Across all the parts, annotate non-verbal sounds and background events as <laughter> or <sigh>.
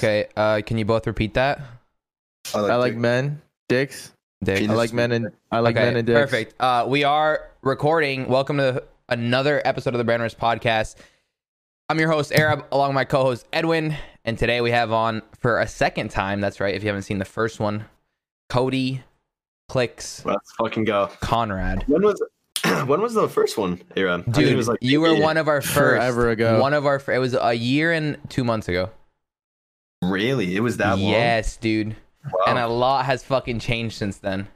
Okay, uh, can you both repeat that? I like, I like men, dicks. Dick. I like men and I like okay, men and dicks. perfect. Uh, we are recording. Welcome to another episode of the Brand Runners podcast. I'm your host Arab, along with my co-host Edwin, and today we have on for a second time. That's right. If you haven't seen the first one, Cody, Clix, Let's fucking go. Conrad. When was <clears throat> when was the first one, Aaron? I think Dude, it was like you were yeah. one of our first. Forever ago. One of our. fir- It was a year and two months ago. Really? It was that long? Yes, dude. Wow. And a lot has fucking changed since then.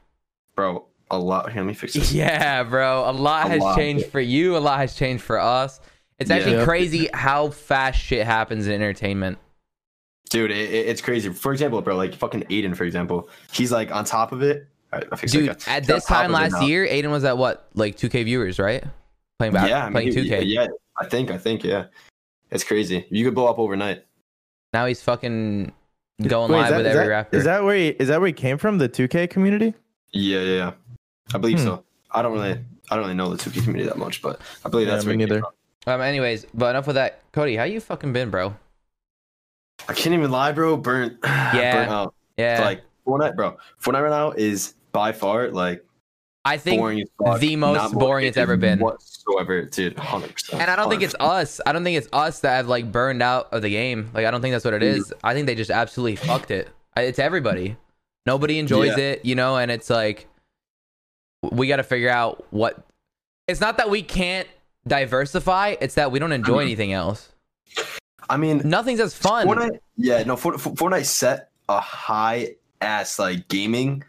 bro, a lot. Here, let me fix this. <laughs> Yeah, bro. A lot A has lot. changed for you. A lot has changed for us. It's actually Yep. crazy how fast shit happens in entertainment. Dude, it, it- it's crazy. For example, bro, like fucking Adin, for example, he's like on top of it. All right, I fixed Dude, it. at this time last year, Adin was at what, like 2K viewers, right? Playing back, yeah, I mean, playing 2K. Yeah, I think, I think, yeah. It's crazy. You could blow up overnight. Now he's fucking going Wait, live that, with every that- rapper. Is that where he, is that where he came from? The 2K community? Yeah, yeah, yeah. I believe Hmm. so. I don't really, I don't really know the 2K community that much, but I believe Yeah, that's me where it came from. um, anyways, but enough with that. Cody, how you fucking been, bro? I can't even lie, bro. Burnt. <sighs> Yeah. burnt out. Yeah, Like Fortnite, bro. Fortnite right now is by far like I think, fuck. the most boring it's ever been. whatsoever, dude. Hundred percent. and I don't think it's us. I don't think it's us that have like burned out of the game. Like I don't think that's what it is. I think they just absolutely fucked it. It's everybody. Nobody enjoys Yeah. it, you know, and it's like we got to figure out what. It's not that we can't diversify. It's that we don't enjoy Mhm. anything else. I mean, Nothing's as fun. Fortnite. Yeah, no. Fort- Fort- Fortnite set a high ass like gaming.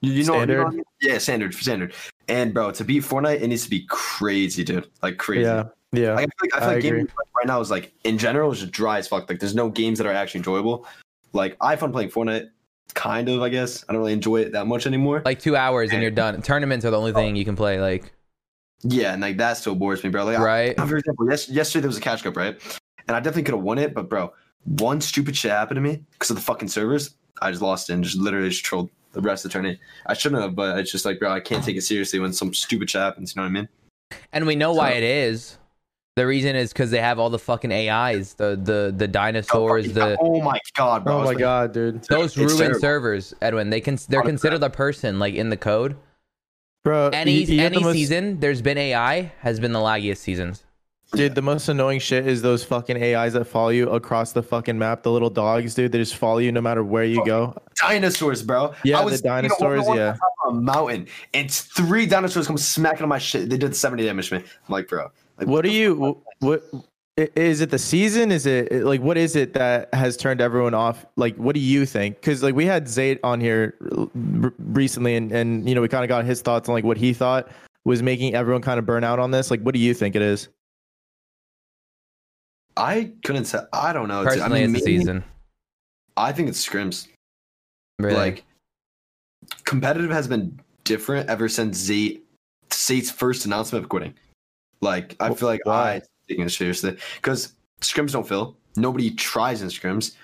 You, you know, you know Standard? what I mean? yeah, standard, standard. And bro, to beat Fortnite, it needs to be crazy, dude. Like crazy. Yeah. Yeah. Like, I feel like, I feel I like gaming agree. like, right now is like in general is just dry as fuck. Like there's no games that are actually enjoyable. Like I have fun playing Fortnite, kind of. I guess I don't really enjoy it that much anymore. like two hours and you're done. Tournaments are the only thing you can play. Like yeah, and like that still bores me, bro. Like I- right. for example, yes, yesterday there was a cash cup, right? And I definitely could have won it, but bro, one stupid shit happened to me because of the fucking servers. I just lost it and just literally just trolled the rest of the tournament. I shouldn't have, but it's just like, bro, I can't take it seriously when some stupid shit happens. You know what I mean? And we know why it is. The reason is because they have all the fucking AIs, the the the dinosaurs, oh, the oh my god, bro! Oh my like, god, dude. those It's ruined terrible. servers, Edwin. They can they're considered a person like in the code. Bro, Any you- you any the most- season there's been AI has been the laggiest seasons. Dude, the most annoying shit is those fucking AIs that follow you across the fucking map. The little dogs, dude, they just follow you no matter where you go. Dinosaurs, bro. Yeah, I the dinosaurs, You know, yeah. On a mountain, and three dinosaurs come smacking on my shit. They did seventy damage to me. I'm like, bro. Like, What the are you? What is it? The season? Is it like what is it that has turned everyone off? Like, what do you think? Because like we had Zayt on here recently, and and you know we kind of got his thoughts on like what he thought was making everyone kind of burn out on this. Like, what do you think it is? I couldn't say. I don't know. Personally, I mean, it's the maybe- season. I think it's scrims. Really. Like competitive has been different ever since Z Zayt's first announcement of quitting. Like I feel like Why? I taking it seriously because scrims don't fill. Nobody tries in scrims.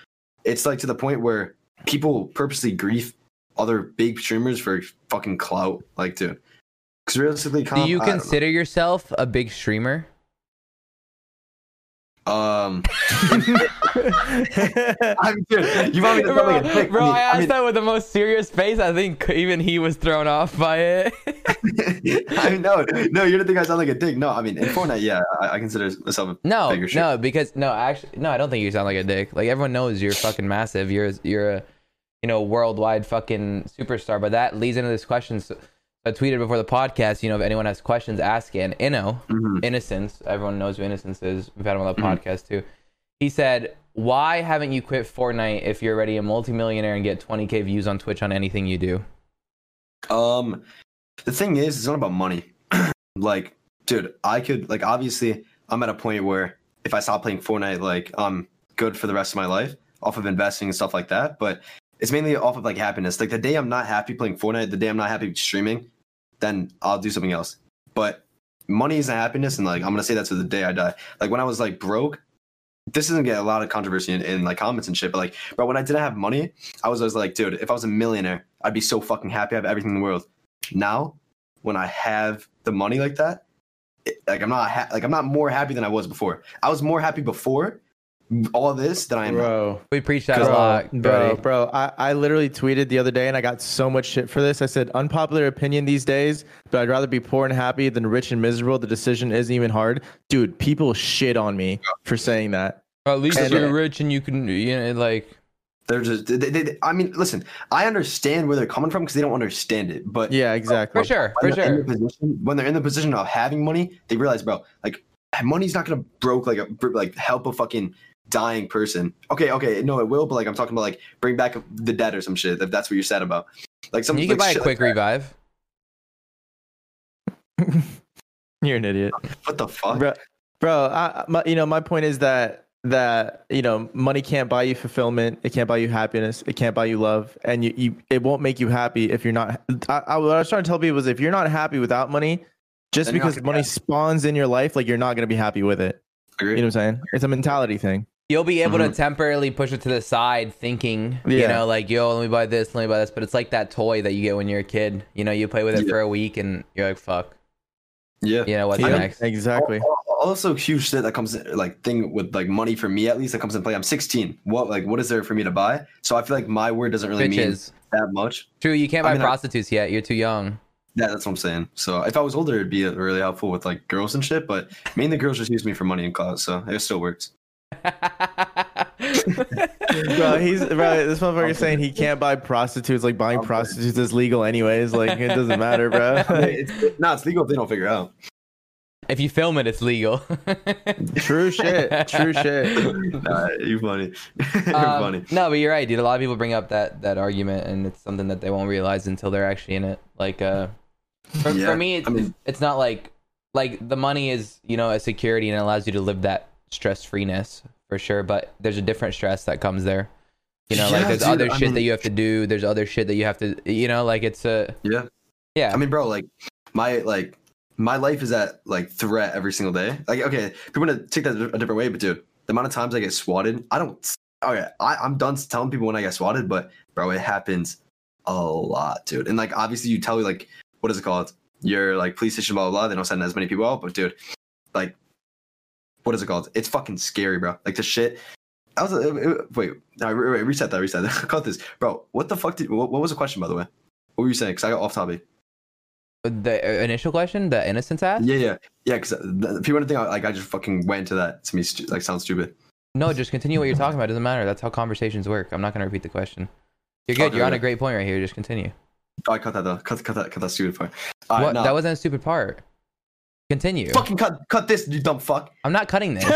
It's like to the point where people purposely grief other big streamers for fucking clout. Like, dude, because realistically, do comp- you don't know. consider yourself a big streamer? Um, I mean, dude, you want me to sound like a dick? bro, I, I asked I mean, that with the most serious face. I think even he was thrown off by it. <laughs> I mean, no, no, you're gonna think I sound like a dick. No, I mean, in Fortnite, yeah, I, I consider myself a No, bigger streamer. no, because no, actually, no. I don't think you sound like a dick. Like everyone knows you're fucking massive. You're you're a you know worldwide fucking superstar. But that leads into this question. So I tweeted before the podcast. You know, if anyone has questions, ask it. And Inno, Mhm. Innocents. Everyone knows who Innocents is. We've had him on the Mhm. podcast too. He said, "Why haven't you quit Fortnite if you're already a multimillionaire and get 20k views on Twitch on anything you do?" Um, the thing is, it's not about money. <clears throat> like, dude, I could like obviously I'm at a point where if I stop playing Fortnite, like I'm good for the rest of my life off of investing and stuff like that. But it's mainly off of like happiness. Like the day I'm not happy playing Fortnite, the day I'm not happy streaming, then I'll do something else. But money isn't happiness, and like I'm gonna say that to the day I die. Like when I was like broke, this doesn't get a lot of controversy in, in like comments and shit. But like, bro, when I didn't have money, I was always like, dude, if I was a millionaire, I'd be so fucking happy. I have everything in the world. Now, when I have the money like that, it, like I'm not ha- like I'm not more happy than I was before. I was more happy before all this, that I am. bro. We preach that a lot, bro, Brody. bro. I, I literally tweeted the other day and I got so much shit for this. I said, unpopular opinion these days, but I'd rather be poor and happy than rich and miserable. The decision isn't even hard. Dude, people shit on me for saying that. At least And, you're rich and you can, you know, like. They're just. They, they, they- I mean, listen. I understand where they're coming from because they don't understand it. But Yeah, exactly. For sure, for when they're in sure. the position, when they're in the position of having money, they realize, bro, like money's not gonna broke like a like help a fucking dying person. Okay, okay, no, it will, but like I'm talking about like bring back the dead or some shit. If that's what you're sad about, like some You can like, buy a quick like revive. <laughs> You're an idiot. What the fuck? bro, bro I, my, you know my point is that that you know money can't buy you fulfillment it can't buy you happiness it can't buy you love and you, you it won't make you happy if you're not I, I, what i was trying to tell people is if you're not happy without money just Then because money spawns in your life like you're not going to be happy with it Agree. you know what i'm saying it's a mentality thing You'll be able to Mhm. temporarily push it to the side, thinking, you know, like, yo, let me buy this, let me buy this. But it's like that toy that you get when you're a kid. You know, you play with it Yeah. for a week and you're like, fuck. yeah. You know, what's Yeah, next? exactly Al- al- Also, huge shit that comes in, like thing with like money for me at least that comes in play. I'm 16. What like what is there for me to buy? So I feel like my word doesn't really mean that much. True, you can't I buy mean, I- prostitutes yet. You're too young. Yeah, that's what I'm saying. So if I was older, it'd be really helpful with like girls and shit. But mainly girls just use me for money and cause, so it still works. <laughs> bro he's bro <laughs> this motherfucker's saying he can't buy prostitutes like buying Okay. prostitutes is legal anyways like it doesn't matter bro <laughs> I mean, it's, no, it's legal if they don't figure out. if you film it, it's legal. true shit true shit nah, you funny. You're Um, funny. No, but you're right, dude. A lot of people bring up that that argument, and it's something that they won't realize until they're actually in it. Like, uh, for, Yeah, for me, it's, I mean- it's not like like the money is you know a security and it allows you to live that stress freeness for sure. But there's a different stress that comes there. You know, like there's dude, other I shit that you have to do. There's other shit that you have to. You know, like it's a Yeah. yeah. I mean, bro, like my like my life is at like threat every single day. Like, okay, people want to take that a different way, but dude, the amount of times I get swatted, I don't. Okay, I, I'm done telling people when I get swatted, but bro, it happens a lot, dude. And like, obviously, you tell me like what is it called? Your like police station, blah blah blah. They don't send as many people out, but dude, like, what is it called? It's fucking scary, bro. Like the shit. I was it, it- wait, no, re- reset that, reset that. <laughs> Cut this, bro. What the fuck did? What, what was the question, by the way? What were you saying? Because I got off topic. the uh, initial question, the Innocents asked. Yeah, yeah, yeah. Because people want to think like I just fucking went into that to me stu- like sounds stupid. No, just continue what you're talking about. It doesn't matter. That's how conversations work. I'm not gonna repeat the question. You're good. Okay, you're on a great point right here. Just continue. Oh, I cut that though. Cut, cut that. Cut that stupid part. Right, what? no. That wasn't a stupid part. Continue. fucking cut. Cut this, you dumb fuck. I'm not cutting this. <laughs>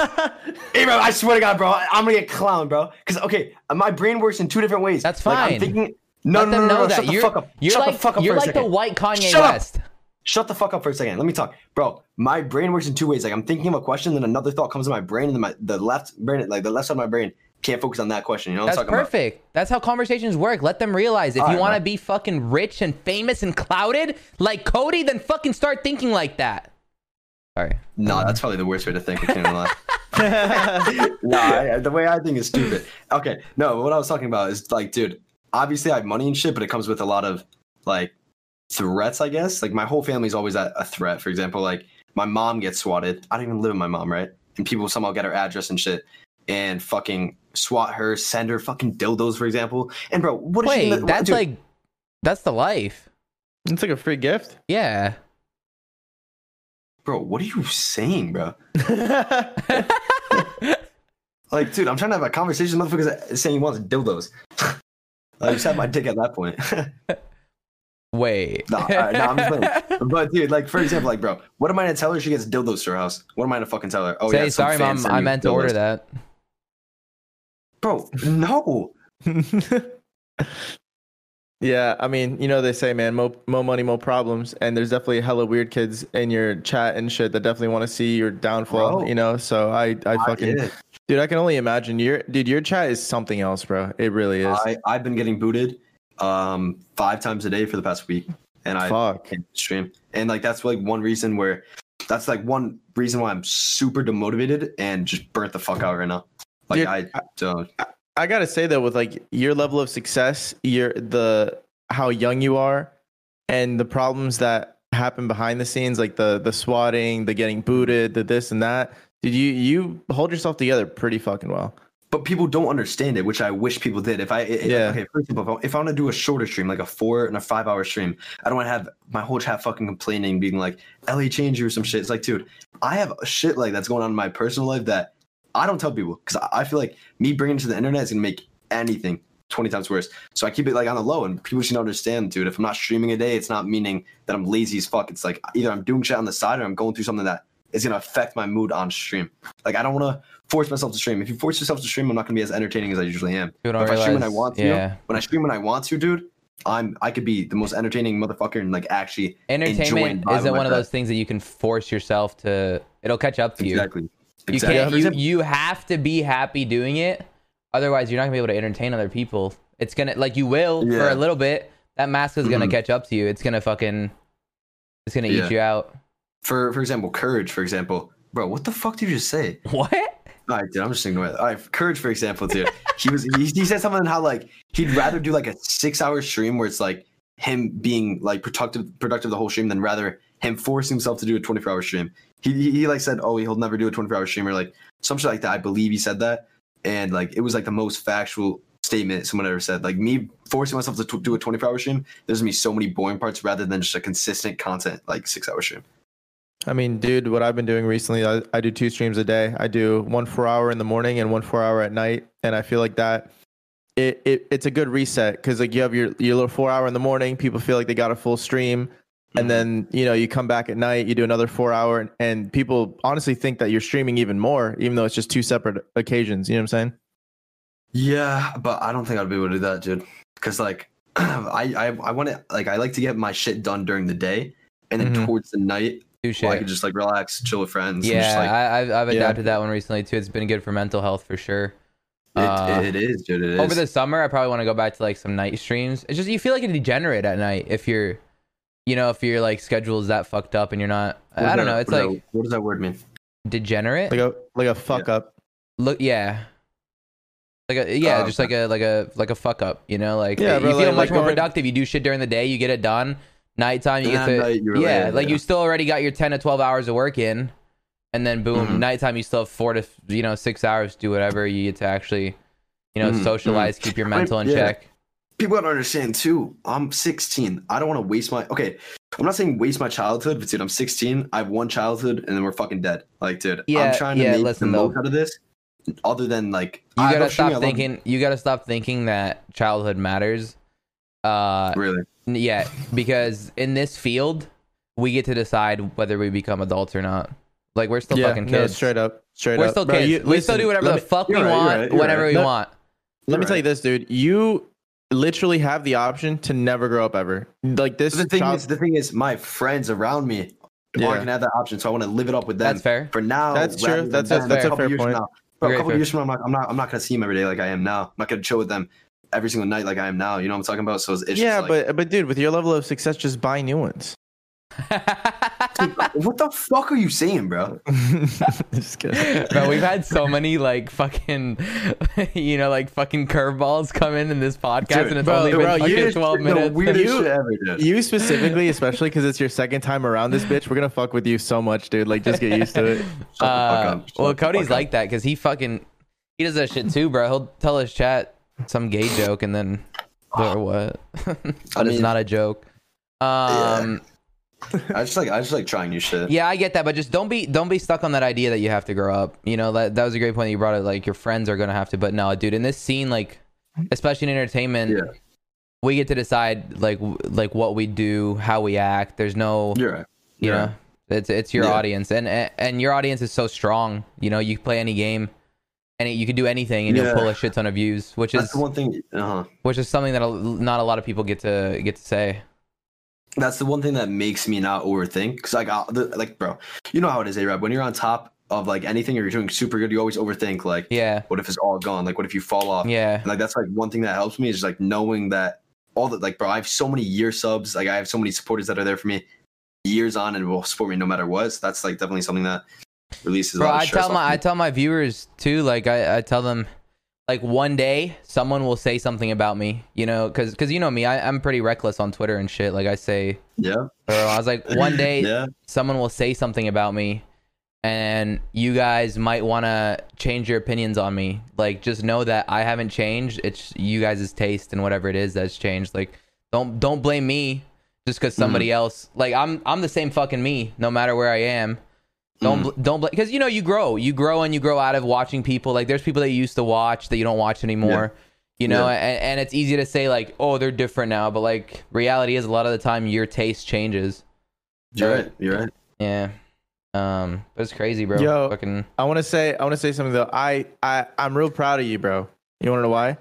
Hey, bro. I swear to God, bro. I'm gonna get clown, bro. Because okay, my brain works in two different ways. That's Like, fine. I'm thinking. No, Let no, them no, no, know no, that Shut the you're fuck up. you're Shut like the fuck up you're for a like the white Kanye Shut up. West. Shut the fuck up for a second. Let me talk, bro. My brain works in two ways. Like I'm thinking of a question, then another thought comes to my brain, and then my the left brain, like the left side of my brain, can't focus on that question. You know what That's I'm talking perfect. That's how conversations work. Let them realize if All you right, want to be fucking rich and famous and clouded like Cody, then fucking start thinking like that. Sorry. about? No, that's probably the worst way to think. of can't even no, I, the way I think is stupid. Okay, no, what I was talking about is like, dude, obviously I have money and shit, but it comes with a lot of like threats, I guess. Like my whole family's always at a threat. For example, like my mom gets swatted. I don't even live with my mom, right? And people somehow get her address and shit and fucking swat her, send her fucking dildos, for example. And bro, what is she Wait, gonna- that's dude, like that's the life. it's like a free gift Yeah. Bro, what are you saying, bro? <laughs> <laughs> Like, dude, I'm trying to have a conversation with motherfuckers saying he wants dildos. I just had my dick at that point. <laughs> Wait. No, all right, no, I'm just playing. But dude, like for example, like bro, what am I gonna tell her? She gets dildos to her house. What am I gonna fucking tell her? Oh Say yeah, sorry, mom. I meant to order that. Bro, no. Yeah, I mean, you know they say, man, more, more money, more problems, and there's definitely hella weird kids in your chat and shit that definitely want to see your downfall. Bro. You know, so I, I fucking, I, dude, I can only imagine. Your, dude, your chat is something else, bro. It really is. I I've been getting booted um five times a day for the past week, and I Fuck. can't stream. And like that's like one reason where that's like one reason why I'm super demotivated and just burnt the fuck out right now. Like Dude, I don't. I gotta say though, with like your level of success, your the how young you are, and the problems that happen behind the scenes, like the the swatting, the getting booted, the this and that. Did you you hold yourself together pretty fucking well? but people don't understand it, which I wish people did. If I, it, Yeah. okay, for example, if I, if I want to do a shorter stream, like a four and a five hour stream, I don't want to have my whole chat fucking complaining, being like, LA change you or some shit. It's like, dude, I have a shit like that's going on in my personal life that I don't tell people because I feel like me bringing it to the internet is gonna make anything 20 times worse. So I keep it like on the low and people should understand, dude. If I'm not streaming a day, it's not meaning that I'm lazy as fuck. It's like either I'm doing shit on the side or I'm going through something that is gonna affect my mood on stream. Like I don't want to force myself to stream. If you force yourself to stream, I'm not gonna be as entertaining as I usually am. People don't But if I stream when I want to, yeah. when I stream when I want to, dude, I'm I could be the most entertaining motherfucker and like actually Entertainment isn't one of those things that you can force yourself to. It'll catch up to exactly. You Exactly. Can't. You, you have to be happy doing it. Otherwise, you're not gonna be able to entertain other people. It's gonna like you will for a little bit. That mask is gonna Mhm. catch up to you. It's gonna fucking. It's gonna Yeah. eat you out. for for example, courage. For example, bro, what the fuck did you just say? What? All right, dude, I'm just ignoring that. All right, Courage, for example, dude. he was he, he said something how like he'd rather do like a six hour stream where it's like him being like productive productive the whole stream than rather him forcing himself to do a 24 hour stream. He, he he like said, oh, he'll never do a 24 hour stream or like some shit like that. I believe he said that, and like it was like the most factual statement someone ever said. Like me forcing myself to t- do a 24 hour stream, there's gonna be so many boring parts rather than just a consistent content like six hour stream. I mean, dude, what I've been doing recently, I, I do two streams a day. I do one four hour in the morning and one four hour at night, and I feel like that it, it it's a good reset because like you have your your little four hour in the morning, people feel like they got a full stream, and then you know you come back at night, you do another four hour, and, and people honestly think that you're streaming even more, even though it's just two separate occasions. You know what I'm saying? Yeah, but I don't think I'd be able to do that, dude. Because like, <clears throat> I I I want to like I like to get my shit done during the day, and then Mhm. towards the night, Do well, I shit. could just like relax, chill with friends. and Yeah, just, like, I, I've, I've Yeah. adapted that one recently too. It's been good for mental health for sure. it, uh, it is, dude. It is. Over the summer, I probably want to go back to like some night streams. It's just you feel like a degenerate at night if you're, you know, if your like schedule is that fucked up and you're not. I don't that- know. It's what like that- what does that word mean? degenerate. Like a like a fuck up. Look, yeah. Like a yeah, Oh, just like a like a like a fuck up, you know. Like Yeah, you feel like- much like more going- productive. You do shit during the day, you get it done. Nighttime, you get then to night, you yeah, relax, like yeah. you still already got your ten to twelve hours of work in, and then boom, Mhm. nighttime you still have four to you know six hours to do whatever you get to actually, you know, Mhm, socialize, keep your mental in yeah. check. People gotta understand too. I'm 16. I don't want to waste my. Okay, I'm not saying waste my childhood, but dude, I'm 16. I have one childhood, and then we're fucking dead. Like, dude, Yeah, I'm trying to yeah, make listen, the though. most out of this. Other than like, You I gotta love streaming, stop I love- thinking. You gotta stop thinking that childhood matters. Uh, Really? Yeah, because in this field, we get to decide whether we become adults or not. Like we're still yeah, fucking no, kids. straight up, straight we're up. still Bro, kids. you- we still do whatever let the fuck we right, want, right, you're right. we No- want. Let me You're tell you this, dude. You literally have the option to never grow up ever. Like this. But the thing child- is, the thing is, my friends around me Yeah. aren't gonna have that option, so I want to live it up with them. That's fair. For now, That's true. rather than That's a- that's a couple fair point. now. Bro, a couple fair. years from now, I'm not, I'm not, I'm not gonna see them every day like I am now. I'm not gonna chill with them every single night like I am now. You know what I'm talking about? So it's, it's yeah, just like, but but dude, with your level of success, just buy new ones. <laughs> what the fuck are you saying, bro? <laughs> just kidding. Bro, we've had so many like fucking, <laughs> you know, like fucking curveballs come in in this podcast, Dude, and it's bro, only bro, been fucking you- twelve The minutes. weirdest You- shit ever, dude. You specifically, especially because it's your second time around this bitch, we're gonna fuck with you so much, dude. Like, just get used to it. <laughs> Shut the fuck Uh, up. Well, Cody's fuck up. like that because he fucking he does that shit too, bro. He'll tell his chat some gay joke and then or what? but I it's mean- not a joke. Um, I just like I just like trying new shit. yeah, I get that, but just don't be don't be stuck on that idea that you have to grow up. You know that that was a great point that you brought it. Like your friends are gonna have to, but no, dude. In this scene, like especially in entertainment, Yeah. we get to decide like like what we do, how we act. There's no You're right. you You're know it's it's your Yeah. audience and and your audience is so strong you know you can play any game and you can do anything and Yeah. you'll pull a shit ton of views which That's is the one thing. Uh huh. which is something that not a lot of people get to get to say That's the one thing that makes me not overthink. Because like, I, the, like, bro, you know how it is, A-Rab. When you're on top of like anything or you're doing super good, you always overthink. Like, yeah what if it's all gone? Like, what if you fall off? yeah And, like that's like one thing that helps me is like knowing that all the like, bro, I have so many year subs. Like, I have so many supporters that are there for me years on and will support me no matter what. So that's like definitely something that releases. a bro lot of i tell my off i tell my viewers too like i i tell them like one day someone will say something about me you know because because you know me I, i'm pretty reckless on twitter and shit like i say yeah, bro, i was like one <laughs> day yeah, someone will say something about me and you guys might want to change your opinions on me. Like, just know that I haven't changed. It's you guys' taste and whatever it is that's changed. Like, don't don't blame me just because somebody mm-hmm. else. Like, I'm I'm the same fucking me, no matter where I am. Don't bl- don't blame because you know you grow, you grow and you grow out of watching people. Like, there's people that you used to watch that you don't watch anymore. You know, Yeah. and, and it's easy to say like, oh, they're different now, but like reality is a lot of the time your taste changes. You're right. You're right. Yeah. Um, but it's crazy, bro. Yo. Fucking I want to say I want to say something though. I I I'm real proud of you, bro. You want to know why?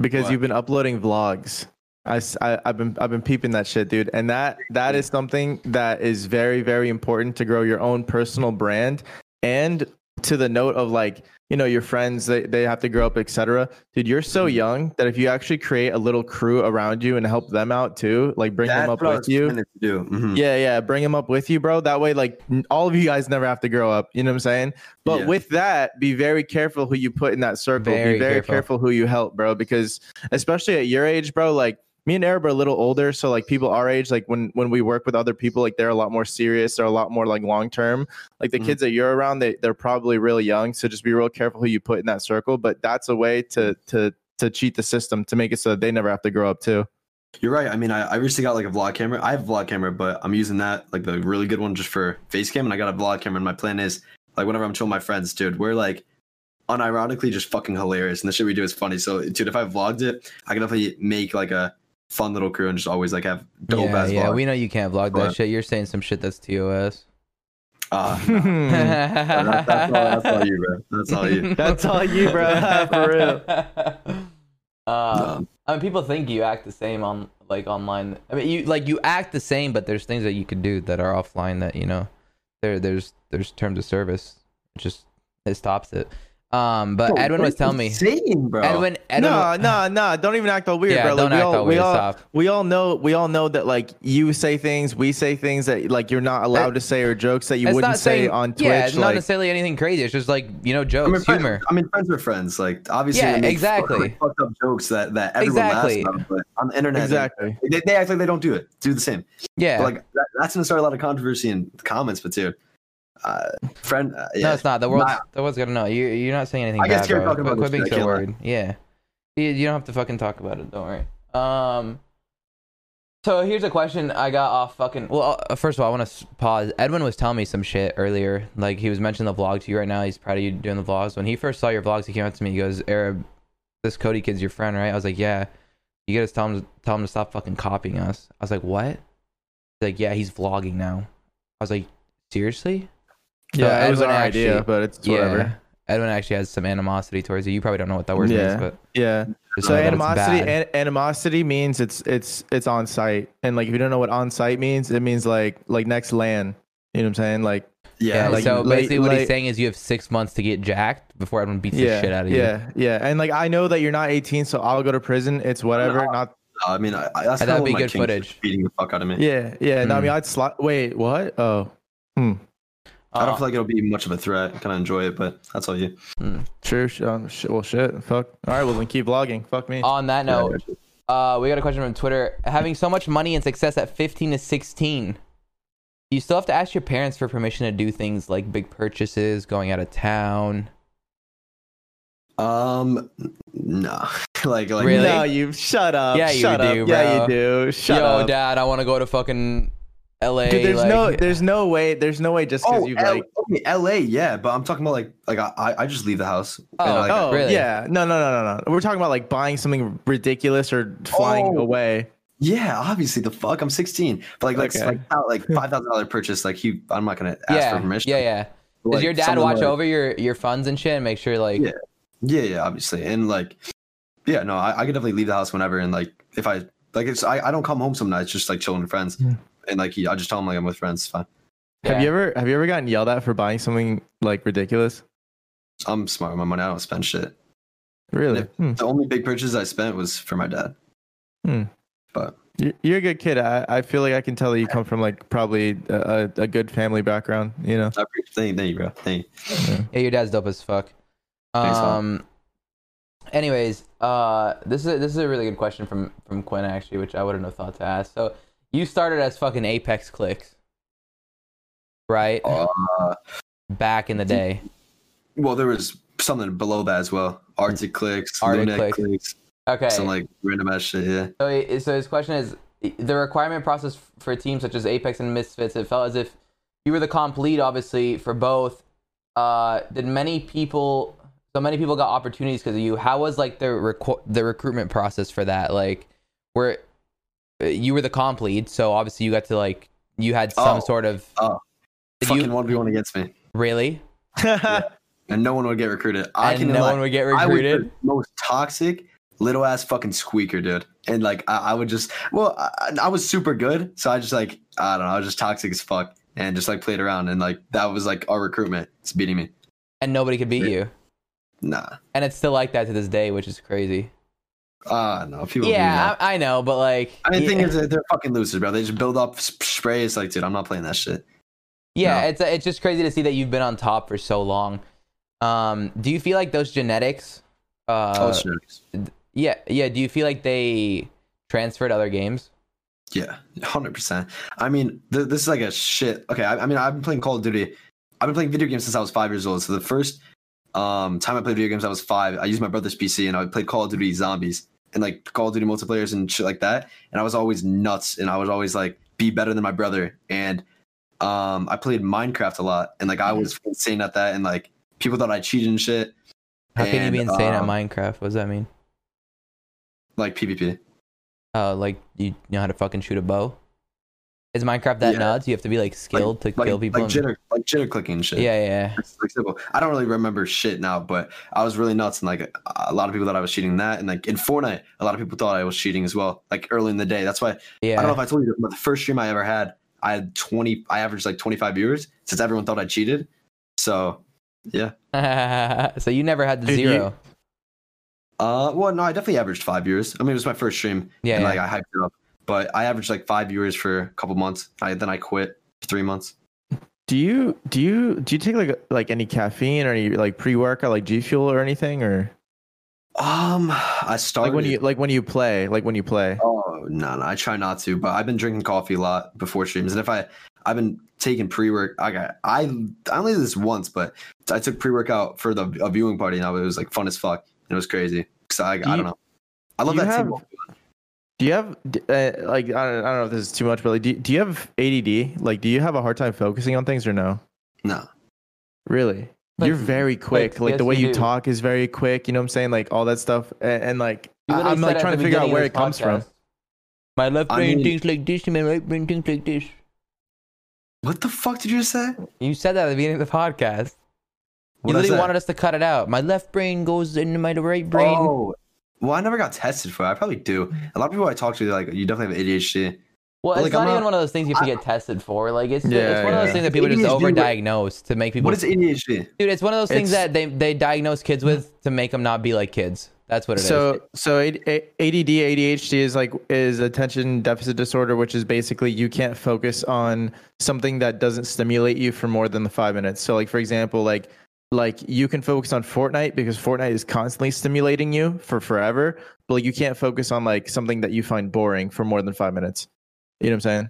Because Why? you've been uploading vlogs. I, I have been I've been peeping that shit, dude. And that that is something that is very very important to grow your own personal brand and to the note of like you know your friends they, they have to grow up etc dude you're so Mm-hmm. young that if you actually create a little crew around you and help them out too like bring them up with you trying to do. Mhm. yeah, yeah. Bring them up with you, bro. That way, like all of you guys never have to grow up. You know what I'm saying? But Yeah. with that, be very careful who you put in that circle. Very be very careful. careful. who you help, bro. Because especially at your age, bro, like me and Arab are a little older, so like people our age, like when when we work with other people, like they're a lot more serious. They're a lot more like long term. Like the Mhm. kids that you're around, they they're probably really young. So just be real careful who you put in that circle. But that's a way to to to cheat the system to make it so that they never have to grow up too. You're right. I mean, I, I recently got like a vlog camera. I have a vlog camera, but I'm using that like the really good one just for face cam. And I got a vlog camera. And my plan is like whenever I'm showing my friends, dude, we're like unironically just fucking hilarious. And the shit we do is funny. So, dude, if I vlogged it, I can definitely make like a fun little crew and just always like have dope yeah, ass yeah. vlog. We know you can't vlog that shit. You're saying some shit that's TOS. Ah, <laughs> that- that's, all, that's all you, bro. That's all you. <laughs> That's all you, bro. <laughs> For real. Uh, Um, I mean, people think you act the same on like online. I mean, you like you act the same, but there's things that you could do that are offline that you know. There, there's there's terms of service. It just it stops it. Um, but bro, Edwin was telling you me. Saying, bro. Edwin, Edwin, no, no, no! Don't even act all weird, Yeah, bro. Like, don't we act all, all we weird, all, stop. we all know, we all know that like you say things, we say things that like you're not allowed to say, or jokes that you wouldn't not say saying on Twitch. Yeah, it's not necessarily anything crazy. It's just like you know I mean, jokes, friends, humor. I mean, friends are friends. Like, obviously, Yeah, they make exactly. Like, fucked up jokes that that everyone Exactly. laughs about. But on the internet, exactly. they, they act like they don't do it. Do the same. Yeah, But, like that, that's gonna start a lot of controversy in the comments. But dude, uh, friend, uh, yeah, no, it's not. The world, the world's gonna know. You, you're not saying anything I guess bad, you're talking about Quit being so I can't lie. worried. Yeah, you, you don't have to fucking talk about it. Don't worry. Um. So here's a question I got off fucking. Well, uh, first of all, I want to pause. Edwin was telling me some shit earlier. Like he was mentioning the vlog to you right now. He's proud of you doing the vlogs. When he first saw your vlogs, he came up to me. He goes, "Arab, this Cody kid's your friend, right?" I was like, "Yeah." You gotta tell him tell him to stop fucking copying us. I was like, "What?" He's like, "Yeah, he's vlogging now." I was like, "Seriously?" So Yeah, it was Edwin our actually- idea, but it's whatever. Edwin actually has some animosity towards you. You probably don't know what that word Yeah. means, but Yeah. So know that it's animosity, an- animosity means it's it's it's on site, and like if you don't know what on site means, it means like like next land. You know what I'm saying? Like yeah, yeah, like- so like- basically what he's like- saying is you have six months to get jacked before everyone beats yeah, the shit out of you. yeah, yeah, and like I know that you're not 18, so I'll go to prison. It's whatever. No. Not I mean, I, I, that's That'd be one of my good footage. just Beating the fuck out of me. yeah, yeah. No, I Hmm. mean I'd slot. Wait, what? Oh, hmm. I Uh, don't feel like it'll be much of a threat. I kind of enjoy it, but that's all you. True. Um, sh- well, shit. Fuck. All right. Well, then keep vlogging. Fuck me. on that note, got uh, we got a question from Twitter. Having so much money and success at 15 to 16, you still have to ask your parents for permission to do things like big purchases, going out of town. Um, no, <laughs> like like Really? No, you shut up. Yeah, you shut up. do, Yeah, you do. Shut up. Yo, up. dad, I want to go to fucking LA. Dude, there's like- no, there's no way, there's no way just because Oh, you L- like. okay, L.A. Yeah, but I'm talking about like like I I just leave the house. Oh, like, Oh Really? yeah, no, no, no, no, no. We're talking about like buying something ridiculous or flying Oh. away. yeah, obviously the fuck. I'm 16, but like like Okay. like like <laughs> five thousand dollar purchase. Like he, I'm not gonna ask yeah, for permission. yeah, yeah. But, Does like, your dad watch like- over your your funds and shit and make sure like Yeah. Yeah, yeah, obviously, and like, yeah, no, I, I could definitely leave the house whenever, and like if I like it's I, I don't come home some nights just like chilling with friends, Hmm. And like he, I just tell him like I'm with friends. It's fine. Yeah. Have you ever, have you ever gotten yelled at for buying something like ridiculous? I'm smart with my money. I don't spend shit. Really? Yeah. Hmm. The only big purchase I spent was for my dad. Hmm. But You- You're a good kid. I, I feel like I can tell that you come from like probably a, a a good family background. You know. I appreciate thank, thank you, bro. Thank you. Yeah, your dad's dope as fuck. Thanks. Um. Anyways, uh, this is this is a really good question from from Quinn actually, which I wouldn't have thought to ask. So, you started as fucking Apex Clix, right? Uh, Back in the day. well, there was something below that as well. Arctic Clix, Arctic Lunatic Clicks. clicks, Okay. some like random ass shit. Yeah. So, so his question is the requirement process for teams such as Apex and Misfits. It felt as if you were the comp lead, obviously, for both. Uh, did many people? So many people got opportunities because of you. How was like the requ- the recruitment process for that? Like, where uh, you were the comp lead, so obviously you got to like you had oh, some Oh. sort of. Oh. Fucking one v one against me, really? and no one would get recruited. I and can no like, one would get I was recruited. the most toxic little ass fucking squeaker, dude. And like I, I would just, well, I, I was super good, so I just like I don't know, I was just toxic as fuck, and just like played around, and like that was like our recruitment. It's beating me. and nobody could beat Yeah. you. Nah, And it's still like that to this day, which is crazy. Ah, no, people. Yeah. I, I know, but like, I mean, the thing is, that they're fucking losers, bro. They just build up spray. It's like, dude, I'm not playing that shit. Yeah, No. it's it's just crazy to see that you've been on top for so long. Um, do you feel like those genetics? Uh, oh, yeah, yeah. Do you feel like they transferred other games? Yeah, hundred percent. I mean, th- this is like a shit. Okay, I, I mean, I've been playing Call of Duty. I've been playing video games since I was five years old. So the first um, time I played video games, I was five. I used my brother's PC and I played Call of Duty Zombies and like Call of Duty multiplayers and shit like that. And I was always nuts, and I was always like be better than my brother. And um, I played Minecraft a lot, and like I was insane at that, and like people thought I cheated and shit. How can you be insane um, at Minecraft? What does that mean? Like PvP. Uh, like you know how to fucking shoot a bow? Is Minecraft that Yeah. nuts? You have to be like skilled to Like, kill people. like and- jitter, like jitter clicking shit. yeah, yeah. It's like simple. I don't really remember shit now, but I was really nuts, and like a, a lot of people thought I was cheating that, and like in Fortnite, a lot of people thought I was cheating as well. Like early in the day, that's why Yeah. I don't know if I told you, but the first stream I ever had, I had twenty. I averaged like twenty five viewers since everyone thought I cheated. So yeah, <laughs> so you never had the Dude, you- zero. uh, well, no, I definitely averaged five viewers. I mean, it was my first stream, Yeah, and yeah. like I hyped it up, but I averaged like five viewers for a couple months. I then I quit for three months. do you do you do you take like like any caffeine or any like pre workout like G Fuel or anything or Um, I started like when you like when you play like when you play? Oh no, no, I try not to, but I've been drinking coffee a lot before streams, and if I, I've been taking pre work. I got, I, I only did this once, but I took pre workout for the a viewing party, and it was like fun as fuck. It was crazy. So I, I don't know. I love that you team. have- Do you have uh, like I don't, I don't know if this is too much, but like do, do you have ADD? Like do you have a hard time focusing on things or no? No, Really? Like- You're very quick. Like, yes, the way you you talk is very quick. You know what I'm saying? Like all that stuff, and, and like I- literally I'm like trying to figure out where it this comes from. My left I brain mean- thinks like this, and my right brain thinks like this. what the fuck did you just say? You said that at the beginning of the podcast. You What I literally wanted us to cut it out. My left brain goes into my right brain. Oh, well, I never got tested for. it. I probably do. A lot of people I talk to, they're like, you definitely have ADHD. well, it's like, not I'm even not- one of those things you have to get tested for. Like it's Yeah, it's one of those yeah. things that people just ADHD, what- overdiagnose to make people. What is ADHD? Dude, it's one of those things that they they diagnose kids with to make them not be like kids. That's what it is. So so A- A- ADD ADHD is like is attention deficit disorder, which is basically you can't focus on something that doesn't stimulate you for more than the five minutes. So like for example, like like you can focus on Fortnite because Fortnite is constantly stimulating you for forever, but like, you can't focus on like something that you find boring for more than five minutes. You know what I'm saying?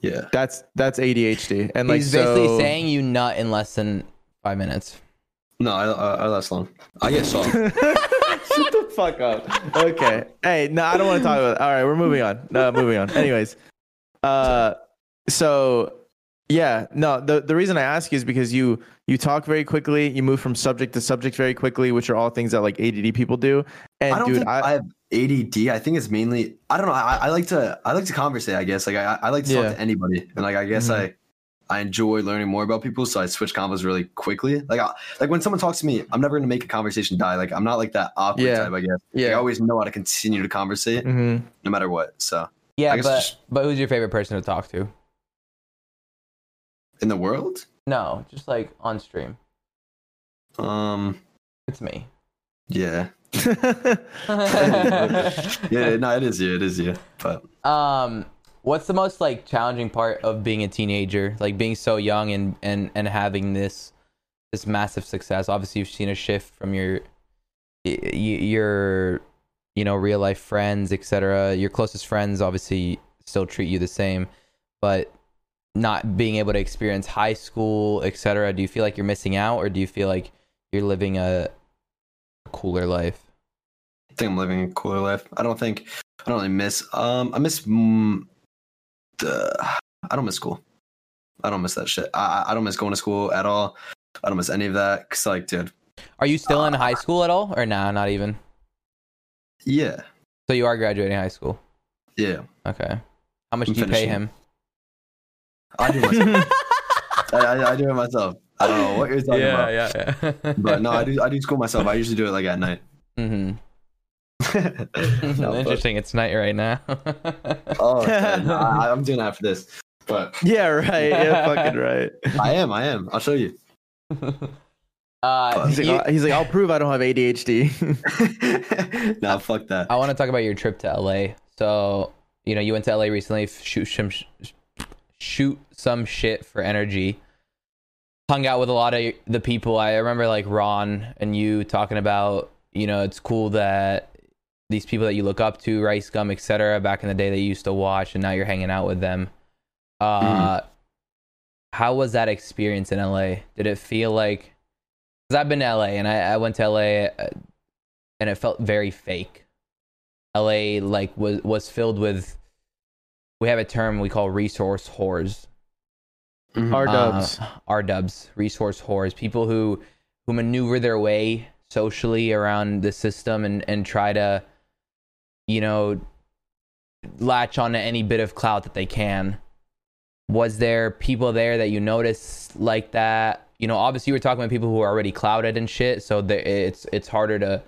Yeah. That's that's ADHD, and like He's basically so- saying you nut in less than five minutes. No, I, I, I last long. I get soft. <laughs> Shut the fuck up. Okay. Hey, no, I don't want to talk about it. All right, we're moving on. No, moving on. Anyways, uh, so yeah, no, the the reason I ask you is because you you talk very quickly, you move from subject to subject very quickly, which are all things that like ADD people do. And I don't dude, think I, I, have ADD. I think it's mainly I don't know. I, I like to I like to conversate. I guess like I, I like to Yeah. talk to anybody, and like I guess Mhm. I I enjoy learning more about people, so I switch combos really quickly. Like I, like when someone talks to me, I'm never gonna make a conversation die. Like I'm not like that awkward Yeah. type. I guess. Like, I always know how to continue to conversate Mhm. no matter what. So Yeah, but just- but who's your favorite person to talk to? In the world, No, just like on stream. um, It's me. yeah, <laughs> <laughs> yeah, no, it is you, it is you. But um, what's the most like challenging part of being a teenager? Like being so young and and and having this this massive success. Obviously, you've seen a shift from your your you know real life friends, etc. Your closest friends obviously still treat you the same, but not being able to experience high school, etc. Do you feel like you're missing out, or do you feel like you're living a cooler life? I think I'm living a cooler life. I don't think I don't really miss. Um, I miss. Mm, the, I don't miss school. I don't miss that shit. I I don't miss going to school at all. I don't miss any of that. Cause like, dude, Are you still in high school at all, or nah, not even? yeah, So you are graduating high school. yeah. Okay. How much I'm do you pay him? I do it myself. <laughs> I, I, I do it myself. I don't know what you're talking about. yeah, yeah. <laughs> But no, I do I do school myself. I usually do it like at night. Mm-hmm. No, <laughs> but- Interesting. It's night right now. oh, okay. No, I, I'm doing it after this. But yeah, right. Yeah, fucking right. I am, I am. I'll show you. uh, He's like, you- "I'll- he's like, I'll prove I don't have ADHD. nah, fuck that. I want to talk about your trip to LA. So, you know, you went to LA recently, f- shoot some, sh- shoot some shit for energy. Hung out with a lot of the people. I remember like Ron and you talking about, you know, it's cool that these people that you look up to, Rice Gum, etc. Back in the day, that you used to watch, and now you're hanging out with them. Uh, how was that experience in LA? Did it feel like? Because I've been to LA and I, I went to LA, uh, and it felt very fake. LA like was was filled with. We have a term we call resource whores. Mhm. R dubs. Uh, R dubs, resource whores, people who who maneuver their way socially around the system and and try to, you know, latch onto any bit of clout that they can. Was there people there that you noticed like that? You know, obviously you were talking about people who are already clouded and shit, so the, it's it's harder to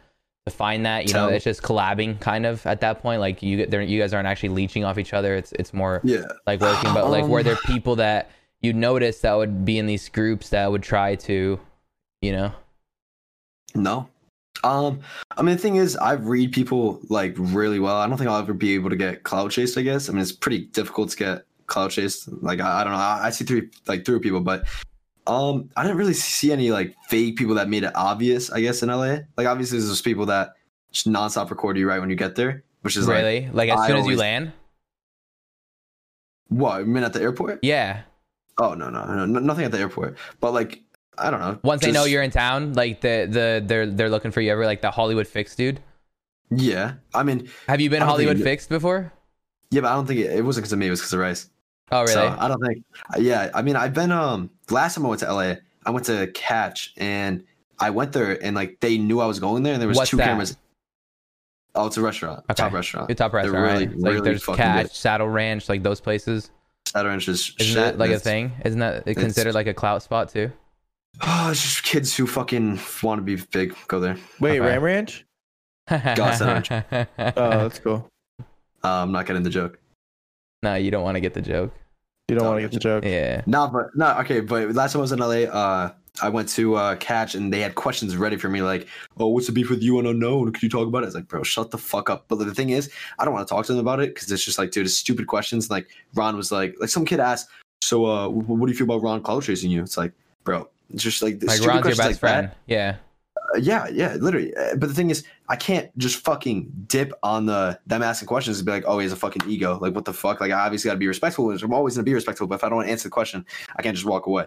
to find that. You know, Tell. it's just collabing kind of at that point. Like you they're- you guys aren't actually leeching off each other. It's it's more yeah. like working but like were Um, there people that you notice that would be in these groups that would try to you know No. Um, I mean, the thing is, I read people like really well. I don't think I'll ever be able to get cloud chased. I guess. I mean, it's pretty difficult to get cloud chased. Like, I, I don't know. I, I see through like through people, but um, I didn't really see any like fake people that made it obvious. I guess in LA, like obviously there's people that just nonstop record you right when you get there, which is like really like, as I soon as you land what? You mean at the airport? yeah Oh no, no, no, no, nothing at the airport. But like, I don't know. once they know you're in town like the the they're they're looking for you ever like the hollywood fixed dude Yeah, I mean, have you been I hollywood fixed before yeah, but I don't think it, it wasn't because of me. It was because of Rice. Oh really So I don't think. Yeah, I mean, I've been. Um, last time I went to LA, I went to Catch, and I went there, and like they knew I was going there, and there was What's two that? cameras. Oh, it's a restaurant, Okay. top restaurant. good top They're restaurant really, right? like really there's catch good. saddle ranch like those places Saturn is isn't shit. that like a thing isn't that considered like a clout spot too Oh, it's just kids who fucking want to be big go there. Wait, Okay. Ram Ranch? <laughs> Gosh, Oh, that's cool. Uh, I'm not getting the joke. no you don't want to get the joke You don't Oh, want to get the joke. yeah No, but no, okay, but last time I was in LA, uh, I went to uh, Catch and they had questions ready for me, like, "Oh, what's the beef with you and unknown? Could you talk about it?" It's like, bro, shut the fuck up. But the thing is, I don't want to talk to them about it because it's just like, dude, it's stupid questions. Like Ron was like, like some kid asked, "So, uh, what do you feel about Ron cloud chasing you?" It's like, bro, it's just like like stupid ron's your questions best like friend that. yeah yeah, yeah, literally. Uh, But the thing is, I can't just fucking dip on the them asking questions and be like, "Oh, he has a fucking ego." Like, what the fuck? Like, I obviously got to be respectful. which I'm always gonna be respectful, but if I don't want to answer the question, I can't just walk away.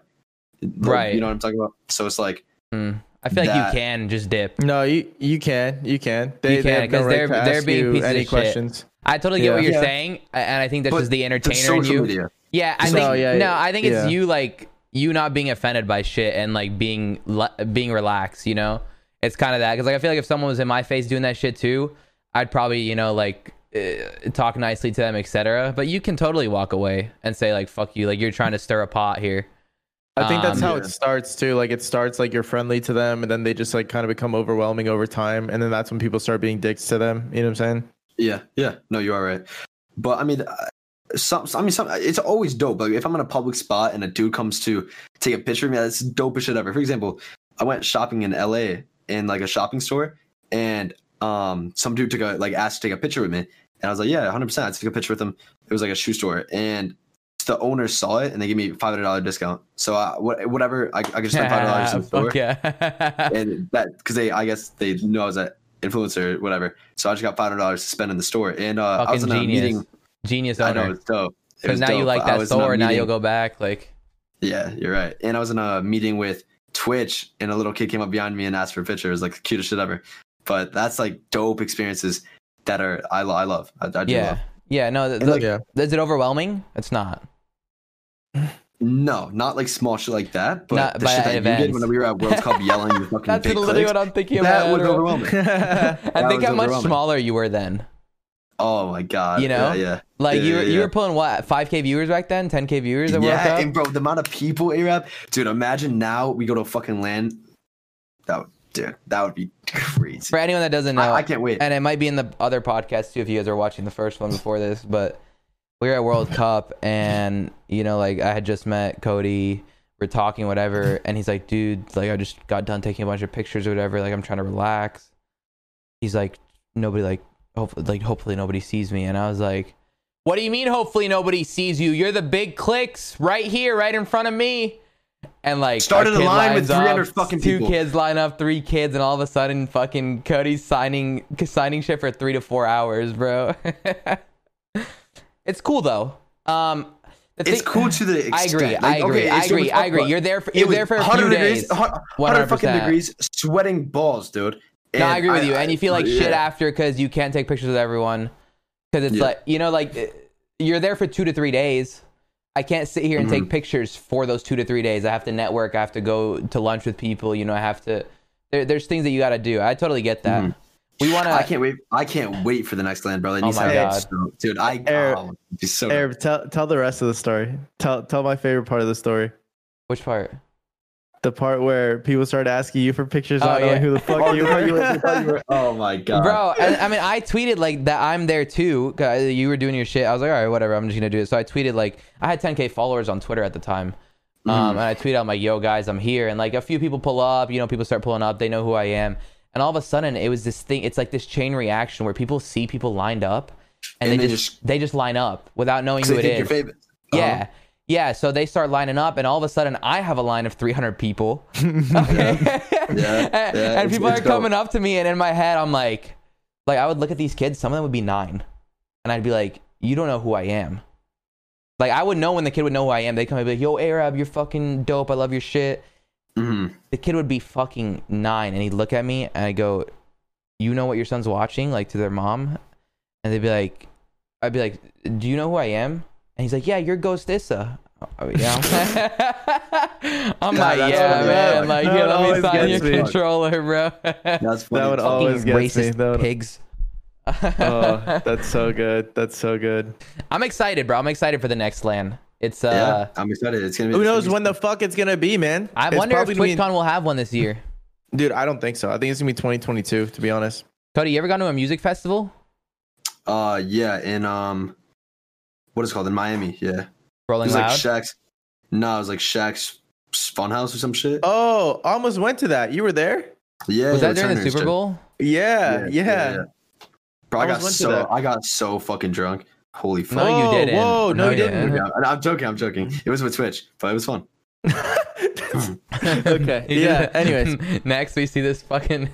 Like, Right. You know what I'm talking about? So it's like, Mm. i feel like you can just dip No, you you can you can. They, You they can, have no 'cause right they're- to they're being you pieces any of shit. questions. I totally get what you're Yeah. saying, and I think that's but just the the entertainer in you. media. Yeah, I So- think yeah, no, I think it's you like you not being offended by shit and like being le- being relaxed. You know, it's kind of that because like I feel like if someone was in my face doing that shit too, I'd probably you know like uh, talk nicely to them, etc. But you can totally walk away and say like "fuck you," like you're trying to stir a pot here. I think that's Um, how it starts too. Like it starts like you're friendly to them, and then they just like kind of become overwhelming over time, and then that's when people start being dicks to them. You know what I'm saying? Yeah, yeah. No, you are right. But I mean, uh, some, I mean, some. It's always dope. Like if I'm in a public spot and a dude comes to take a picture of me, that's the dopest shit ever. For example, I went shopping in LA in like a shopping store, and um, some dude took a like asked to take a picture with me, and I was like, yeah, 100. percent I took a picture with him. It was like a shoe store, and the owner saw it and they gave me five hundred dollar discount. So I, what, whatever, I, I could just spend five dollars in the <laughs> store yeah. <laughs> and that because they I guess they knew I was an influencer or whatever. So I just got five hundred dollars to spend in the store, and uh, I was in a genius. meeting. Genius I know it's dope. It was now you like that store. Now you'll go back. Like, Yeah, you're right. And I was in a meeting with Twitch, and a little kid came up behind me and asked for a picture. It was like the cutest shit ever. But that's like dope experiences that are I, lo- I love. I, I do yeah, love. yeah. No, th- And, like, Yeah. is it overwhelming? It's not. No, not like small shit like that, but Not the shit that you did when we were at World Cup <laughs> yelling your fucking That's big literally clicks, what I'm thinking about. that about. was overwhelming. <laughs> <laughs> I That think I'm much smaller you were then. Oh my god. You know? Yeah, yeah. Like you Yeah, were, you were pulling what 5k viewers back then, 10k viewers at World Yeah, Cup. and bro, the amount of people, Arab, dude. Imagine now we go to fucking land. That would, dude, that would be crazy. For anyone that doesn't know, I, I can't wait. and it might be in the other podcast too if you guys are watching the first one before this but we were at world <laughs> cup and you know like i had just met cody we're talking whatever and he's like dude like i just got done taking a bunch of pictures or whatever like i'm trying to relax he's like nobody like hopefully like hopefully nobody sees me and i was like what do you mean hopefully nobody sees you you're the big Clix right here right in front of me and like Started a line with 300 up, fucking two people. kids line up three kids and all of a sudden fucking cody's signing signing shit for three to four hours bro <laughs> it's cool though um it's thing- cool to the extent. I agree. Like, I agree. okay, I agree. I agree. You're there for you're there for a few 100 days. degrees, 100 fucking degrees, sweating balls, dude. No, I agree with you. And you feel like shit after because you can't take pictures with everyone. Because it's Yeah. like you know, like you're there for two to three days. I can't sit here and Mm-hmm. take pictures for those two to three days. I have to network. I have to go to lunch with people. You know, I have to. There, there's things that you got to do. I totally get that. Mhm. We want to. I can't wait. I can't wait for the next land, bro. That Oh my God. happen. So- dude. I Air- oh, so. Arab, tell tell the rest of the story. Tell tell my favorite part of the story. Which part? The part where people started asking you for pictures, Oh, not knowing yeah. who the fuck Oh, you I thought you were- you were. were- oh my god, bro I, I mean i tweeted like that i'm there too. you were doing your shit i was like all right whatever i'm just gonna do it so i tweeted like i had 10k followers on twitter at the time um, and i tweeted i'm like yo guys i'm here and like a few people pull up you know people start pulling up they know who i am and all of a sudden it was this thing it's like this chain reaction where people see people lined up and, And they they just, just- they just line up without knowing who they it think is you're famous. yeah. Yeah, so they start lining up, and all of a sudden, I have a line of 300 people. <laughs> <laughs> Okay, Yeah, and, yeah, and people it's are coming dope. up to me, and in my head, I'm like, like I would look at these kids. Some of them would be nine, and I'd be like, "You don't know who I am." Like I would know when the kid would know who I am. They come and be like, "Yo, Arab, you're fucking dope. I love your shit." Mhm. The kid would be fucking nine, and he'd look at me, and I go, "You know what your son's watching?" Like to their mom, and they'd be like, "I'd be like, do you know who I am?" And he's like, "Yeah, you're Ghost Issa." Oh, yeah. <laughs> I'm Yeah, like, that's yeah, man. yeah. Like, That here, would let me always sign your me. controller, bro. That's funny. would Fucking- always Fucking gets me. That would- pigs. <laughs> oh, that's so good. That's so good. I'm excited, bro. I'm excited for the next land. It's uh, yeah, I'm excited. It's gonna be. Who knows when the fuck it's gonna be, man? I It's wonder if probably gonna TwitchCon will have one this year. Dude, I don't think so. I think it's gonna be 2022. To be honest. Cody, you ever gone to a music festival? Uh, yeah, in um, what is it called in Miami? Yeah, it Rolling was like Loud. Shaq's. No, it was like Shaq's Funhouse or some shit. Oh, almost went to that. You were there? yeah, was yeah, that during the Super. Bowl? Yeah, yeah. Bro, I Almost got so. I got so fucking drunk. Holy fuck. No, you didn't. whoa, no, you didn't. Yeah, I'm joking. I'm joking. It was with Twitch, but it was fun. <laughs> <laughs> <laughs> okay. Yeah. Anyways, <laughs> next we see this fucking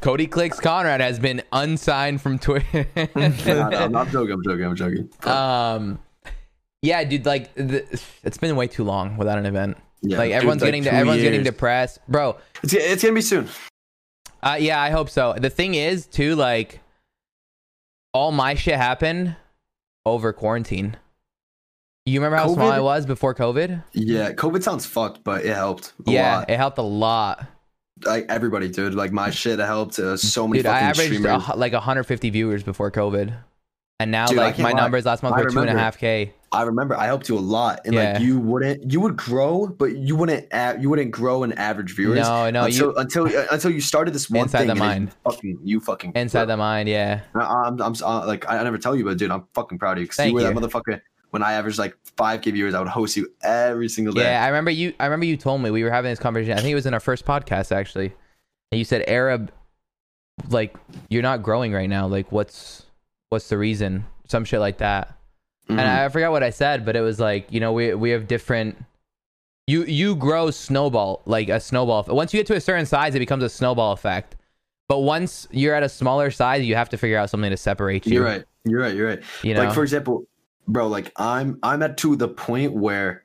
Cody Clix Conrad has been unsigned from Twitter. No, no, I'm not joking. I'm joking. I'm joking. um, yeah, dude, like the, it's been way too long without an event. Yeah, like dude, everyone's like getting two everyone's getting depressed, bro. It's, it's gonna be soon. Uh, yeah, I hope so. The thing is, too, like, all my shit happened over quarantine. You remember how small I was before COVID? Yeah, COVID sounds fucked, but it helped. A yeah, lot. it helped a lot. like everybody, dude. Like my shit helped. Uh, so many Dude, I averaged a, streamers. hu- like 150 viewers before COVID, and now Dude, like my lie. numbers last month I were two and a remember. half k. I remember I helped you a lot, and Yeah. like you wouldn't, you would grow, but you wouldn't, a- you wouldn't grow in average viewers. No, no, until you until uh, until you started this one Inside thing. the mind. You fucking, you fucking inside the mind. Yeah, I- I'm, I'm, uh, like I never tell you, but dude, I'm fucking proud of you because you were you. that motherfucker. When I averaged like five k viewers, I would host you every single day. yeah. I remember you. I remember you told me we were having this conversation. I think it was in our first podcast actually, and you said Arab, like you're not growing right now. Like what's what's the reason? Some shit like that. Mhm. and I forgot what I said, but it was like you know we we have different. You you grow snowball like a snowball. Once you get to a certain size, it becomes a snowball effect. But once you're at a smaller size, you have to figure out something to separate you. you're right. You're right. You're right. You know, Like for example, bro, like I'm I'm at to the point where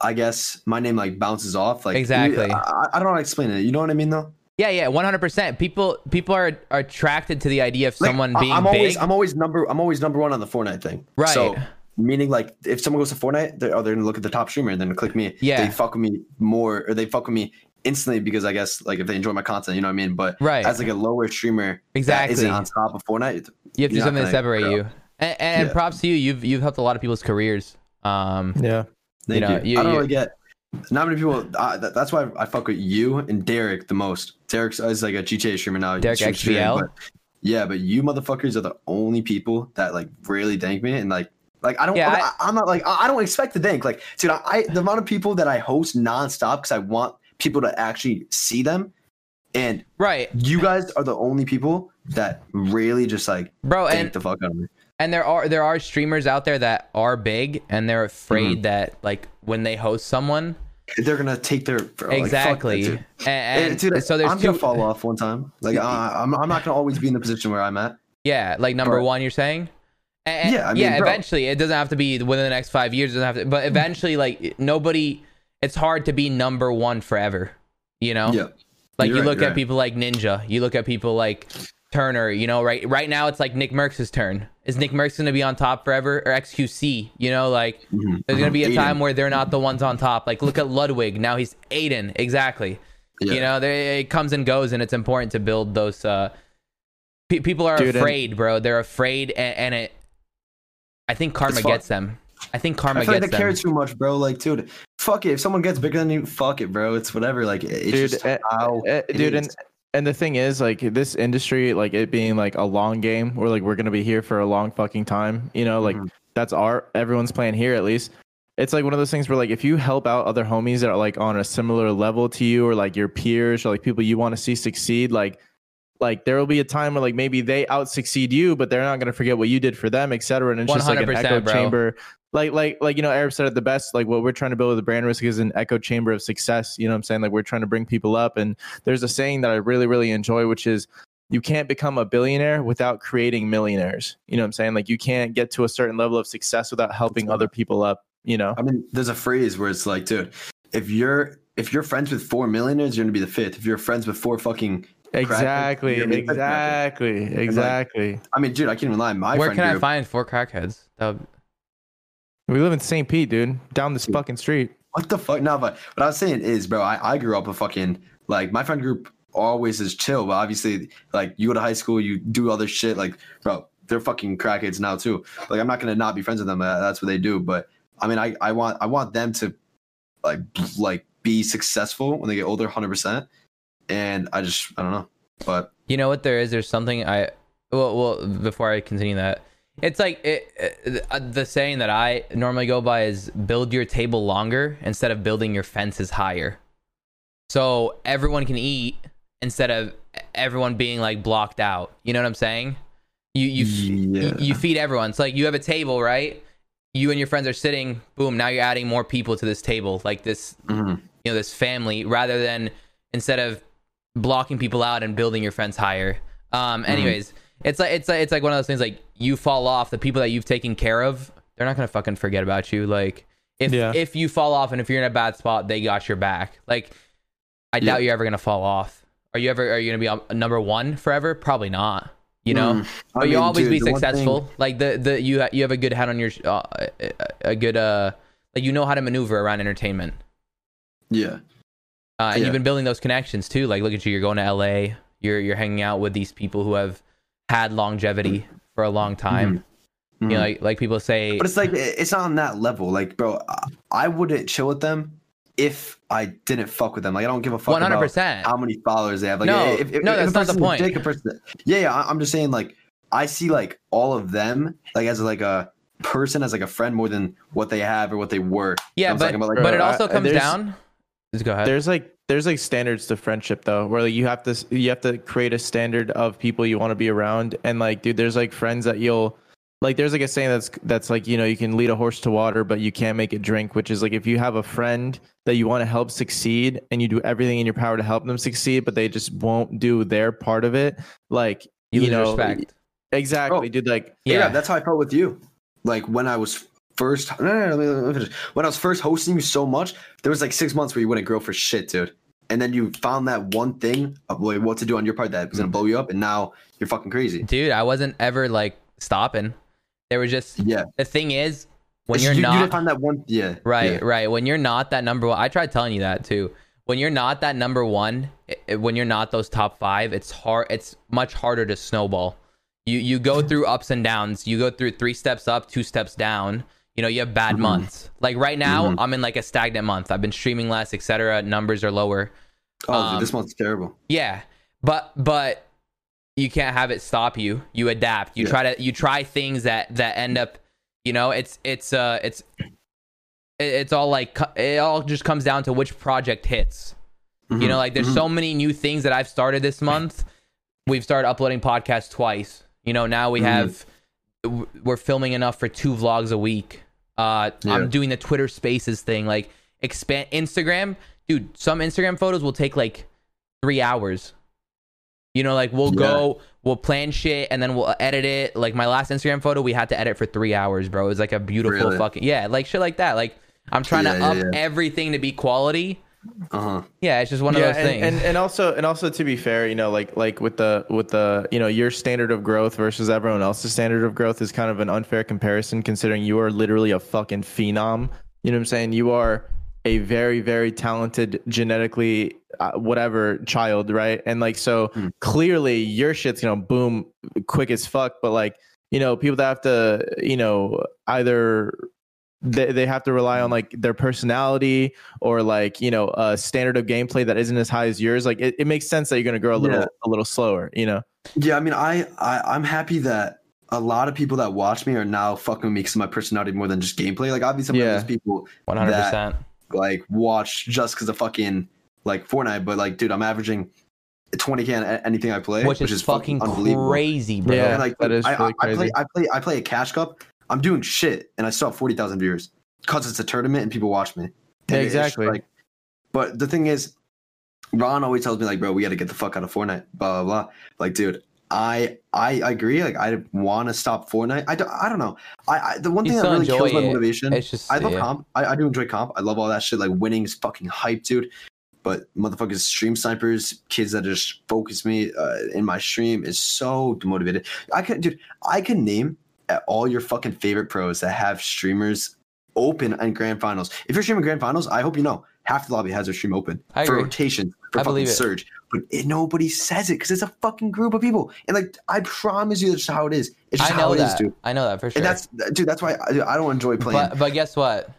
I guess my name like bounces off. Like Exactly. I, I don't know how to explain it. You know what I mean though? Yeah, yeah, one hundred percent. People people are, are attracted to the idea of Like, someone being I'm big. always I'm always number I'm always number one on the Fortnite thing. Right. So meaning like if someone goes to Fortnite, they're, oh, they're gonna look at the top streamer and then click me. Yeah. They fuck with me more or they fuck with me instantly because I guess like if they enjoy my content, you know what I mean? But Right. as like a lower streamer Exactly. that isn't on top of Fortnite, you have to do something to separate you. And, and Yeah. props to you. You've you've helped a lot of people's careers. Um, Yeah. Thank know, you. you- I don't really get not many people. Uh, that, that's why I fuck with you and Derek the most. Derek's is like a GTA streamer now. Derek streams streaming, XBL? but- yeah, but you motherfuckers are the only people that like really thank me and like. Like I don't, Yeah, I, I, am not like I I don't expect to thank. Like, dude, I, I the amount of people that I host nonstop because I want people to actually see them, and right, you guys are the only people that really just like bro. thank And the fuck out of me. And there are there are streamers out there that are big and they're afraid Mm-hmm. that like when they host someone They're gonna take their bro, like, exactly and, and Eh, dude, so there's I'm two gonna fall off one time. Like <laughs> uh, I'm, I'm not gonna always be in the position where I'm at. yeah like number But- one you're saying And- Yeah, I mean, yeah bro. eventually it doesn't have to be within the next five years doesn't have to but eventually like nobody it's hard to be number one forever you know Yeah, Like You're you look at right. people like Ninja, you look at people like Turner, you know, right right now it's like Nickmercs's turn. Is Nick Merckx going to be on top forever or XQC? You know, like Mhm, there's going to be a Adin. time where they're not the ones on top. Like look at Ludwig, now he's Adin, exactly. Yeah. You know, they, it comes and goes and it's important to build those uh pe- people are Dude, and- afraid, bro. They're afraid and, and it I think karma gets them. I think karma I feel like gets they care too much, bro. Like, dude, fuck it. If someone gets bigger than you, fuck it, bro. It's whatever. Like, it's Dude, just eh, how Uh, it dude, is. and and the thing is, like this industry, like it being like a long game, where like we're gonna be here for a long fucking time. You know, like Mhm. that's our everyone's playing here at least. It's like one of those things where like if you help out other homies that are like on a similar level to you, or like your peers, or like people you want to see succeed, like like there will be a time where like maybe they out succeed you, but they're not gonna forget what you did for them, et cetera. And it's just like an echo bro. chamber like like like you know Arab said it the best like what we're trying to build with the brand risk is an echo chamber of success you know what i'm saying like we're trying to bring people up and there's a saying that i really really enjoy which is you can't become a billionaire without creating millionaires you know what i'm saying like you can't get to a certain level of success without helping other people up you know I mean, there's a phrase where it's like, dude, if you're if you're friends with four millionaires, you're gonna be the fifth. If you're friends with four fucking, exactly you're gonna be the fifth exactly exactly I mean, dude, I can't even lie. My Where friend can I group, find four crackheads? That would- we live in st pete dude down this fucking street What the fuck? No, but what I was saying is, bro, I, I grew up a fucking like my friend group always is chill, but obviously, like you go to high school, you do other shit, like bro, they're fucking crackheads now too. Like I'm not gonna not be friends with them. Uh, that's what they do. But I mean, I I want I want them to like like be successful when they get older, hundred percent. And I just I don't know, but You know what there is? There's something I well, well before I continue that, it's like it, it, uh, the saying that I normally go by is build your table longer instead of building your fences higher. So everyone can eat instead of everyone being like blocked out. You know what I'm saying? You you Yeah. you, feed everyone. It's like you have a table, right? You and your friends are sitting. Boom! Now you're adding more people to this table, like this Mhm. you know this family rather than instead of blocking people out and building your friends higher um anyways it's like it's like it's like one of those things like you fall off the people that you've taken care of they're not gonna fucking forget about you like if Yeah. if you fall off and if you're in a bad spot they got your back like i Yeah. doubt you're ever gonna fall off are you ever are you gonna be a number one forever probably not you know Mm. I but you mean, always dude, be the thing- successful like the the you ha- you have a good head on your sh- uh, a- a good uh like you know how to maneuver around entertainment yeah. uh, and Yeah. you've been building those connections too. Like, look at you. You're going to LA. You're you're hanging out with these people who have had longevity for a long time. You know, Mhm. like like people say. But it's like it's not on that level. Like, bro, I- wouldn't chill with them if I didn't fuck with them. Like, I don't give a fuck 100%. how many followers they have. Like, No, if, if, no, if that's not the point. dick, person- yeah, yeah. I'm just saying, like, I see like all of them like as like a person, as like a friend, more than what they have or what they were. Yeah, but about, like, but it also I- comes down. Just go ahead. there's like there's like standards to friendship though where like you have to you have to create a standard of people you want to be around and like dude there's like friends that you'll like there's like a saying that's that's like you know you can lead a horse to water but you can't make it drink which is like if you have a friend that you want to help succeed and you do everything in your power to help them succeed but they just won't do their part of it like you you, lose know respect. exactly Oh. dude like Yeah. Yeah, that's how I felt with you. Like when I was first no, no, no, let me- let me finish. when I was first hosting you so much, there was like six months where you wouldn't grow for shit, dude. And then you found that one thing uh, of like, what to do on your part that was gonna hmm. blow you up, and now you're fucking crazy. dude. I wasn't ever like stopping. There was just Yeah, the thing is when It's- you're you, you not find that one. Yeah, Right, yeah. right. When you're not that number one, I tried telling you that too. When you're not that number one, i- i- when you're not those top five, it's hard. It's much harder to snowball. You you go through ups and downs. You go through three steps up, two steps down. You know, you have bad Mhm. months. Like right now, Mhm. I'm in like a stagnant month. I've been streaming less, etc. Numbers are lower. Oh, Um, dude, this month's terrible. Yeah, but but you can't have it stop you. You adapt. You Yeah. try to you try things that that end up. You know, it's it's uh it's it's all like it all just comes down to which project hits. You know, like there's Mhm. so many new things that I've started this month. We've started uploading podcasts twice. You know, now we Mhm. have we're filming enough for two vlogs a week. Uh Yeah. I'm doing the Twitter Spaces thing like expand Instagram. Dude, some Instagram photos will take like 3 hours. You know, like we'll Yeah. go, we'll plan shit, and then we'll edit it. Like my last Instagram photo, we had to edit for three hours, bro. It was like a beautiful Really? fucking yeah, like shit like that. Like I'm trying Yeah, to up everything to be quality. Uh huh. Yeah, it's just one of those and, things. and and also and also to be fair, you know, like like with the with the you know your standard of growth versus everyone else's standard of growth is kind of an unfair comparison, considering you are literally a fucking phenom. You know what I'm saying? You are a very very talented genetically uh, whatever child, right? And like so Hmm. clearly your shit's gonna boom quick as fuck, but like you know people that have to you know either they, they have to rely on like their personality or like you know a standard of gameplay that isn't as high as yours like it, it makes sense that you're going to grow a little Yeah. a little slower you know Yeah, I mean, I, I I'm happy that a lot of people that watch me are now fucking with me because of my personality more than just gameplay. Like, obviously, I'm Yeah. yeah. those people One hundred percent. like watch just because of fucking like Fortnite. But like, dude, I'm averaging 20k on anything I play, Which is fucking unbelievable. crazy, bro. Yeah. And, like, that is I, really I, I play, crazy. I play, I play a cash cup. I'm doing shit, and I still have 40,000 viewers because it's a tournament and people watch me. Yeah, exactly. like, but the thing is, Ron always tells me like, bro, we got to get the fuck out of Fortnite. Blah blah blah. Like, dude, I I agree. Like, I want to stop Fortnite. I don't. I don't know. I, I the one You thing that really kills enjoy my it. motivation. It's just I love yeah. comp. I, I do enjoy comp. I love all that shit. Like winning is fucking hype, dude. But motherfuckers, stream snipers, kids that just focus me uh, in my stream is so demotivated. I could, dude. I can name at all your fucking favorite pros that have streamers open and grand finals. If you're streaming grand finals, I hope you know half the lobby has their stream open I for agree. rotation for I fucking surge. But it, nobody says it because it's a fucking group of people. And like, I promise you, that's how it is. It's just I how know it is, that. dude. I know that for sure. And that's, dude. That's why I, I don't enjoy playing. but but guess what?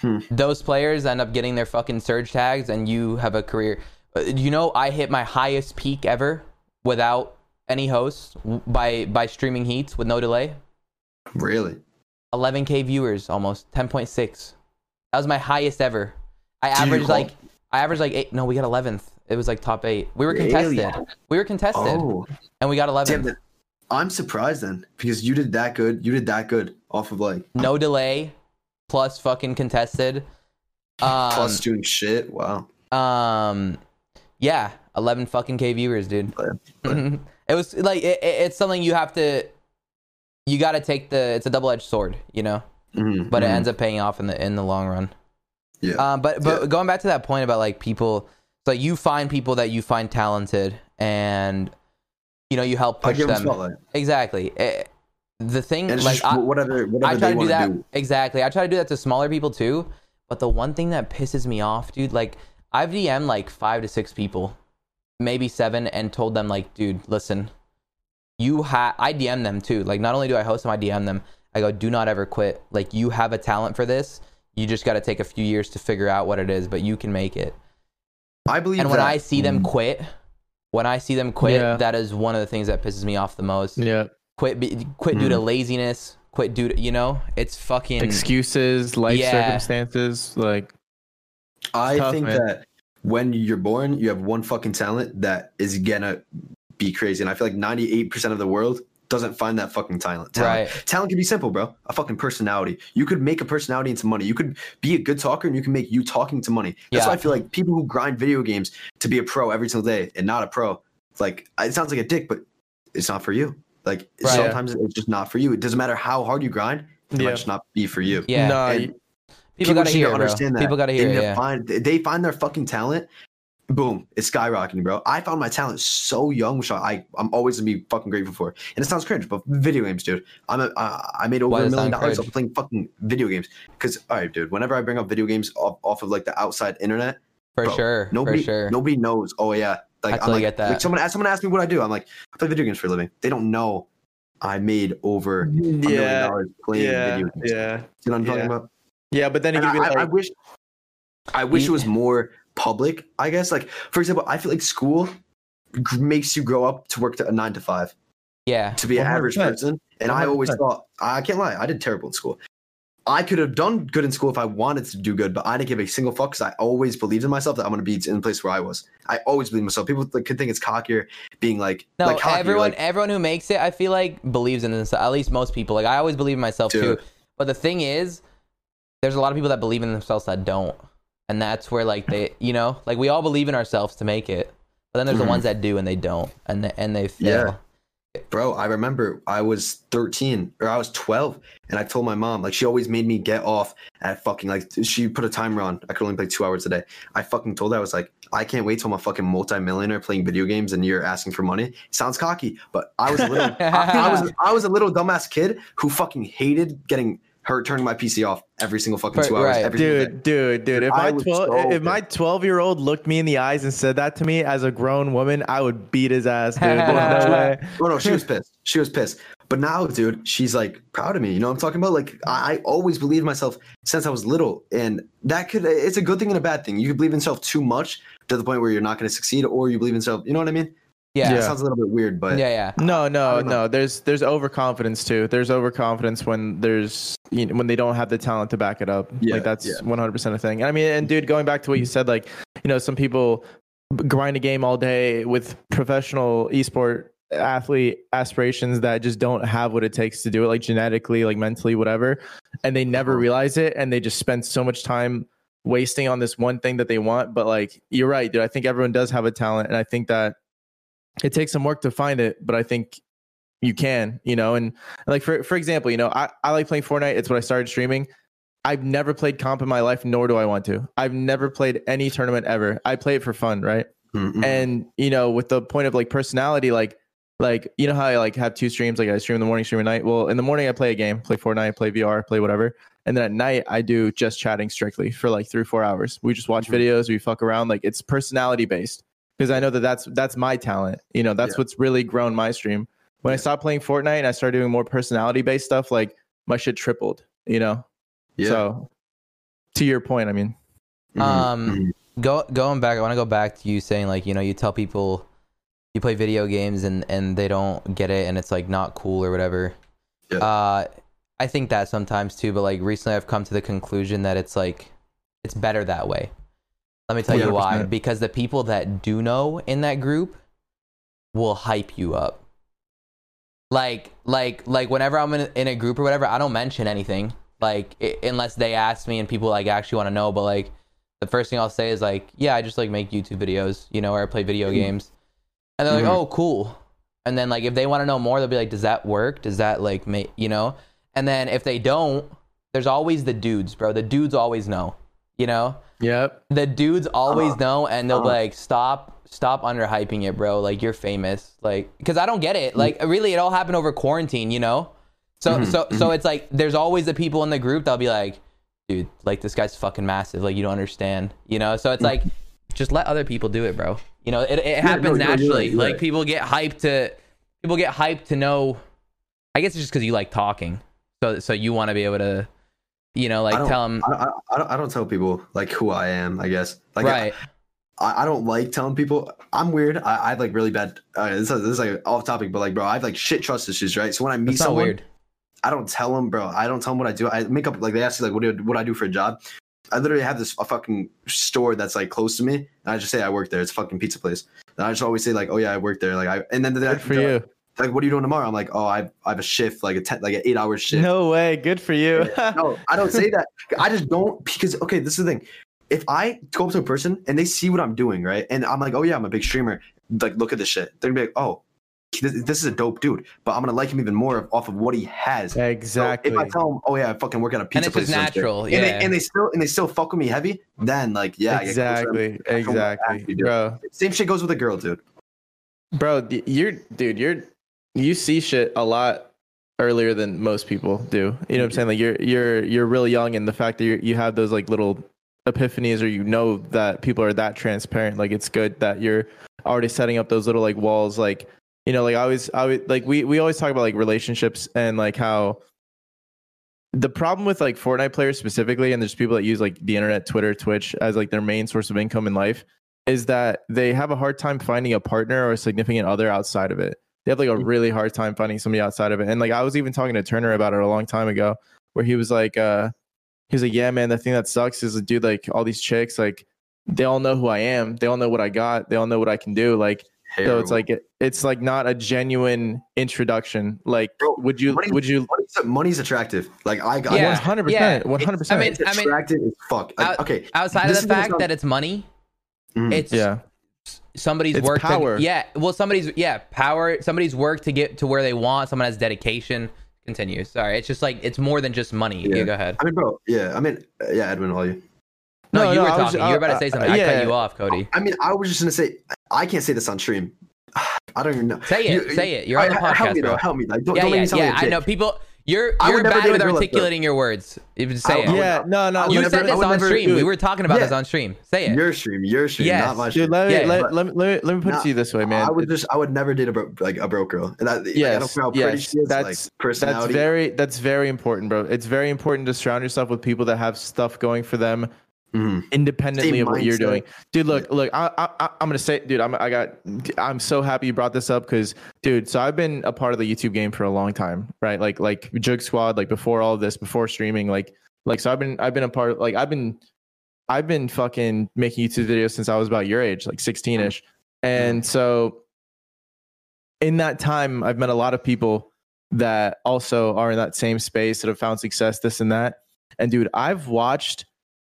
Hmm. Those players end up getting their fucking surge tags, and you have a career. Uh, You know, I hit my highest peak ever without any hosts by by streaming heats with no delay. Really. 11k viewers, almost 10.6. That was my highest ever. I Did averaged like I averaged like eight. No, we got 11th. It was like top eight. We were Really? contested. We were contested, Oh, and we got 11th. damn. I'm surprised then because you did that good. You did that good off of like no delay, plus fucking contested. <laughs> Um, plus doing shit. Wow. um, yeah, 11 fucking k viewers, dude. <laughs> It was like it, it- it's something you have to. You got to take the. It's a double edged sword, you know, mhm, but it mhm. ends up paying off in the in the long run. Yeah. Um, but but Yeah. going back to that point about like people, so you find people that you find talented, and you know you help push them them. Exactly. Eh, the thing, And like just I, whatever whatever I try they to do that to do. exactly. I try to do that to smaller people too. But the one thing that pisses me off, dude, like I've DM'd like five to six people, maybe seven, and told them like, dude, listen, you have. I DM them too. Like not only do I host them, I DM them. I go, do not ever quit. Like you have a talent for this. You just got to take a few years to figure out what it is, but you can make it. I believe. And when that- I see them quit, when I see them quit, Yeah. that is one of the things that pisses me off the most. yeah Quit, be, quit due to Mm. laziness. Quit due to you know, it's fucking. excuses life Yeah. circumstances like I tough, think man. that when you're born, you have one fucking talent that is gonna be crazy, and I feel like 98 percent of the world doesn't find that fucking talent. talent. Right. Talent can be simple, bro. A fucking personality. You could make a personality into money. You could be a good talker, and you can make you talking to money. That's Yeah. why I feel like people who grind video games to be a pro every single day and not a pro, like it sounds like a dick, but it's not for you. Like Right. sometimes it's just not for you. It doesn't matter how hard you grind. it Yeah. might just not be for you. Yeah. No, And you- People gotta hear, to it, bro. understand that. People gotta hear, They it, yeah. find they find their fucking talent. Boom, it's skyrocketing, bro. I found my talent so young, which I I'm always gonna be fucking grateful for. And it sounds cringe, but video games, dude. I'm a, I I made over Why a million dollars cringe? off playing fucking video games. Because all right, dude. Whenever I bring up video games off, off of like the outside internet, For bro, sure. nobody for sure. nobody knows. Oh yeah, like I I'm totally like, get that. like someone someone asked me what I do. I'm like I play video games for a living. They don't know I made over a million yeah, dollars playing yeah, video games. yeah, You know what I'm talking about? yeah. But then it could be I, like, I wish I wish it was more public, I guess. Like for example, I feel like school g- makes you grow up to work to a nine to five yeah. to be an average 100%. person. And I always thought I can't lie, I did terrible in school. I could have done good in school if I wanted to do good, but I didn't give a single fuck because I always believed in myself that I'm going to be in the place where I was. I always believe in myself. People like, could think it's cockier, being like, No, like cockier, everyone, like, everyone who makes it, I feel like believes in this. At least most people. Like I always believe in myself Dude. too. But the thing is, there's a lot of people that believe in themselves that don't, and that's where like they, you know, like we all believe in ourselves to make it. But then there's the Mhm. ones that do and they don't, and they, and they fail. Yeah. Bro, I remember I was 13 or I was 12 and I told my mom, like, she always made me get off at fucking, like, she put a timer on. I could only play two hours a day. I fucking told her, I was like, I can't wait till I'm a fucking multimillionaire playing video games and you're asking for money. sounds cocky, but I was a little, <laughs> I, I was, I was a little dumbass kid who fucking hated getting her turning my PC off every single fucking Right, two hours. right. Every single dude, dude, dude. If I my twelve, so if my twelve year old looked me in the eyes and said that to me as a grown woman, I would beat his ass, dude. <laughs> No. Oh no, she was pissed. She was pissed. But now, dude, she's like proud of me. You know what I'm talking about? Like I, I always believed myself since I was little, and that could it's a good thing and a bad thing. You could believe in yourself too much to the point where you're not going to succeed, or you believe in yourself. You know what I mean? Yeah. It Yeah. sounds a little bit weird, but Yeah. Yeah. No, no, no. There's there's overconfidence too. There's overconfidence when there's you know, when they don't have the talent to back it up. Yeah, like that's 100% a thing. And I mean, and dude, going back to what you said, like you know, some people grind a game all day with professional esport athlete aspirations that just don't have what it takes to do it, like genetically, like mentally, whatever, and they never Uh-huh. realize it, and they just spend so much time wasting on this one thing that they want. But like, you're right, dude. I think everyone does have a talent, and I think that it takes some work to find it, but I think you can, you know, and like for for example, you know, I, I like playing Fortnite. It's what I started streaming. I've never played comp in my life, nor do I want to. I've never played any tournament ever. I play it for fun, right? Mm-mm. And you know, with the point of like personality, like like you know how I like have two streams, like I stream in the morning, stream at night. Well, in the morning I play a game, play Fortnite, play VR, play whatever. And then at night I do just chatting strictly for like three, four hours. We just watch Mhm. videos, we fuck around. Like it's personality based because I know that that's that's my talent. You know, that's Yeah. what's really grown my stream. When I stopped playing Fortnite and I started doing more personality based stuff, like my shit tripled. You know, yeah. so to your point, I mean, Mhm, Um, mhm. Go going back, I want to go back to you saying like you know you tell people you play video games and and they don't get it and it's like not cool or whatever. Yeah. Uh, I think that sometimes too, but like recently I've come to the conclusion that it's like it's better that way. Let me tell you why. Because the people that do know in that group will hype you up. Like like like whenever I'm in, in a group or whatever, I don't mention anything like i unless they ask me and people like actually want to know. But like the first thing I'll say is like, yeah, I just like make YouTube videos, you know, or I play video Mhm. games, and they're like, oh, cool. And then like if they want to know more, they'll be like, does that work? Does that like make you know? And then if they don't, there's always the dudes, bro. The dudes always know, you know. Yep, The dudes always Uh-huh. know, and they'll be Uh-huh. like, stop, stop underhyping it, bro. Like you're famous, like because I don't get Mm. it. Like really, it all happened over quarantine, you know. So Mhm, so so it's like there's always the people in the group that'll be like, dude, like this guy's fucking massive. Like you don't understand, you know. So it's like, just let other people do it, bro. You know, it it happens no, you're right, naturally. you're like people get hyped to people get hyped to know. I guess it's just because you like talking, so so you want to be able to, you know, like tell them I, I, I don't, I don't tell people like who I am. I guess like right. I, I don't like telling people I'm weird. I, I have like really bad. Uh, this, is, this is like off topic, but like, bro, I have like shit trust issues, right? So when I meet That's someone, weird. I don't tell them, bro. I don't tell them what I do. I make up like they ask me like, what do what I do for a job? I literally have this a fucking store that's like close to me, and I just say I work there. It's a fucking pizza place, and I just always say like, oh yeah, I work there. Like I, and then they're good for you. Like, what are you doing tomorrow? I'm like, oh, I, I have a shift, like a ten, like an eight hour shift. No way, good for you. no, I don't say that. I just don't because okay, this is the thing. If I go up to a person and they see what I'm doing, right, and I'm like, oh yeah, I'm a big streamer. Like, look at this shit. They're gonna be like, oh, this, this is a dope dude, but I'm gonna like him even more off of what he has. So Exactly. if I tell him, oh yeah, I fucking work at a and pizza it's place, just or something," natural. and, Yeah. they, and they still and they still fuck with me heavy, then like yeah, I get closer. exactly. I Exactly. happy. Bro. Same shit goes with a girl, dude. Bro, you're dude, you're you see shit a lot earlier than most people do. You know what I'm saying? Like you're you're you're really young and the fact that you you have those like little epiphanies or you know that people are that transparent, like it's good that you're already setting up those little like walls like you know, like I always I always like we we always talk about like relationships and like how the problem with like Fortnite players specifically, and there's people that use like the internet, Twitter, Twitch as like their main source of income in life, is that they have a hard time finding a partner or a significant other outside of it. They have like a really hard time finding somebody outside of it. And like I was even talking to Turner about it a long time ago, where he was like, uh, he was like, Yeah, man, the thing that sucks is a dude, like all these chicks, like they all know who I am, they all know what I got, they all know what I can do. Like so it's like it, it's like not a genuine introduction. Like Bro, would you money- would you money's, money's attractive. Like I got Yeah. hundred percent, one hundred I mean, percent. I mean, attractive as fuck. Like, out- okay, outside this of the fact sound- that it's money, Mhm. it's Yeah. Somebody's It's work power. To, yeah, well, somebody's yeah power. Somebody's work to get to where they want. Someone has dedication. Continue. Sorry, it's just like it's more than just money. Yeah, Yeah. go ahead. I mean, bro, yeah. I mean, uh, yeah, Edwin, all you. No, No, you no, were I was- talking. you were about to say uh, something. I yeah. cut you off, Cody. I mean, I was just gonna say, I can't say this on stream. <sighs> I don't even know. Say it. You- say it. You're on the I- Help me, bro. though. Help me. Like, don't, yeah, don't yeah, yeah. I know people. You're I would you're never bad with that. articulating your words. Even say I it. Yeah, no, no. You said I this on never stream. do We were talking about Yeah. this on stream. Say it. Your stream, your stream, Yes. not my Dude, stream. let me, Yeah, let, let, me, let, me, let me put it to you this way, man. I would just, I would never date a bro, like a broke girl. And that, like, I don't Yes, care how pretty yes, she is. that's- like that's very that's very important, bro. It's very important to surround yourself with people that have stuff going for them Mhm. independently Same of what you're doing. Dude, look, look, I, I, I- I'm gonna say, dude, I'm, I got, I'm so happy you brought this up because, dude, so I've been a part of the YouTube game for a long time, right? Like, like Jug Squad, like before all of this, before streaming, like, like, so I've been, I've been a part, of, like, I've been, I've been fucking making YouTube videos since I was about your age, like 16 ish, and so in that time, I've met a lot of people that also are in that same space that have found success, this and that. And dude, I've watched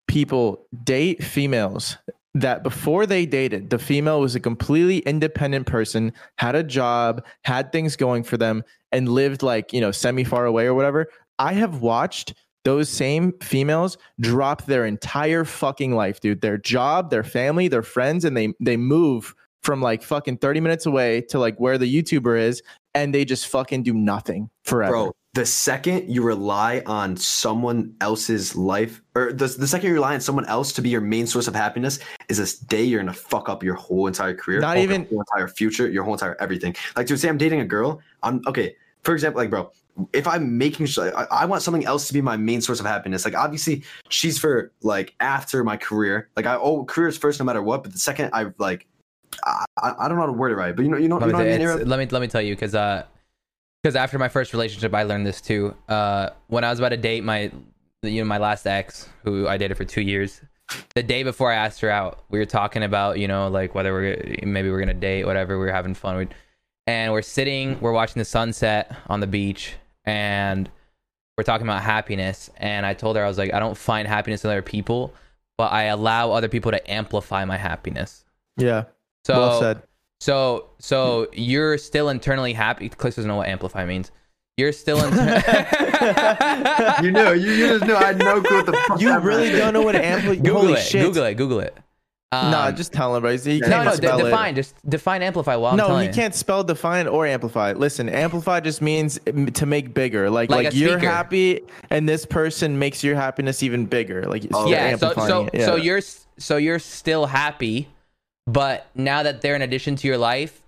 people date females that before they dated, the female was a completely independent person, had a job, had things going for them, and lived like, you know, semi far away or whatever. I have watched those same females drop their entire fucking life, dude. Their job, their family, their friends, and they they move from like fucking 30 minutes away to like where the YouTuber is, and they just fucking do nothing forever. Bro, the second you rely on someone else's life, or the, the second you rely on someone else to be your main source of happiness, is this day you're gonna fuck up your whole entire career, Not even- your entire future, your whole entire everything. Like, to say I'm dating a girl, I'm okay. For example, like, bro, if I'm making sure, I, I want something else to be my main source of happiness. Like, obviously, she's for like after my career. Like, I oh, career is first no matter what. But the second I like, I, I don't know how to word it right, but you know, you know, let you me, know what I tell- mean. let me let me tell you because uh because after my first relationship I learned this too. Uh, when I was about to date my you know my last ex who I dated for two years. The day before I asked her out, we were talking about you know like whether we're maybe we're gonna date, whatever. We were having fun, we and we're sitting, we're watching the sunset on the beach, and we're talking about happiness. And I told her I was like, I don't find happiness in other people, but I allow other people to amplify my happiness. Yeah. So well said. So so you're still internally happy. Clix doesn't know what amplify means. You're still in. <laughs> you knew, you, you just knew. I had no clue what the fuck You really don't know what amplify. Google Holy it. shit. Google it. Google it. Um, nah, just tell him, bro. He can't no, no. De- spell it. define. Just define amplify. While I'm no, he you. can't spell define or amplify. Listen, amplify just means to make bigger. Like Like like, you're happy, and this person makes your happiness even bigger. Like Oh, you're Yeah. So so it. so you're so you're still happy, but now that they're an addition to your life,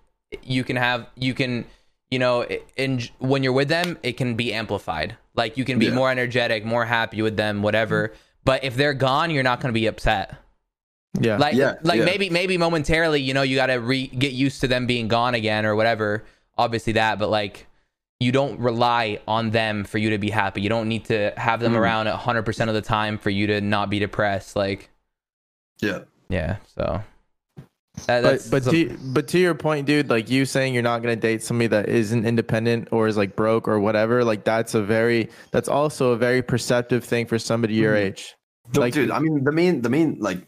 you can have you can you know in when you're with them, it can be amplified. Like you can be Yeah. more energetic, more happy with them, whatever. But if they're gone, you're not going to be upset. yeah. like Yeah, like yeah. maybe maybe momentarily you know you got to re- get used to them being gone again or whatever obviously that but like you don't rely on them for you to be happy you don't need to have them Mm. around 100% of the time for you to not be depressed like Yeah. yeah so that, but but so- to, but to your point, dude, like you saying you're not gonna date somebody that isn't independent or is like broke or whatever, like that's a very that's also a very perceptive thing for somebody your Mhm. age. The- Like- dude, I mean, the main, the main, like,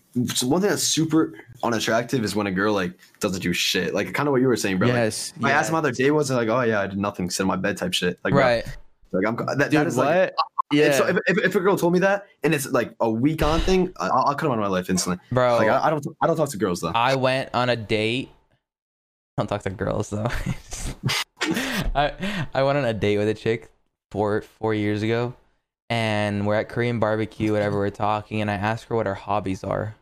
one thing that's super unattractive is when a girl like doesn't do shit. Like kind of what you were saying, bro. Like, yes. I asked him how their day was, and like, oh yeah, I did nothing, sit in my bed type shit. Like, bro, right. Like I'm that, that Dude, is what? like. yeah. So if, if, if a girl told me that and it's like a week on thing, I- I'll, I'll cut them out of my life instantly. Bro, Like I, I don't I don't talk to girls though. I went on a date. I don't talk to girls though. <laughs> I I went on a date with a chick four four years ago, and we're at Korean barbecue, whatever. We're talking, and I ask her what her hobbies are,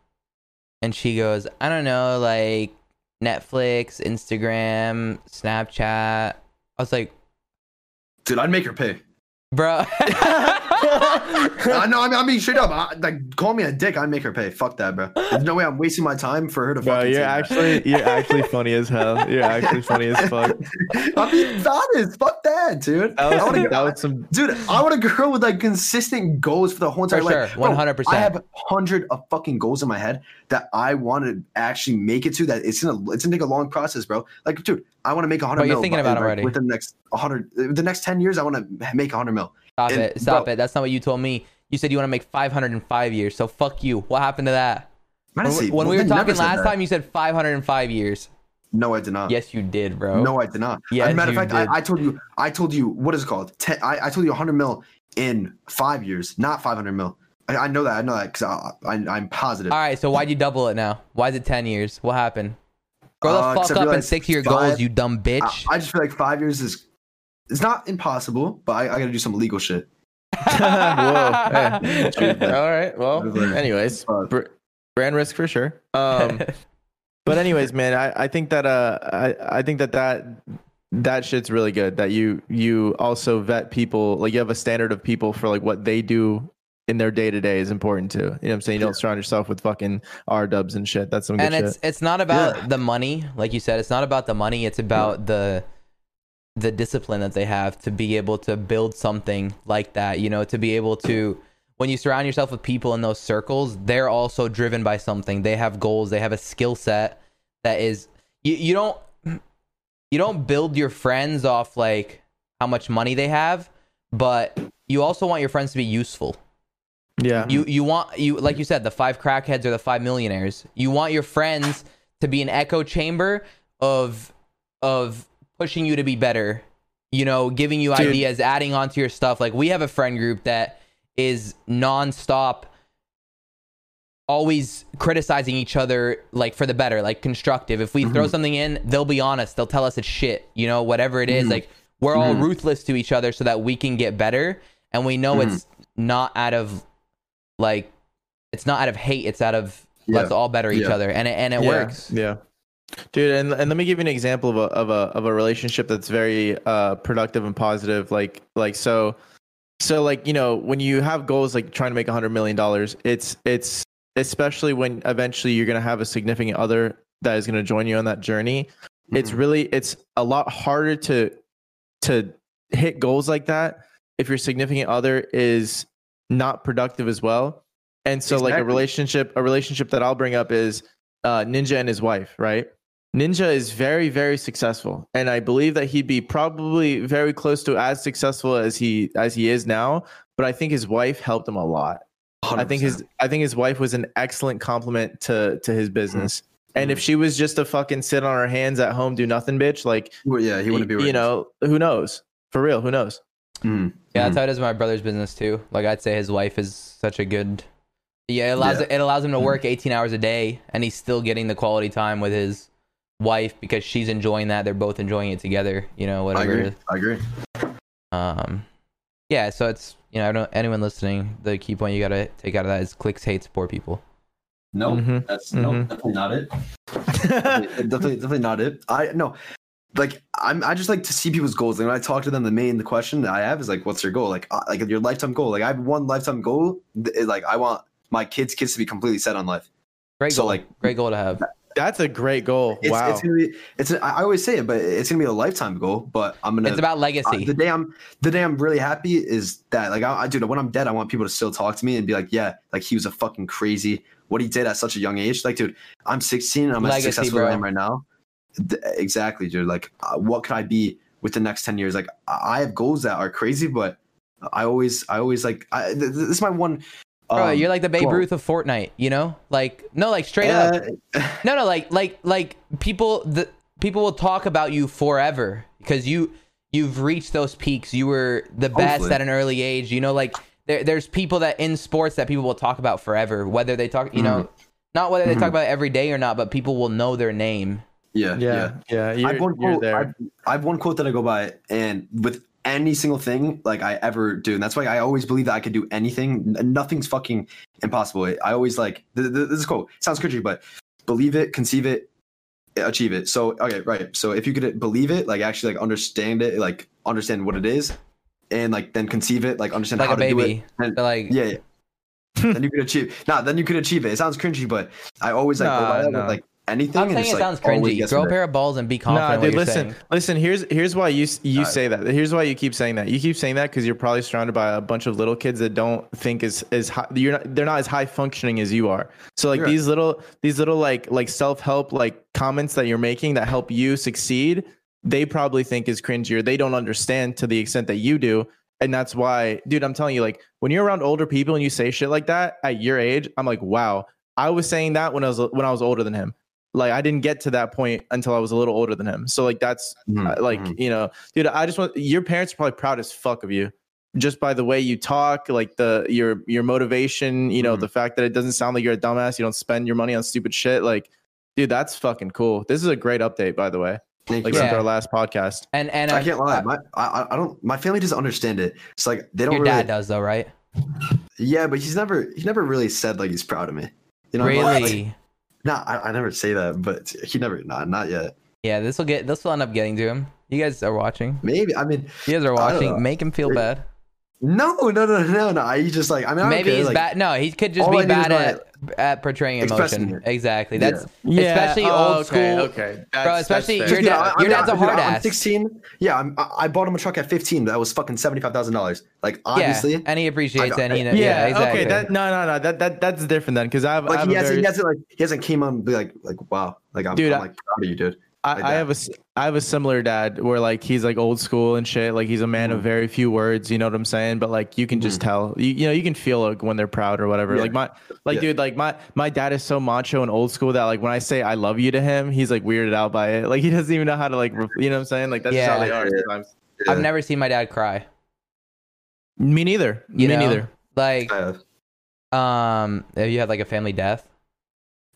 and she goes, "I don't know, like Netflix, Instagram, Snapchat." I was like, Dude, I'd make her pay. "Bro." <laughs> <laughs> <laughs> I know. I mean, I mean, straight up. I, like, call me a dick. I'd make her pay. Fuck that, bro. There's no way I'm wasting my time for her to Bro, you're take that. actually you're actually funny as hell. You're actually funny as <laughs> fuck. I'm being honest. Fuck that, dude. That was, I want some, a, that was some dude, I want a girl with like consistent goals for the whole entire For life. sure, 100%. I have hundred of fucking goals in my head that I want to actually make it to. That it's gonna it's gonna take a long process, bro. Like, dude, I want to make a hundred. Bro, you're mil thinking by- about it already. Within the next hundred, the next ten years, I want to make a hundred mil. Stop And, it. Stop bro- it. That's not what you told me. You said you want to make 500 in five years. So fuck you. What happened to that? I When, didn't when well, we were talking last time, you said 500 in five years. no, I did not. Yes, you did, bro. No, I did not. Yes, As a matter of fact. I, I told you, I told you, what is it called? Ten, I, I told you 100 mil in five years, not 500 mil. I, I know that. I know that because I, I, I'm positive. All right, so why'd you double it now? Why is it 10 years? What happened? Grow the Uh, 'cause fuck up and stick to your five- goals, you dumb I, bitch. I just feel like five years is, it's not impossible, but I, I got to do some legal shit. <laughs> Whoa, hey. all right. Well, anyways, br- brand risk for sure. Um, <laughs> but anyways, man, I, I think that uh I, I think that that that shit's really good. That you you also vet people like you have a standard of people for like what they do in their day to day is important too. You know what I'm saying? You don't surround yourself with fucking R dubs and shit. That's some good and shit. it's it's not about Yeah. the money, like you said. It's not about the money. It's about the the discipline that they have to be able to build something like that. You know, to be able to when you surround yourself with people in those circles, they're also driven by something. They have goals. They have a skill set that is you. You don't you don't build your friends off like how much money they have, but you also want your friends to be useful. yeah. You you want you like you said the five crackheads or the five millionaires. You want your friends to be an echo chamber of of pushing you to be better. You know, giving you Dude. ideas, adding onto your stuff. Like we have a friend group that is nonstop always criticizing each other like for the better, like constructive. If we throw mm-hmm. something in, they'll be honest. They'll tell us it's shit, you know, whatever it is. Mm-hmm. Like we're all mm-hmm. ruthless to each other so that we can get better and we know it's not out of like it's not out of hate, it's out of Yeah. let's all better each Yeah. other and it, and it yeah. works. Yeah. Dude, and, and let me give you an example of a of a of a relationship that's very uh productive and positive. Like like so so like, you know, when you have goals like trying to make a hundred million dollars, it's it's especially when eventually you're gonna have a significant other that is gonna join you on that journey. It's Mhm. really it's a lot harder to to hit goals like that if your significant other is not productive as well. And so like a relationship a relationship that I'll bring up is uh, Ninja and his wife, right? Ninja is very, very successful, and I believe that he'd be probably very close to as successful as he as he is now. But I think his wife helped him a lot. I think his I think his wife was an excellent complement to to his mm-hmm. business. And if mm-hmm. she was just a fucking sit on her hands at home, do nothing, bitch, like Well, yeah, he wouldn't be. you know, who knows? For real, who knows? Mhm. Yeah, that's mm-hmm. how it is my brother's business too. Like I'd say his wife is such a good Yeah, it allows Yeah. it allows him to work 18 hours a day and he's still getting the quality time with his wife because she's enjoying that. They're both enjoying it together, you know, whatever it agree. is. I agree. Um, yeah, so it's you know, I don't, anyone listening, the key point you gotta take out of that is Clix hates poor people. No, Mhm. that's no, no, definitely not it. <laughs> definitely, definitely not it. I no, like I'm. I just like to see people's goals. Like when I talk to them, the main the question that I have is like, "What's your goal?" Like, uh, like your lifetime goal. Like I have one lifetime goal. th- is, Like I want my kids' kids to be completely set on life. Great So, goal, like- great goal to have. That's a great goal. It's, wow. it's gonna be. It's. A, I always say it, but it's gonna be a lifetime goal. But I'm gonna. It's about uh, legacy. the day I'm the day I'm really happy is that like I, I dude when I'm dead I want people to still talk to me and be like yeah like he was a fucking crazy what he did at such a young age like dude I'm 16 I'm Legacy, as successful as bro. I am right now Th- exactly dude like uh, what could I be with the next 10 years like I I have goals that are crazy but I always I always like I, th- th- this is my one Bro, Um, you're like the Babe well, Ruth of Fortnite, you know? Like no, like straight up. uh, No, no, like like like people the people will talk about you forever because you you've reached those peaks. You were the best Hopefully. at an early age. You know, like there, there's people that in sports that people will talk about forever, whether they talk, you know, not whether they talk about it every day or not, but people will know their name. yeah, Yeah, yeah. yeah. I've You're, one you're quote. I've, I've one quote that I go by, and with any single thing like I ever do, and that's why I always believe that I could do anything. Nothing's fucking impossible. I always like th- th- this is quote. Sounds cringy, but believe it, conceive it, achieve it. So okay, right. So if you could believe it, like actually like understand it, like understand what it is, and like then conceive it, like understand Like how to do baby. it. And, like yeah, yeah. <laughs> then you could achieve. Nah, then you could achieve it. It sounds cringy, but I always like go Nah, by that nah. with like anything. I'm and saying it's, it like, sounds cringy. gets Grow a pair of balls and be confident. Nah, in what dude, you're listen, saying. listen. Here's here's why you you Alright. say that. Here's why you keep saying that. You keep saying that because you're probably surrounded by a bunch of little kids that don't think is is high, you're not they're not as high functioning as you are. So like You're right. these little these little like like self help like comments that you're making that help you succeed, they probably think is cringy or they don't understand to the extent that you do. And that's why, dude, I'm telling you, like when you're around older people and you say shit like that at your age, I'm like, wow, I was saying that when I was when I was older than him. Like I didn't get to that point until I was a little older than him. So like that's Mhm, uh, like mhm. you know, dude, I just want your parents are probably proud as fuck of you, just by the way you talk, like the your your motivation. You know, Mhm. the fact that it doesn't sound like you're a dumbass. You don't spend your money on stupid shit. Like, dude, that's fucking cool. This is a great update, by the way. Thank Like you. since Yeah. our last podcast. And and I uh, can't lie. uh, My, I, I- I don't. My family doesn't understand it. It's like they don't. your really, dad does though, right? Yeah, but he's never. He never really said like he's proud of me. You know. like- Nah, I, I never say that, but he never. Nah, not yet. Yeah, this will get this will end up getting to him. You guys are watching. Maybe. I mean, You guys are I don't know. watching. Make him feel bad. No, no, no, no, no. He just like. I mean, I Maybe care, he's like, bad. No, he could just be I do bad like- at at portraying emotion. it. Exactly. Yeah. Especially oh, old okay, school. Okay, Bro, especially fair. your dad- I- I your mean, dad's a dude, hard I'm ass. 16. Yeah, I'm, I I bought him a truck at 15. That was fucking seventy five thousand dollars. Like obviously, yeah, and he appreciates I it. got yeah, yeah, exactly. okay. That, no, no, no. That that that's different then, because I have, I like have he hasn't, very, he hasn't like he hasn't came on be like like wow like I'm, Dude, I'm like proud of you, dude. I, I have a s- I have a similar dad where like he's like old school and shit. Like he's a man of Mhm. very few words. You know what I'm saying? But like you can just tell. You, you know you can feel like when they're proud or whatever. Mm-hmm. Yeah. Like my like Yeah. dude like my my dad is so macho and old school that like when I say I love you to him, he's like weirded out by it. Like he doesn't even know how to like re- you know what I'm saying? Like that's just how they are Yeah. sometimes. I've never seen my dad cry. Me neither. You Me know? neither. Like, have. um, have you had like a family death?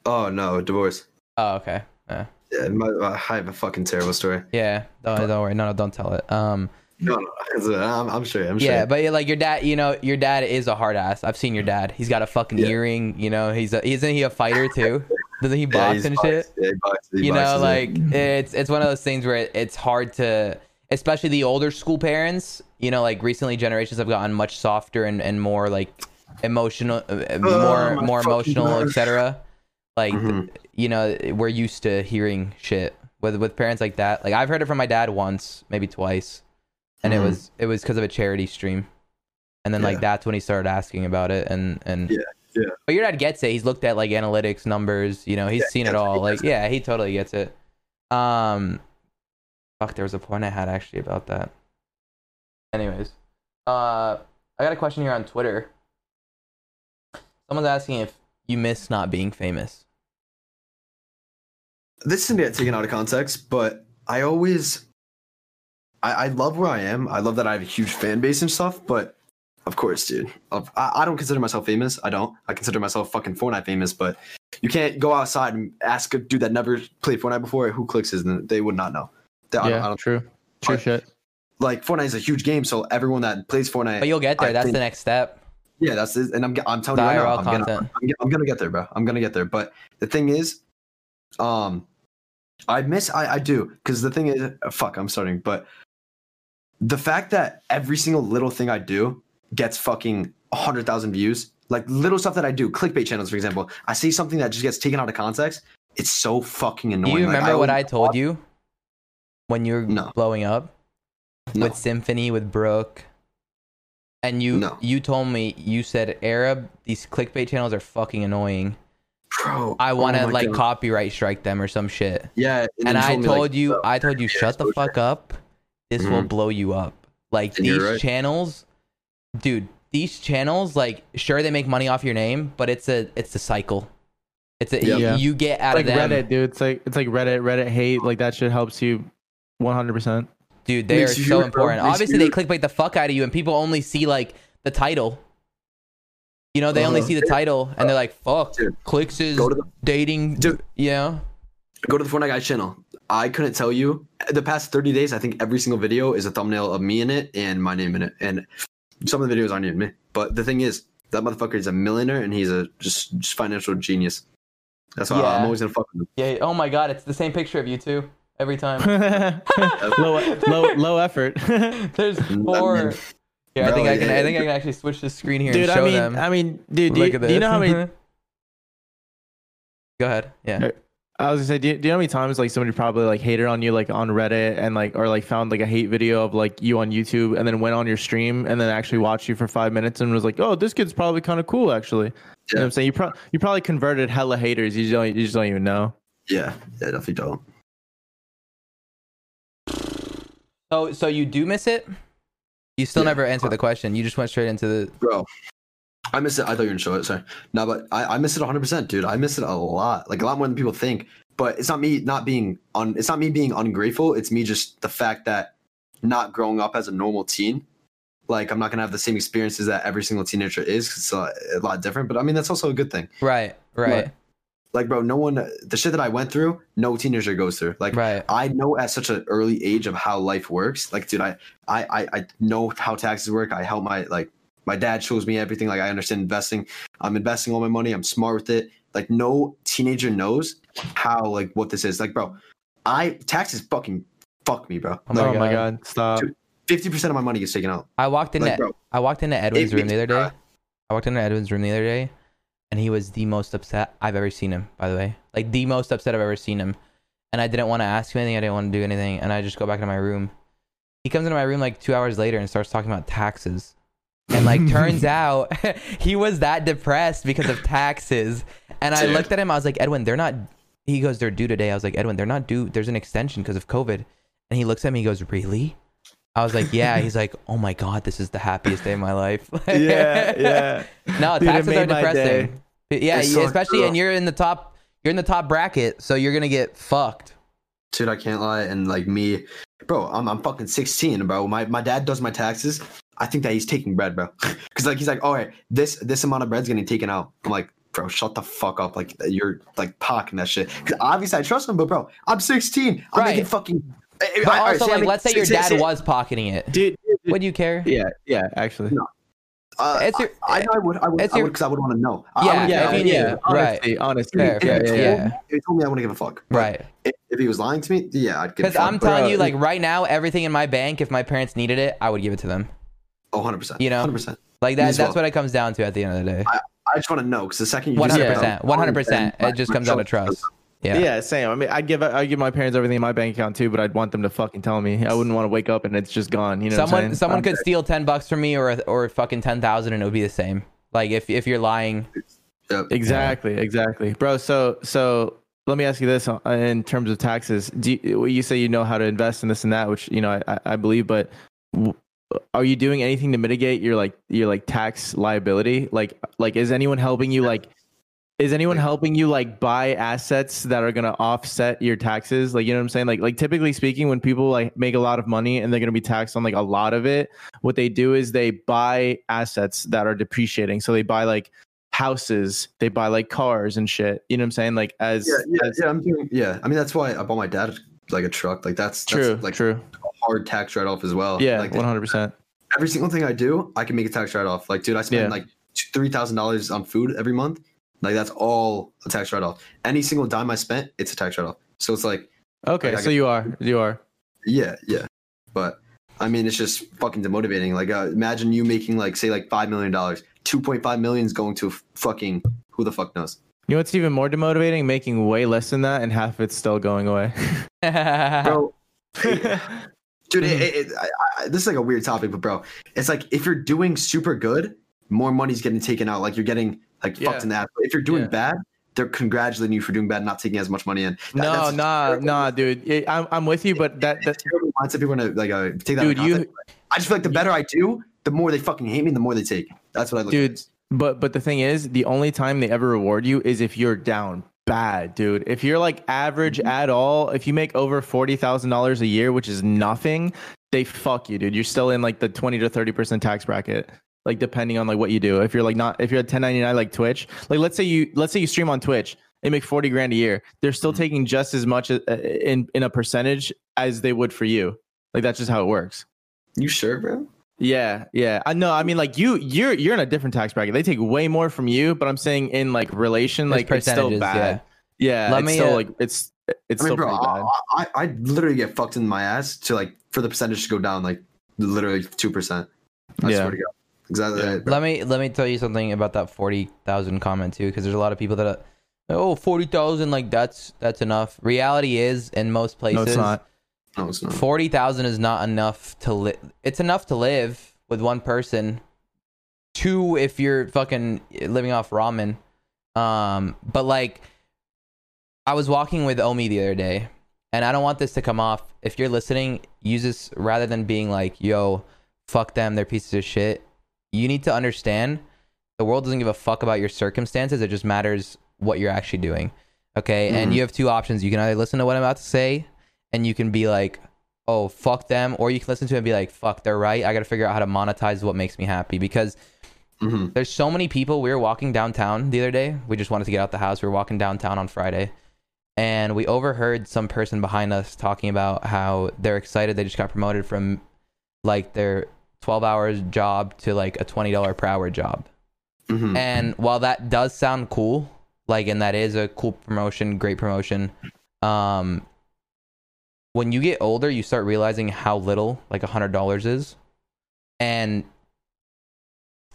Oh no, divorce. Oh, okay. Yeah, Yeah, my, I have a fucking terrible story. yeah. Don't, don't worry. No, no, don't tell it. Um, No, no, uh, I'm, I'm sure. I'm sure. yeah, but like your dad, you know, your dad is a hard ass. I've seen your dad. He's got a fucking Yeah. earring. You know, he's a, isn't he a fighter too? Doesn't he <laughs> Yeah, box he's and boxed. shit? Yeah, he you know boxes, yeah. like it's it's one of those things where it, it's hard to especially the older school parents you know like recently generations have gotten much softer and, and more like emotional uh, uh, more more emotional etc like Mhm. you know we're used to hearing shit with with parents like that. Like i've heard it from my dad once maybe twice. And Mhm. it was it was because of a charity stream. And then like that's when he started asking about it and and Yeah, yeah. but your dad gets it. He's looked at like analytics numbers you know he's Yeah, seen it all. Like it. yeah he totally gets it. Um fuck there was a point i had actually about that. Anyways uh i got a question here on twitter. Someone's asking if you miss not being famous this is gonna get taken out of context, but I always, I, I love where I am. I love that I have a huge fan base and stuff. But of course, dude, of- I, I don't consider myself famous. I don't. I consider myself fucking Fortnite famous. But you can't go outside and ask a dude that never played Fortnite before who Clix is, and they would not know. They- I don't, I Yeah, don't, true. True But- shit. like Fortnite is a huge game, so everyone that plays Fortnite, but you'll get there I that's think- the next step yeah, that's it. And I'm, I'm telling The you, right now, I'm gonna, content. I'm, I'm gonna get there, bro. I'm gonna get there. But the thing is, um, I miss, I, I do, because the thing is, uh, fuck, I'm starting. But the fact that every single little thing I do gets fucking hundred thousand views, like little stuff that I do, clickbait channels, for example, I see something that just gets taken out of context. It's so fucking do annoying. you Like, remember what i told you when you were No. blowing up No. with Symfuhny with brooke and you No. you told me you said arab these clickbait channels are fucking annoying Bro, i oh want to my like God. copyright strike them or some shit yeah, and, then i me, told like, you the- i told you shut the exposure. fuck up this will Mhm. blow you up like And these right. channels dude these channels, like, sure they make money off your name, but it's a it's a cycle. It's a Yeah. you, you get out like of them, Reddit, dude. It's like it's like Reddit, Reddit hate. Like that shit helps you, one hundred percent. dude. They are so important. Obviously, they clickbait the fuck out of you, and people only see like the title. You know, they only Uh-huh. see the title, and they're like, "Fuck, Dude, Clix is go to the- dating." Dude. yeah. Go to the Fortnite Guy channel. I couldn't tell you. The past 30 days, I think every single video is a thumbnail of me in it and my name in it. And some of the videos aren't even me. But the thing is, that motherfucker is a millionaire and he's a just, just financial genius. That's why Yeah. I'm always gonna fuck with him. Yeah. Oh my god, it's the same picture of you two every time. <laughs> <laughs> low, low, low effort. <laughs> There's four. Man. Yeah, I think Bro, I can. I think I can actually switch the screen here dude, and I show mean, them. I mean, dude, do you, at this. do you know how many? <laughs> Go ahead. Yeah. I was gonna say, do you, do you know how many times like somebody probably like hated on you like on Reddit and like or like found like a hate video of like you on YouTube and then went on your stream and then actually watched you for five minutes and was like, oh, this kid's probably kind of cool actually. You know what I'm saying? You pro- you probably converted hella haters. You just don't you just don't even know. Yeah, yeah, definitely don't. So, so you do miss it? You still Yeah. never answered the question. You just went straight into the. Bro. I miss it. I thought you were gonna show it. Sorry. No, but I, I miss it 100, percent dude. I miss it a lot, like a lot more than people think. But it's not me not being un. It's not me being ungrateful. It's me just the fact that not growing up as a normal teen. Like I'm not gonna have the same experiences that every single teenager is. 'cause It's a, a lot different. But I mean that's also a good thing. Right. Right. Like bro, no one the shit that I went through, no teenager goes through. Like Right. I know at such an early age of how life works. Like, dude, I, I, I, I know how taxes work. I help my like my dad shows me everything. Like, I understand investing. I'm investing all my money. I'm smart with it. Like, no teenager knows how like what this is. Like, bro, I taxes fucking fuck me, bro. Oh my oh my God. god, stop. Dude, Fifty percent of my money gets taken out. I walked into Like, bro, I walked into Edwin's it room the other day. cry. I walked into Edwin's room the other day, and he was the most upset I've ever seen him. By the way, like the most upset I've ever seen him. And I didn't want to ask him anything. I didn't want to do anything. And I just go back into my room. He comes into my room like two hours later and starts talking about taxes. And like <laughs> turns out <laughs> he was that depressed because of taxes. And I Dude. looked at him. I was like, Edwin, they're not. He goes, they're due today. I was like, Edwin, they're not due. There's an extension because of COVID. And he looks at me. He goes, really? I was like, yeah. He's like, oh my god, this is the happiest day of my life. <laughs> yeah, yeah. No, Dude, taxes are depressing. Yeah, It especially bro. and you're in the top. You're in the top bracket, so you're gonna get fucked. dude, I can't lie. And like me, bro, I'm, I'm fucking 16, bro. My my dad does my taxes. I think that he's taking bread, bro. <laughs> Because like he's like, all right, this this amount of bread's getting taken out. I'm like, bro, shut the fuck up. Like you're like talking that shit. Because obviously I trust him, but bro, I'm 16. I'm Right. making fucking. But also, like, let's say your dad was pocketing it. Dude, Would you care? yeah, yeah, actually. No. Uh, It's your- I, I would. I would. it's I would because I would want to know. I- I Yeah, yeah, I if would- you. Right. Honesty, honesty. Fair, If, fair, if, he yeah. told me, if he told me I wouldn't give a fuck. Right. If, if he was lying to me, yeah, I'd give a Because. I'm but- telling you, like right now, everything in my bank, if my parents needed it, I would give it to them. oh, 100 percent. you know, 100. percent Like that. That's well. what it comes down to at the end of the day. I just want to know because the second you One just hundred said, percent. One hundred percent. It just comes my out of trust- trust. Yeah. Yeah. same. I mean, I'd give I'd give my parents everything in my bank account too, but I'd want them to fucking tell me. I wouldn't want to wake up and it's just gone. You know, what I'm someone saying? someone Um, could steal ten bucks from me or or fucking ten thousand, and it would be the same. Like if if you're lying, Yep. Exactly, exactly, bro. So, so let me ask you this: uh, in terms of taxes, do you, you say you know how to invest in this and that, which you know I, I- I believe, but are you doing anything to mitigate your like your like tax liability? Like, like is anyone helping you? Like, is anyone helping you like buy assets that are gonna offset your taxes? Like, you know what I'm saying? Like, like typically speaking, when people like make a lot of money and they're gonna be taxed on like a lot of it, what they do is they buy assets that are depreciating. So they buy like houses, they buy like cars and shit. You know what I'm saying? Like as, Yeah, yeah, as yeah. I'm doing. Yeah, I mean that's why I bought my dad like a truck. Like that's, that's true, like true. hard tax write off as well. Yeah, like one hundred percent. every single thing I do, I can make a tax write off. Like, dude, I spend Yeah. like three thousand dollars on food every month. Like that's all a tax write off. Any single dime I spent, it's a tax write off. So it's like, Okay, Like, so you are, you are. yeah, yeah. But I mean, it's just fucking demotivating. Like, uh, imagine you making like say like five million dollars. Two point five million is going to fucking who the fuck knows, You know what's even more demotivating? Making way less than that and half of it's still going away. <laughs> bro. <laughs> dude it, it, it- I, I, this is like a weird topic but bro it's like if you're doing super good more money's getting taken out like you're getting like Yeah. fucked in the ass but if you're doing Yeah. bad they're congratulating you for doing bad and not taking as much money in That- no, nah, nah, dude. It- I'm, I'm with you, but that, that that's terrible mindset people want to like uh, take that Dude, you- i just feel like the better i do the more they fucking hate me the more they take That's what I look Dude, at. But but the thing is, the only time they ever reward you is if you're down bad, dude. If you're like average Mm-hmm. at all, if you make over forty thousand dollars a year, which is nothing, they fuck you, dude. You're still in like the twenty to thirty percent tax bracket. Like depending on like what you do. If you're like not if you're at 1099 like Twitch, like let's say you let's say you stream on Twitch, they make 40 grand a year. They're still Mhm. taking just as much uh, in in a percentage as they would for you. Like that's just how it works. You sure, bro? Yeah, yeah. I know. I mean, like you, you're you're in a different tax bracket. They take way more from you, but I'm saying in like relation, There's like it's still percentages, bad. Yeah, Let it's me, still uh, like it's it's I mean, still bro, bad. I, I, I literally get fucked in my ass to like for the percentage to go down like literally two percent. I Yeah. swear to God. Exactly. Yeah. right. Let me let me tell you something about that forty thousand comment too, because there's a lot of people that, are, oh, 40,000, like that's that's enough. Reality is, in most places, no, it's not. No, it's not. forty thousand is not enough to live. It's enough to live with one person. Two, if you're fucking living off ramen. Um, but like, I was walking with Omi the other day, and I don't want this to come off. If you're listening, use this rather than being like, "Yo, fuck them, they're pieces of shit." You need to understand the world doesn't give a fuck about your circumstances. It just matters what you're actually doing. Okay, and Mhm. you have two options. You can either listen to what I'm about to say, and you can be like, "Oh, fuck them," or you can listen to it and be like, "Fuck, they're right. I got to figure out how to monetize what makes me happy." Because hmm there's so many people. We were walking downtown the other day. We just wanted to get out the house. We were walking downtown on Friday, and we overheard some person behind us talking about how they're excited they just got promoted from like their 12 hours job to like a $20 per hour job. hmm And while that does sound cool, like, and that is a cool promotion, great promotion, um, when you get older, you start realizing how little like a hundred dollars is, and,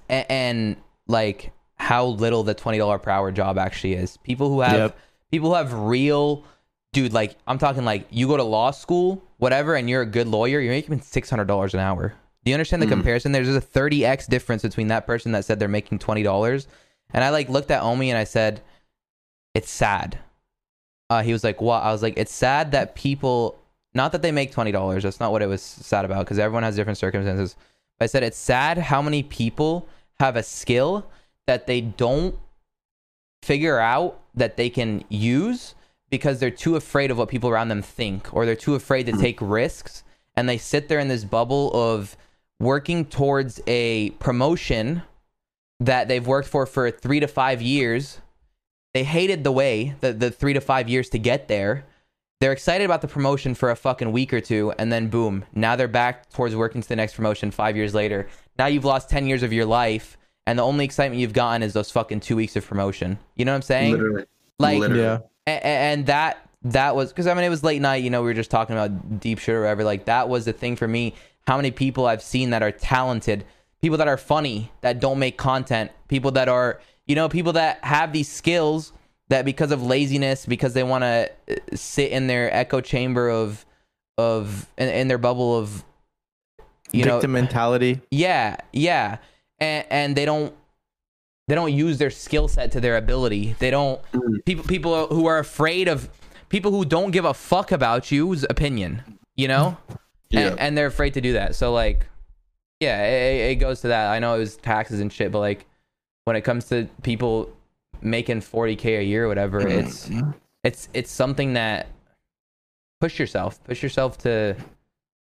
and and like how little the twenty dollar per hour job actually is. People who have Yep. people who have real, dude. Like I'm talking like you go to law school, whatever, and you're a good lawyer, you're making six hundred dollars an hour. Do you understand the Mhm. comparison? There's a 30x difference between that person that said they're making twenty dollars, and I like looked at Omi and I said, "It's sad." Uh, he was like, "What?" I was like, "It's sad that people, not that they make twenty dollars. That's not what it was sad about because everyone has different circumstances." I said it's sad how many people have a skill that they don't figure out that they can use because they're too afraid of what people around them think or they're too afraid to Mhm. take risks and they sit there in this bubble of working towards a promotion that they've worked for for 3 to 5 years they hated the way the the 3 to 5 years to get there they're excited about the promotion for a fucking week or two and then boom now they're back towards working to the next promotion 5 years later now you've lost 10 years of your life and the only excitement you've gotten is those fucking 2 weeks of promotion you know what i'm saying Literally. like Literally. Yeah, and, and that that was because I mean it was late night. You know, we were just talking about deep shit or whatever. Like that was the thing for me. How many people I've seen that are talented, people that are funny, that don't make content, people that are you know people that have these skills that because of laziness, because they want to sit in their echo chamber of of in, in their bubble of you know victim mentality. yeah, yeah, and and they don't they don't use their skill set to their ability. They don't Mm. people people who are afraid of people who don't give a fuck about you's opinion. You know, Yeah. and, and they're afraid to do that. So like, yeah, it, it goes to that. I know it was taxes and shit, but like when it comes to people making forty k a year or whatever, it's it's it's something that push yourself, push yourself to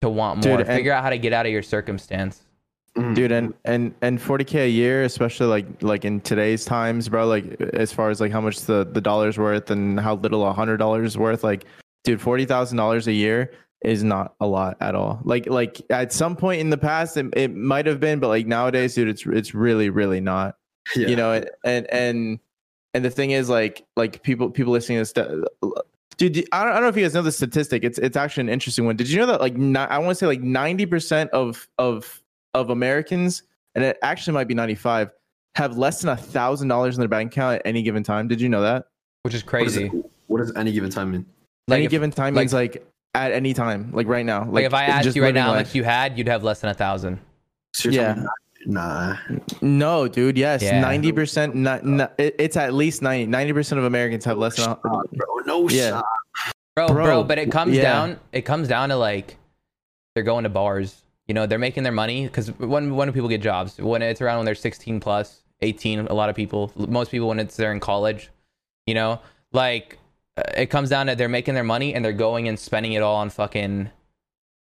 to want Dude, more. and- Figure out how to get out of your circumstance. Mhm. dude and and and 40k a year especially like like in today's times bro like as far as like how much the the dollar's worth and how little a hundred dollars worth like dude forty thousand dollars a year is not a lot at all. Like like at some point in the past it, it might have been but like nowadays dude it's it's really really not. Yeah. you know and and and the thing is like like people people listening to this stuff dude I don't, I don't know if you guys know the statistic. It's it's actually an interesting one. Did you know that like ni- i want to say like 90% of of of americans and it actually might be 95 have less than a thousand dollars in their bank account at any given time? Did you know that? Which is What, is crazy. it- what does any given time mean? any if, given time like- means like at any time like right now like, if I asked just you right now how life. much you had, you'd have less than a thousand. So Yeah. Nah. no dude yes Yeah. 90% not, not, it's at least 90 90% of americans have less than a, bro. No Yeah. shot. Bro, bro, Bro, but it comes yeah. down it comes down to like they're going to bars. you know they're making their money because when when do people get jobs when it's around when they're 16 plus 18 a lot of people most people when it's they're in college you know like it comes down to they're making their money and they're going and spending it all on fucking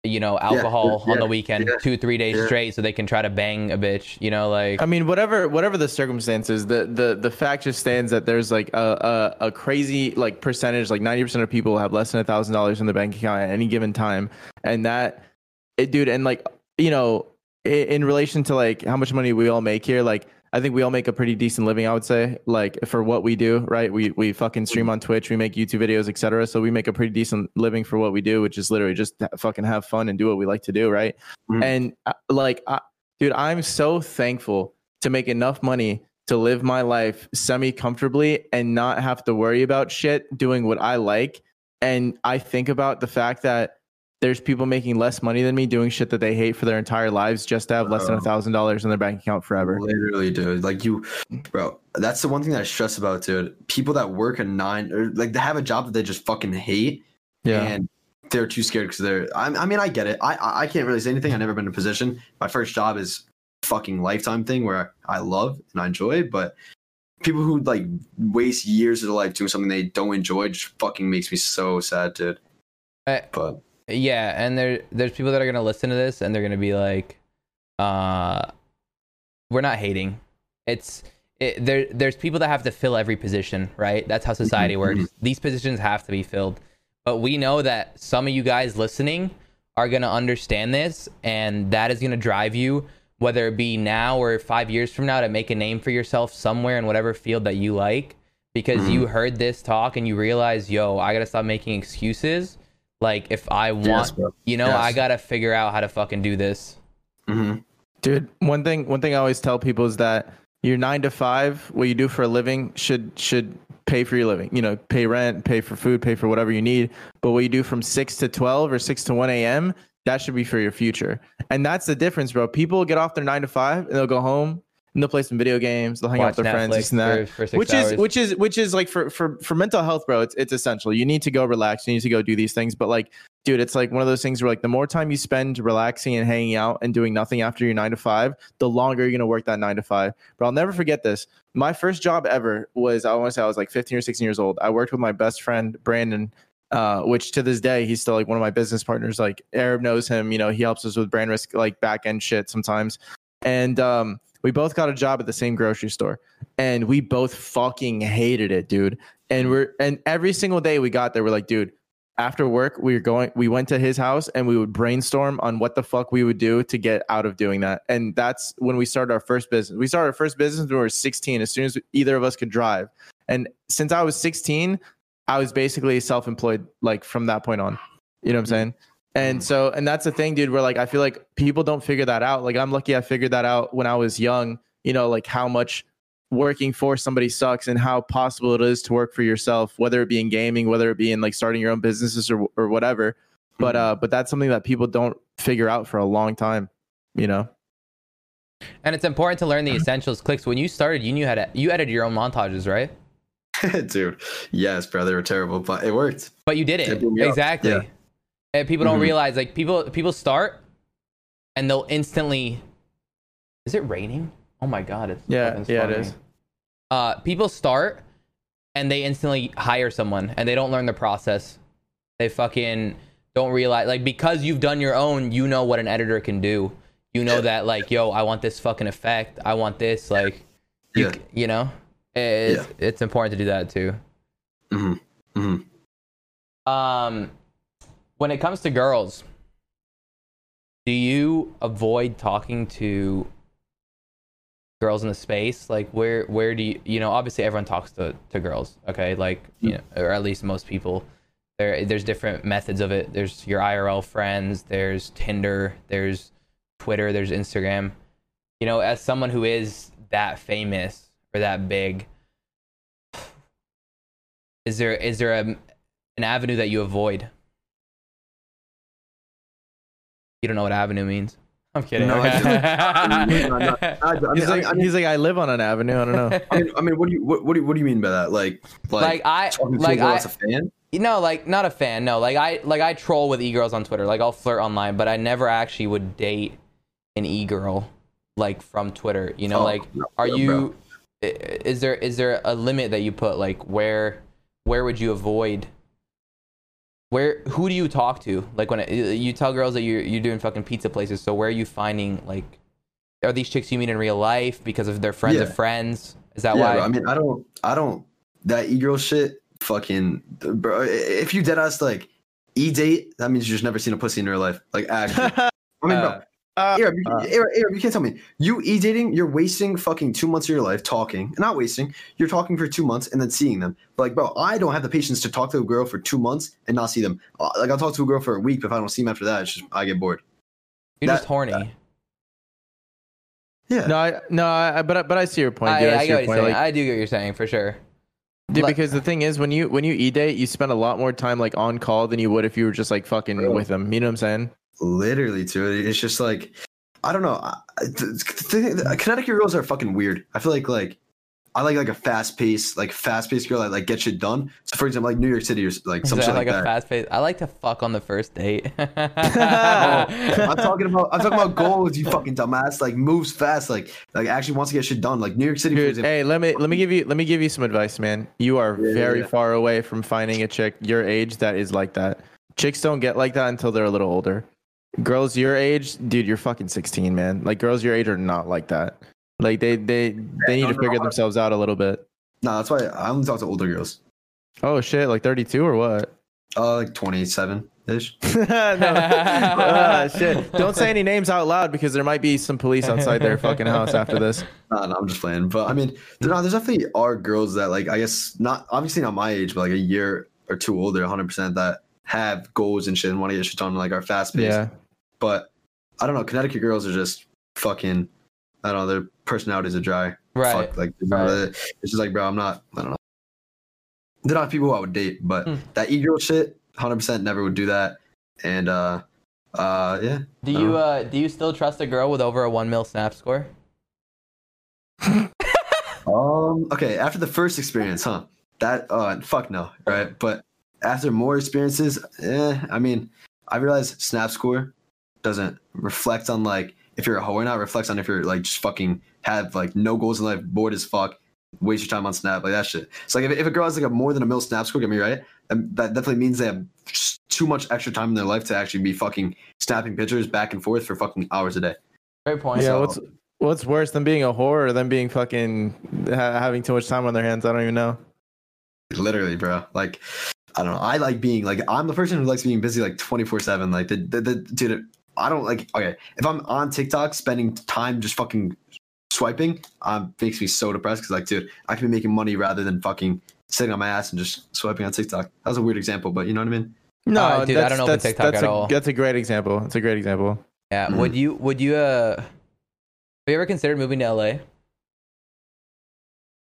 you know alcohol yeah, on the weekend yeah, two three days yeah. straight so they can try to bang a bitch you know like I mean, whatever whatever the circumstances, the the the fact just stands that there's like a a, a crazy like percentage, like ninety percent of people have less than a thousand dollars in their bank account at any given time, and that, it, dude, and like you know, in, in relation to like how much money we all make here, like. I think we all make a pretty decent living, I would say, like for what we do, right? We we fucking stream on Twitch, we make YouTube videos, etc. So we make a pretty decent living for what we do, which is literally just fucking have fun and do what we like to do, right? Mhm. And uh, like, I, dude, I'm so thankful to make enough money to live my life semi comfortably and not have to worry about shit doing what I like. And I think about the fact that there's people making less money than me doing shit that they hate for their entire lives just to have less than a thousand dollars in their bank account forever. Literally, dude. Like you, bro. That's the one thing that I stress about, dude. People that work a nine or like they have a job that they just fucking hate, Yeah. and they're too scared because they're. I, I mean, I get it. I I I can't really say anything. I've never been in a position. My first job is fucking lifetime thing where I love and I enjoy, but people who like waste years of their life doing something they don't enjoy just fucking makes me so sad, dude. Uh, But Yeah, and there there's people that are gonna listen to this and they're gonna be like, uh, we're not hating. It's it, there. There's people that have to fill every position, right? That's how society Mhm, works. These positions have to be filled, but we know that some of you guys listening are gonna understand this, and that is gonna drive you, whether it be now or five years from now, to make a name for yourself somewhere in whatever field that you like, because Mhm. you heard this talk and you realize, yo, I gotta stop making excuses. Like if I want yes, you know, Yes. I gotta figure out how to fucking do this. hmm Dude, one thing one thing I always tell people is that your nine to five, what you do for a living, should should pay for your living. You know, pay rent, pay for food, pay for whatever you need. But what you do from six to twelve or six to one a.m., that should be for your future. And that's the difference, bro. People get off their nine to five and they'll go home and they'll play some video games, they'll hang out with their friends, Netflix this and that. for, for six which hours. is which is which is like for for for mental health bro it's it's essential. You need to go relax you need to go do these things but like dude it's like one of those things where like the more time you spend relaxing and hanging out and doing nothing after your nine to five the longer you're gonna work that nine to five. But i'll never forget this. My first job ever was i want to say i was like 15 or 16 years old. I worked with my best friend brandon uh, which to this day he's still like one of my business partners. Like arab knows him you know he helps us with brand risk like back end shit sometimes. And um we both got a job at the same grocery store and we both fucking hated it, dude. And we're and every single day we got there, we're like, dude, after work, we were going we went to his house and we would brainstorm on what the fuck we would do to get out of doing that. And that's when we started our first business. We started our first business when we were 16, as soon as either of us could drive. And since I was 16, I was basically self-employed like from that point on. You know what I'm mm-hmm. saying? And so, and that's the thing, dude, where like I feel like people don't figure that out. Like I'm lucky I figured that out when I was young, you know, like how much working for somebody sucks and how possible it is to work for yourself, whether it be in gaming, whether it be in like starting your own businesses or or whatever. But uh but that's something that people don't figure out for a long time, you know. and it's important to learn the <laughs> essentials. Clix. When you started, you knew how to. You edited your own montages, right? <laughs> dude. Yes, bro. They were terrible, but it worked. But you did They it blew me up. exactly. Yeah. And people don't Mhm. realize like people people start, and they'll instantly. Is it raining? Oh my god! It's Yeah, yeah, it is. Uh, people start, and they instantly hire someone, and they don't learn the process. They fucking don't realize like because you've done your own, you know what an editor can do. You know Yeah. that like, yo, I want this fucking effect. I want this like, you, Yeah. you know, it's it's important to do that too. hmm hmm Um, when it comes to girls, do you avoid talking to girls in the space? Like, where where do you you know? Obviously, everyone talks to to girls. Okay, like you mm. know, or at least most people. There there's different methods of it. There's your IRL friends. There's Tinder. There's Twitter. There's Instagram. You know, as someone who is that famous or that big, is there is there a an avenue that you avoid? You don't know what avenue means. I'm kidding. No, I do. No, no, I, I mean, He's like I mean, he's like I live on an avenue, I don't know. I mean, I mean, what do you what, what do you what do you mean by that? Like, like, like I talking like a I that's a fan? You know, like not a fan. No, like I like I troll with e girls on Twitter. Like I'll flirt online, but I never actually would date an e girl like from Twitter. You know, Oh, like no, are bro, you? i- Is there is there a limit that you put? Like where where would you avoid? Where who do you talk to? Like when it, you tell girls that you're you're doing fucking pizza places. So where are you finding like? Are these chicks you meet in real life because of their friends of friends? Is that yeah, why? bro, I mean, I don't, I don't. That e girl shit, fucking, bro. If you dead ass like e date, that means you just never seen a pussy in real life. Like actually, <laughs> I mean, bro. Uh, Uh, Arab, you, uh. Arab, Arab, you can't tell me you e dating. You're wasting fucking two months of your life talking. Not wasting. You're talking for two months and then seeing them. But like, bro, I don't have the patience to talk to a girl for two months and not see them. Uh, Like, I'll talk to a girl for a week, but if I don't see them after that, it's just I get bored. you're that- just horny. Yeah. no, I, no, I, but I- but I see your point, I, dude. I, I see get your what you're point. saying. Like, I do get what you're saying for sure. dude, like- because the thing is, when you when you e date, you spend a lot more time like on call than you would if you were just like fucking Bro. with them. You know what I'm saying? Literally, dude. It's just like I don't know. I- the- the- the- Connecticut girls are fucking weird. I feel like like I like like a fast pace, like fast paced girl that like get shit done. So for example, like New York City or like Is some shit like like, a that. fast pace? I like to fuck on the first date. <laughs> <laughs> I'm talking about I'm talking about goals, you fucking dumbass. Like moves fast, like like actually wants to get shit done. Like New York City, for Dude, example. hey, let me let me give you let me give you some advice, man. You are Yeah, very yeah. far away from finding a chick your age that is like that. Chicks don't get like that until they're a little older. Girls your age, dude, you're fucking 16, man. Like girls your age are not like that. Like they they they need no, to figure no. themselves out a little bit. Nah, that's why I only talk to older girls. Oh shit, like 32 or what? Uh, like 27 ish. <laughs> no. Ah, shit. Don't say any names out loud because there might be some police outside their fucking house after this. <laughs> Nah, no, I'm just playing. But I mean, there, there's definitely are girls that like I guess not obviously not my age, but like a year or two older, 100 percent that have goals and shit and want to get shit done, like our fast pace. Yeah. But I don't know. Connecticut girls are just fucking. I don't know. Their personalities are dry. right. Fuck, like know, Right. it's just like, bro, I'm not. I don't know. They're not people I would date, but Hmm. that e girl shit, 100 percent never would do that. And uh, uh, yeah. Do you uh do you still trust a girl with over a one mil snap score? <laughs> Um. Okay. After the first experience, huh? That. Uh. Fuck no. Right. But after more experiences, eh. I mean, I realized Snap Score doesn't reflect on like if you're a hoe or not. Reflects on if you're like just fucking have like no goals in life, bored as fuck, waste your time on Snap, like that shit. It's like if, if a girl has like a more than a mil Snap Score, get me right. That definitely means they have just too much extra time in their life to actually be fucking snapping pictures back and forth for fucking hours a day. Great point. Yeah, So- what's what's worse than being a whore or than being fucking ha- having too much time on their hands? I don't even know. literally bro like i don't know i like being like i'm the person who likes being busy like 24 7 like the, the, the dude i don't like okay if i'm on tiktok spending time just fucking swiping um makes me so depressed because like dude i can be making money rather than fucking sitting on my ass and just swiping on tiktok that was a weird example but you know what i mean No, Uh, dude, I that's, don't open that's, TikTok that's at a, all. That's a great example. It's a great example. Yeah. Mhm. Would you would you uh have you ever considered moving to LA?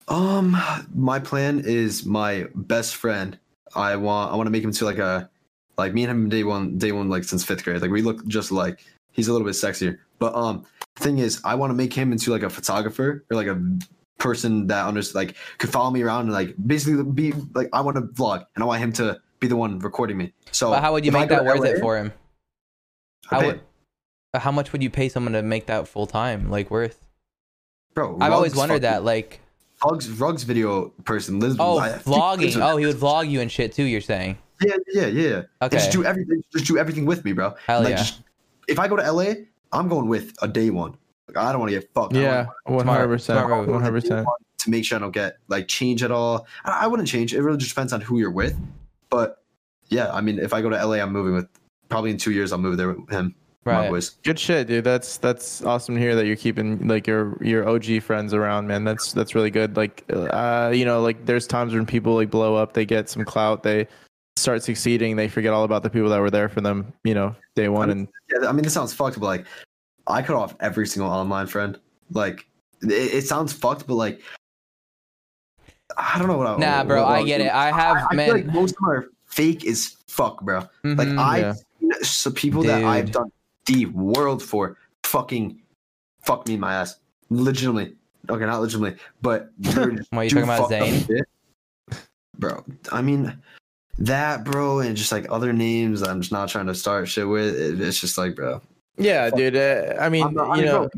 Um, my plan is my best friend. I want I want to make him to like a like me and him day one day one like since fifth grade. Like we look just like he's a little bit sexier. But um, thing is, I want to make him into like a photographer or like a person that understands like could follow me around and like basically be like I want to vlog and I want him to be the one recording me. So But how would you make that worth LA, it for him? How would, how much would you pay someone to make that full time like worth? bro? I've always wondered that like Rugs Rugs video person. Liz, oh I vlogging. Oh, he would vlog you and shit too. You're saying? Yeah, yeah, yeah. Okay. And just do everything. Just do everything with me, bro. Hell like, yeah. just, if I go to LA, I'm going with a day one. Like, I don't want to get fucked. Yeah, one hundred percent, one hundred percent. to make sure I don't get like change at all. I, I wouldn't change. It really just depends on who you're with. But yeah, I mean, if I go to LA, I'm moving with. Probably in two years, I'll move there with him. Right. Good shit, dude. That's that's awesome to hear that you're keeping like your your OG friends around, man. That's that's really good. Like, uh, you know, like there's times when people like blow up, they get some clout, they start succeeding, they forget all about the people that were there for them, you know, day one. And Yeah, I mean, this sounds fucked, but like, I cut off every single online friend. Like, it, it sounds fucked, but like, I don't know what I. Nah, bro, what I get it. I have I man. feel like most of them are fake as fuck, bro. Like Mhm. I, yeah. so people that I've done the world for, fucking, fuck me in my ass, legitimately. Okay, not legitimately, but <laughs> they're you talking about fucked up Zayt? shit. bro? I mean, that, bro, and just like other names I'm just not trying to start shit with. It's just like, bro. Yeah, dude. Uh, I mean, not- you mean, know,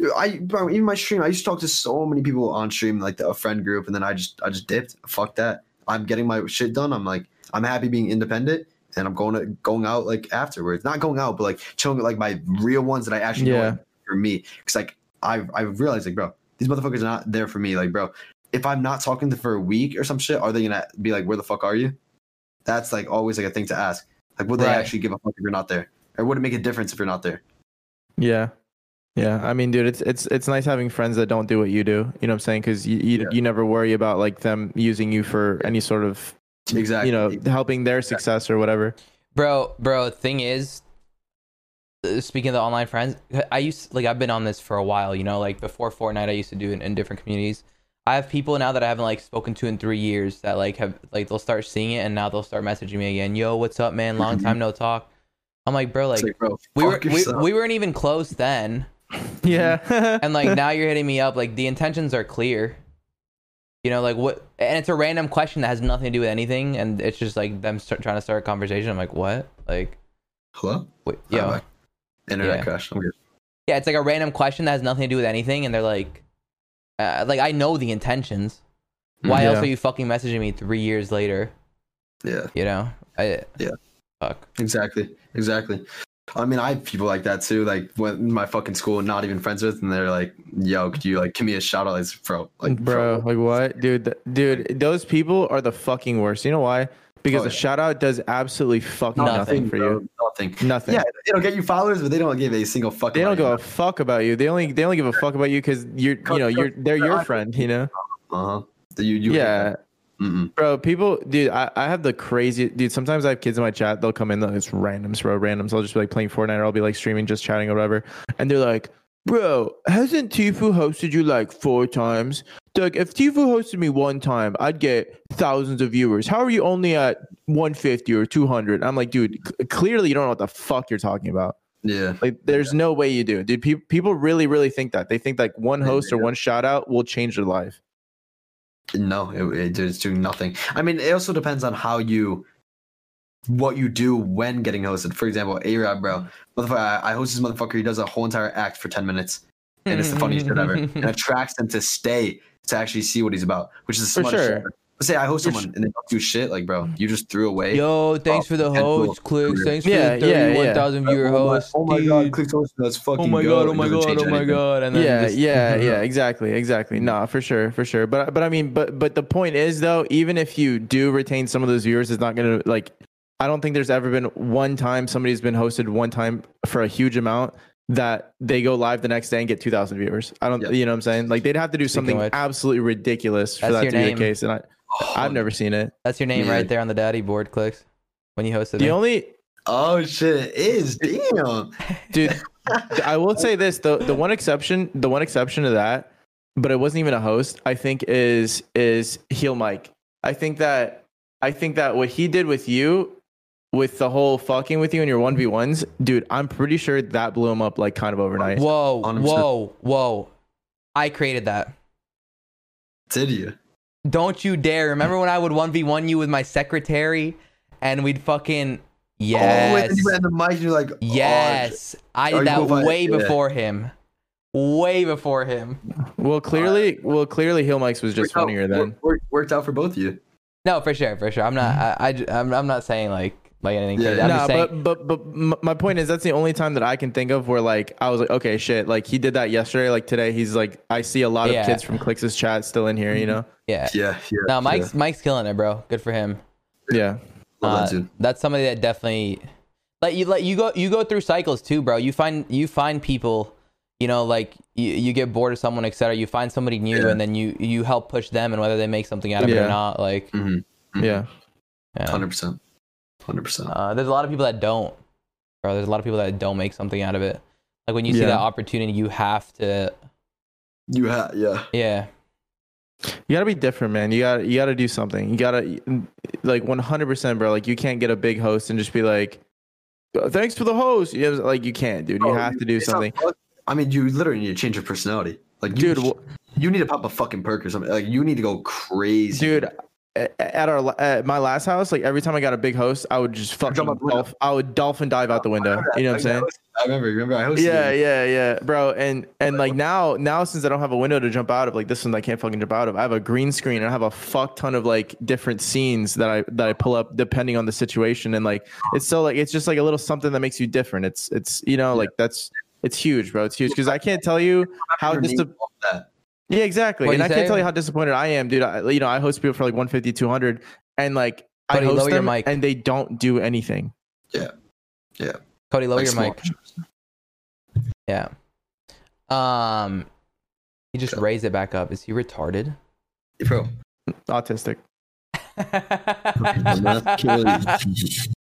bro, I bro, even my stream, I used to talk to so many people on stream, like the, a friend group, and then I just I just dipped. Fuck that. I'm getting my shit done. I'm like I'm happy being independent, and I'm going to going out like afterwards. Not going out, but like chilling with like my real ones that I actually know Yeah. are for me. Because like I I realized like bro, these motherfuckers are not there for me. Like bro, if I'm not talking to for a week or some shit, are they gonna be like, where the fuck are you? That's like always like a thing to ask. Like, would they Right. actually give a fuck if you're not there, or would it make a difference if you're not there? yeah, yeah. I mean, dude, it's it's it's nice having friends that don't do what you do. You know what I'm saying? Because you you, Yeah. you never worry about like them using you for any sort of Exactly. you know helping their success or whatever. bro bro thing is uh, speaking of the online friends i used like i've been on this for a while you know like before fortnite i used to do it in different communities i have people now that i haven't like spoken to in three years that like have like they'll start seeing it and now they'll start messaging me again yo what's up man? Long time mm-hmm. no talk. I'm like bro like like, bro, we were we, we weren't even close then. <laughs> Yeah, <laughs> and like now you're hitting me up like the intentions are clear. You know like what and it's a random question that has nothing to do with anything and it's just like them start, trying to start a conversation. I'm like what? Like Hello? wait, yo. Internet Yeah. crash. Yeah, it's like a random question that has nothing to do with anything, and they're like, uh, like I know the intentions. Why else are you fucking messaging me three years later? Yeah, You know, I Yeah. fuck. exactly. Exactly. I mean, I have people like that too, like when my fucking school, not even friends with, and they're like, yo, could you like give me a shout out? Like, bro, like, bro, like what, dude? th- Dude, those people are the fucking worst. You know why? Because Oh, a yeah. shout out does absolutely fucking Nothing, nothing, for bro, you. Nothing. Nothing. Yeah, it'll get you followers, but they don't give a single fuck. They don't about give a fuck about you. They only they only give a fuck about you because you're you know you're they're your friend. You know. Uh huh. You, you Yeah, Mm-mm. bro. People, dude. I, I have the crazy dude. Sometimes I have kids in my chat. They'll come in. they'll- It's randoms, bro. Randoms. I'll just be like playing Fortnite, or I'll be like streaming, just chatting or whatever. And they're like, "Bro, hasn't Tfue hosted you like four times? Doug, if Tfue hosted me one time, I'd get thousands of viewers. How are you only at 150 or 200?" I'm like, dude, c- clearly you don't know what the fuck you're talking about. Yeah. Like, there's no way you do, dude. Pe- people really, really think that. They think like one Yeah, host or one shout out will change their life. No, it, it, it's doing nothing. I mean, it also depends on how you, what you do when getting hosted. For example, A-Rab, bro, motherfucker, I, I host this motherfucker. He does a whole entire act for ten minutes, and it's the funniest shit ever, <laughs> and attracts them to stay to actually see what he's about, which is the For smartest sure. shit ever. Let's say I host For someone and they don't do shit, like bro, you just threw away. Yo, thanks for the potential host, Clix. career. Thanks for Yeah, the yeah, yeah. thirty-one thousand viewer oh my, host. oh my dude. Oh god, click host, let's fucking Oh my god! It Oh my god! change Oh my anything. god! And then yeah, just, yeah, <laughs> yeah, exactly, exactly. No, for sure, for sure. But but I mean, but but the point is though, even if you do retain some of those viewers, it's not gonna like. I don't think there's ever been one time somebody's been hosted one time for a huge amount that they go live the next day and get 2,000 viewers. I don't, Yeah. you know what I'm saying? Like they'd have to do something absolutely ridiculous for That's that your to be the case. And I, oh. I've never seen it. That's your name Yeah. right there on the daddy board, Clix. When you hosted The it. only, Oh shit, it is damn. dude, <laughs> I will say this the the one exception, the one exception to that, but it wasn't even a host. I think is is heel Mike. I think that I think that what he did with you, with the whole fucking with you in your one v ones, dude. I'm pretty sure that blew him up like kind of overnight. Whoa, 100%. whoa, whoa! I created that. Did you? Don't you dare! Remember when I would one v one you with my secretary, and we'd fucking Oh, and yes, then you went in the mic you're like, oh, yes. I Oh, did that go by- way yeah. before him. Way before him. Well, clearly, uh, well, clearly, heel Mike's was just worked out- funnier then. worked- worked, worked out for both of you. No, for sure, for sure. I'm not. I, I am I'm not saying like like anything Yeah, crazy. I'm No, just saying. but but but my point is that's the only time that I can think of where like I was like, okay, shit, like he did that yesterday. Like today, he's like, I see a lot Yeah. of kids from Clix's chat still in here. You know? yeah. Yeah, yeah. No, Mike's Mike's killing it, bro. Good for him. Yeah. Love Uh, that's somebody that definitely like you like you go you go through cycles too, bro. You find you find people, you know, like you, you get bored of someone, etc. You find somebody new, Yeah. and then you you help push them, and whether they make something out of it or not, like Mhm. Yeah. yeah. Hundred percent. Hundred percent. Uh, there's a lot of people that don't, bro. There's a lot of people that don't make something out of it. Like when you see Yeah. that opportunity, you have to, You have, yeah. yeah, You gotta be different, man. You gotta you gotta do something. You gotta like one hundred percent, bro. Like you can't get a big host and just be like, "Uh, "Thanks for the host." You know, like you can't, dude. You Oh, have to do it's not something, I mean, you literally need to change your personality. Like, you, dude. wh- you need to pop a fucking perk or something. Like, you need to go crazy. Dude, a- at our at my last house, like every time I got a big host, I would just fucking Jump out the dolph- I would dolphin dive out the window. You know what I'm saying? I remember. Remember, I hosted. Yeah, you. yeah, yeah, bro. And and like <laughs> now, now since I don't have a window to jump out of, like this one I can't fucking jump out of. I have a green screen and I have a fuck ton of like different scenes that I that I pull up depending on the situation. And like it's so like it's just like a little something that makes you different. It's it's you know like that's it's huge, bro. It's huge because I can't tell you how just name that. Yeah, exactly. What'd And you I can't tell you how disappointed I am, dude. I, you know, I host people for like 150, 200, and like I Cody, host lower your them, mic. and they don't do anything. Yeah, yeah. Cody, lower Like your mic. shows. Yeah. Um, he just raised it back up. Is he retarded? Bro, Autistic. I'm not killing you.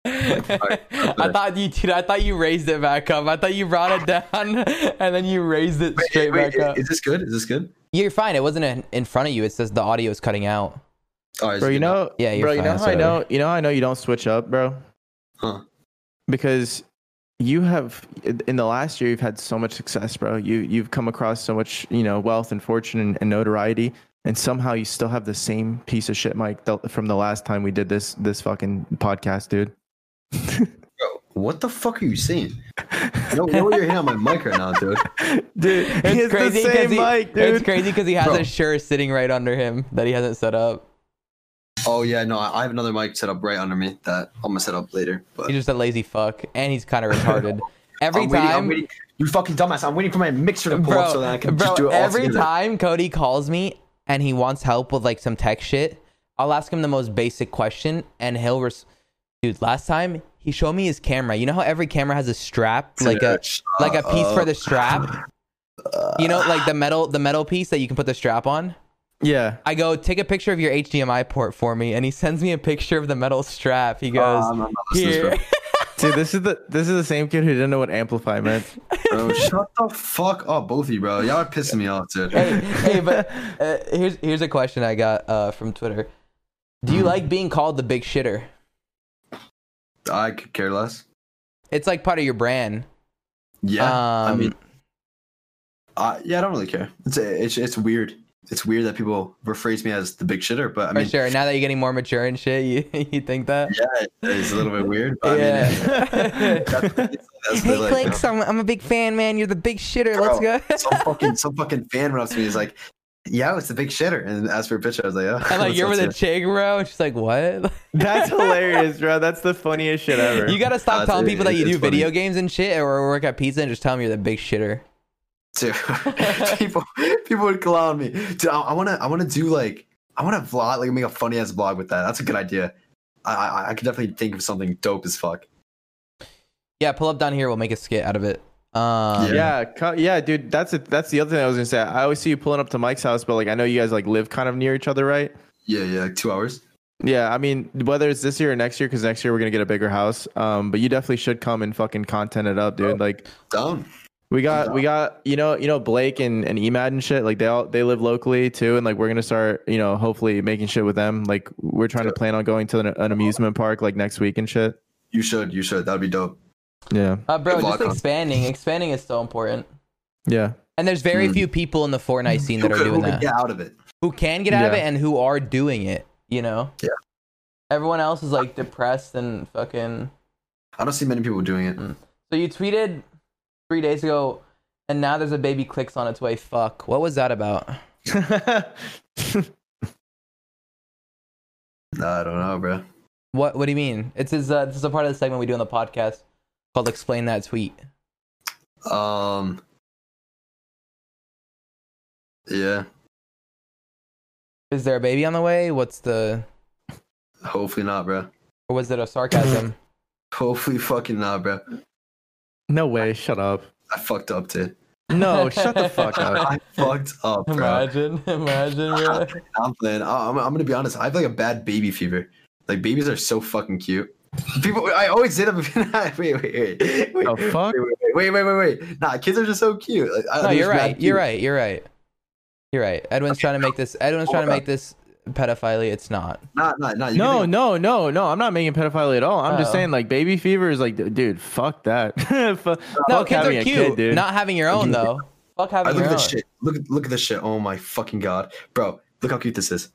I thought you, dude. I thought you raised it back up. I thought you brought it down <laughs> and then you raised it straight Wait, back up. is this good? Is this good? You're fine. It wasn't in, in front of you. It says the audio is cutting out. All right, Bro, you know, Yeah, you're bro, you know how I know, you know, how I know you don't switch up, bro, Huh? because you have in the last year you've had so much success, bro. You you've come across so much, you know, wealth and fortune and, and notoriety, and somehow you still have the same piece of shit, Mike, th- from the last time we did this this fucking podcast, dude. <laughs> Bro, what the fuck are you saying? You know, you know what you're hitting on my mic right now, dude. <laughs> dude, It's crazy because he, mic, it's crazy because he has Bro. a shirt sitting right under him that he hasn't set up. Oh yeah, no, I I have another mic set up right under me that I'm gonna set up later. But He's just a lazy fuck, and he's kind of retarded. <laughs> Every I'm waiting, time, I'm waiting. You fucking dumbass! I'm waiting for my mixer to pull bro, up so that I can bro, just do it all every together. time Cody calls me and he wants help with like some tech shit, I'll ask him the most basic question, and he'll res- dude. Last time he showed me his camera. You know how every camera has a strap, like a like a piece for the strap. You know, like the metal the metal piece that you can put the strap on. Yeah, I go take a picture of your HDMI port for me, and he sends me a picture of the metal strap. He goes, not listening to "Here." dude, this is the this is the same kid who didn't know what amplify meant. <laughs> bro. Shut the fuck up, both of you, bro. Y'all are pissing me off, dude. hey, hey, but <laughs> uh, here's here's a question I got uh, from Twitter. Do you like being called the big shitter? I could care less. It's like part of your brand. Yeah, I Um, mean, I, yeah, I don't really care. It's it's it's weird. It's weird that people rephrase me as the big shitter, but I For mean, sure. Now that you're getting more mature and shit, you <laughs> you think that? yeah, it's a little bit weird. But I mean, Yeah. that's, <laughs> that's hey, like, Clix, I'm, I'm a big fan, man. You're the big shitter. Bro, Let's go. some <laughs> fucking some fucking fan went up to me. He's like, "Yeah, it's a big shitter," and asked for a picture. I was like, "Oh." <laughs> and like <laughs> you're with a dude?" chick, bro. And she's like, "What?" <laughs> That's hilarious, bro. That's the funniest shit ever. You gotta stop Uh, telling it- people that you do funny. video games and shit, or work at pizza, and just tell them you're the big shitter. Dude, people people would clown me. Dude, I, I wanna I wanna do like I wanna vlog like make a funny ass vlog with that. That's a good idea. I I, I could definitely think of something dope as fuck. Yeah, pull up down here. We'll make a skit out of it. Um, Yeah. yeah, yeah, dude. That's it. That's the other thing I was gonna say. I always see you pulling up to Mike's house, but like I know you guys like live kind of near each other, right? Yeah, yeah, like two hours. Yeah, I mean, whether it's this year or next year, because next year we're gonna get a bigger house. Um, but you definitely should come and fucking content it up, dude. Like Down. we got, we got, you know, you know Blake and and Emad and shit. Like they all they live locally too, and like we're gonna start, you know, hopefully making shit with them. Like we're trying to plan on going to an, an amusement park like next week and shit. You should, you should. That'd be dope. Yeah, Uh, bro, Good just luck on- expanding. Expanding is so important. yeah, And there's very Hmm. few people in the Fortnite scene Who that are could, who doing could that. get out of it? Who can get out of it Yeah. and who are doing it, you know? Yeah. Everyone else is like depressed and fucking. I don't see many people doing it. So you tweeted three days ago, and now there's a baby Clix on its way. Fuck. What was that about? <laughs> I don't know, bro. What What do you mean? It's is uh, this is a part of the segment we do on the podcast called "Explain That Tweet." Um. Yeah. Is there a baby on the way? What's the Hopefully not, bro. or was it a sarcasm? <laughs> Hopefully fucking not, bro. no way. Shut up. I fucked up, dude. No, <laughs> shut the fuck up. I fucked up, bro. imagine, imagine, bro. <laughs> I'm playing. I- I'm, I'm gonna be honest. I have like a bad baby fever. Like babies are so fucking cute. People, I always say that. but- <laughs> wait, wait, wait, wait, The wait, fuck? wait, wait, wait, wait, wait. Nah, kids are just so cute. Like, No, you're right. You're right. You're right. You're right. Edwin's trying to make this. Edwin's trying to make this pedophilia. It's not. Nah, nah, nah. You No, can no, no, no. I'm not making pedophilia at all. I'm just Oh. saying, like, baby fever is like, dude, fuck that. <laughs> fuck No, kids are cute. kid, dude. Not having your own <laughs> though. Fuck having I having look your at own. this shit. Look, look at this shit. Oh my fucking god, bro. Look how cute this is.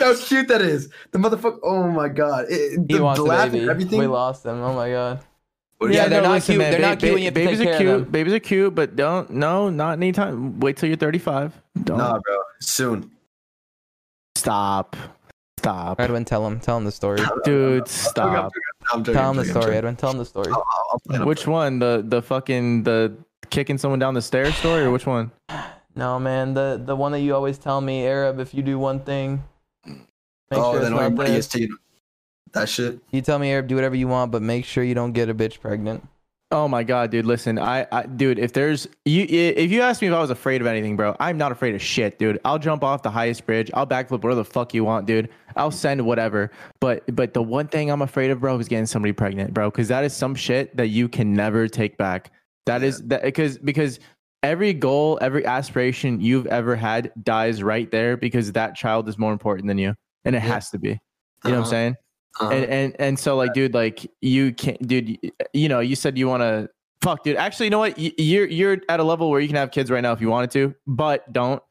How cute that is. The motherfucker. Oh my god. It, He the wants the laugh baby. everything. We lost him. Oh my god. What do Yeah, they're not cute. They're ba- not cute when you babies take are care of cute. Babies are cute, but don't no, not anytime. Wait till you're 35. Don't Nah, bro. Soon. stop. Stop. Edwin, tell him. Tell him the story. <laughs> Dude, stop. I'm joking, Tell him the I'm joking, I'm story. Edwin. Tell him the story. I'll- I'll plan on Which one? The the fucking the kicking someone down the stairs story or which one? <sighs> No, man. The the one that you always tell me, Arab. If you do one thing, make oh, sure then not everybody this. is taking that shit. You tell me, Arab, do whatever you want, but make sure you don't get a bitch pregnant. Oh my god, dude! Listen, I, I, dude, if there's you, if you ask me if I was afraid of anything, bro, I'm not afraid of shit, dude. I'll jump off the highest bridge. I'll backflip whatever the fuck you want, dude. I'll send whatever. But, but the one thing I'm afraid of, bro, is getting somebody pregnant, bro, because that is some shit that you can never take back. That is that because because every goal, every aspiration you've ever had dies right there because that child is more important than you, and it Yeah. has to be. You know what I'm Uh-huh. saying? Uh-huh. and and and so like dude like you can't dude you know you said you want to fuck dude actually you know what you're you're at a level where you can have kids right now if you wanted to but don't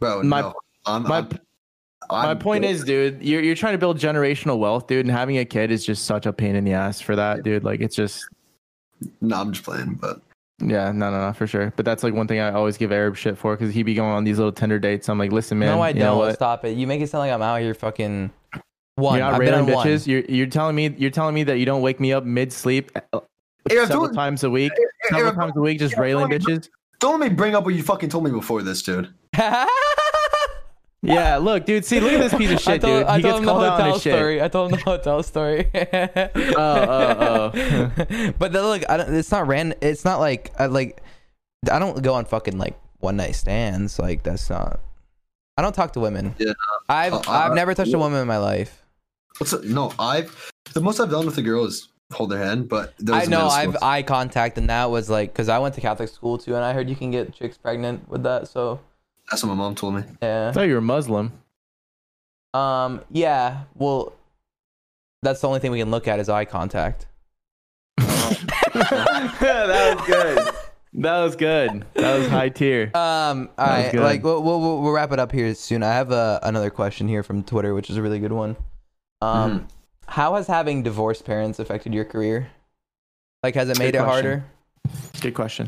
bro, my- no. I'm, my- I'm, my I'm point good. is dude you're you're trying to build generational wealth dude and having a kid is just such a pain in the ass for that dude like it's just No, I'm just playing, but yeah no no no for sure but that's like one thing i always give arab shit for because he'd be going on these little Tinder dates i'm like listen man no, I you don't. what? Stop it. You make it sound like I'm out here fucking one. you're not I've been railing on one. bitches. You're you're telling me you're telling me that you don't wake me up mid sleep Arab, eh, oh, several don't, times a week, several Arab, times a week, just yeah, railing don't- bitches. don't let me bring up what you fucking told me before this, dude. <laughs> Yeah, look, dude. See, look at this piece of <laughs> I shit, told, dude. I He told gets him the called out on hotel his shit. story. I told him the hotel story. <laughs> oh, oh, oh. <laughs> but then look, I don't, it's not ran. It's not like I like. I don't go on fucking like one night stands. Like that's not. I don't talk to women. Yeah, I've uh, I've uh, never touched a woman in my life. What's up? No, I've the most I've done with a girl is hold their hand, but that was I know I've eye contact, and that was like because I went to Catholic school too, and I heard you can get chicks pregnant with that. So That's what my mom told me. I yeah, thought you were Muslim. um, yeah. Well, that's the only thing we can look at is eye contact. <laughs> that was good. That was good. That was high tier. Um, all That was right, like we'll, we'll we'll we'll wrap it up here soon. I have uh, another question here from Twitter, which is a really good one. Um, Mm-hmm. how has having divorced parents affected your career? Like, has it made Good it question. harder? Good question.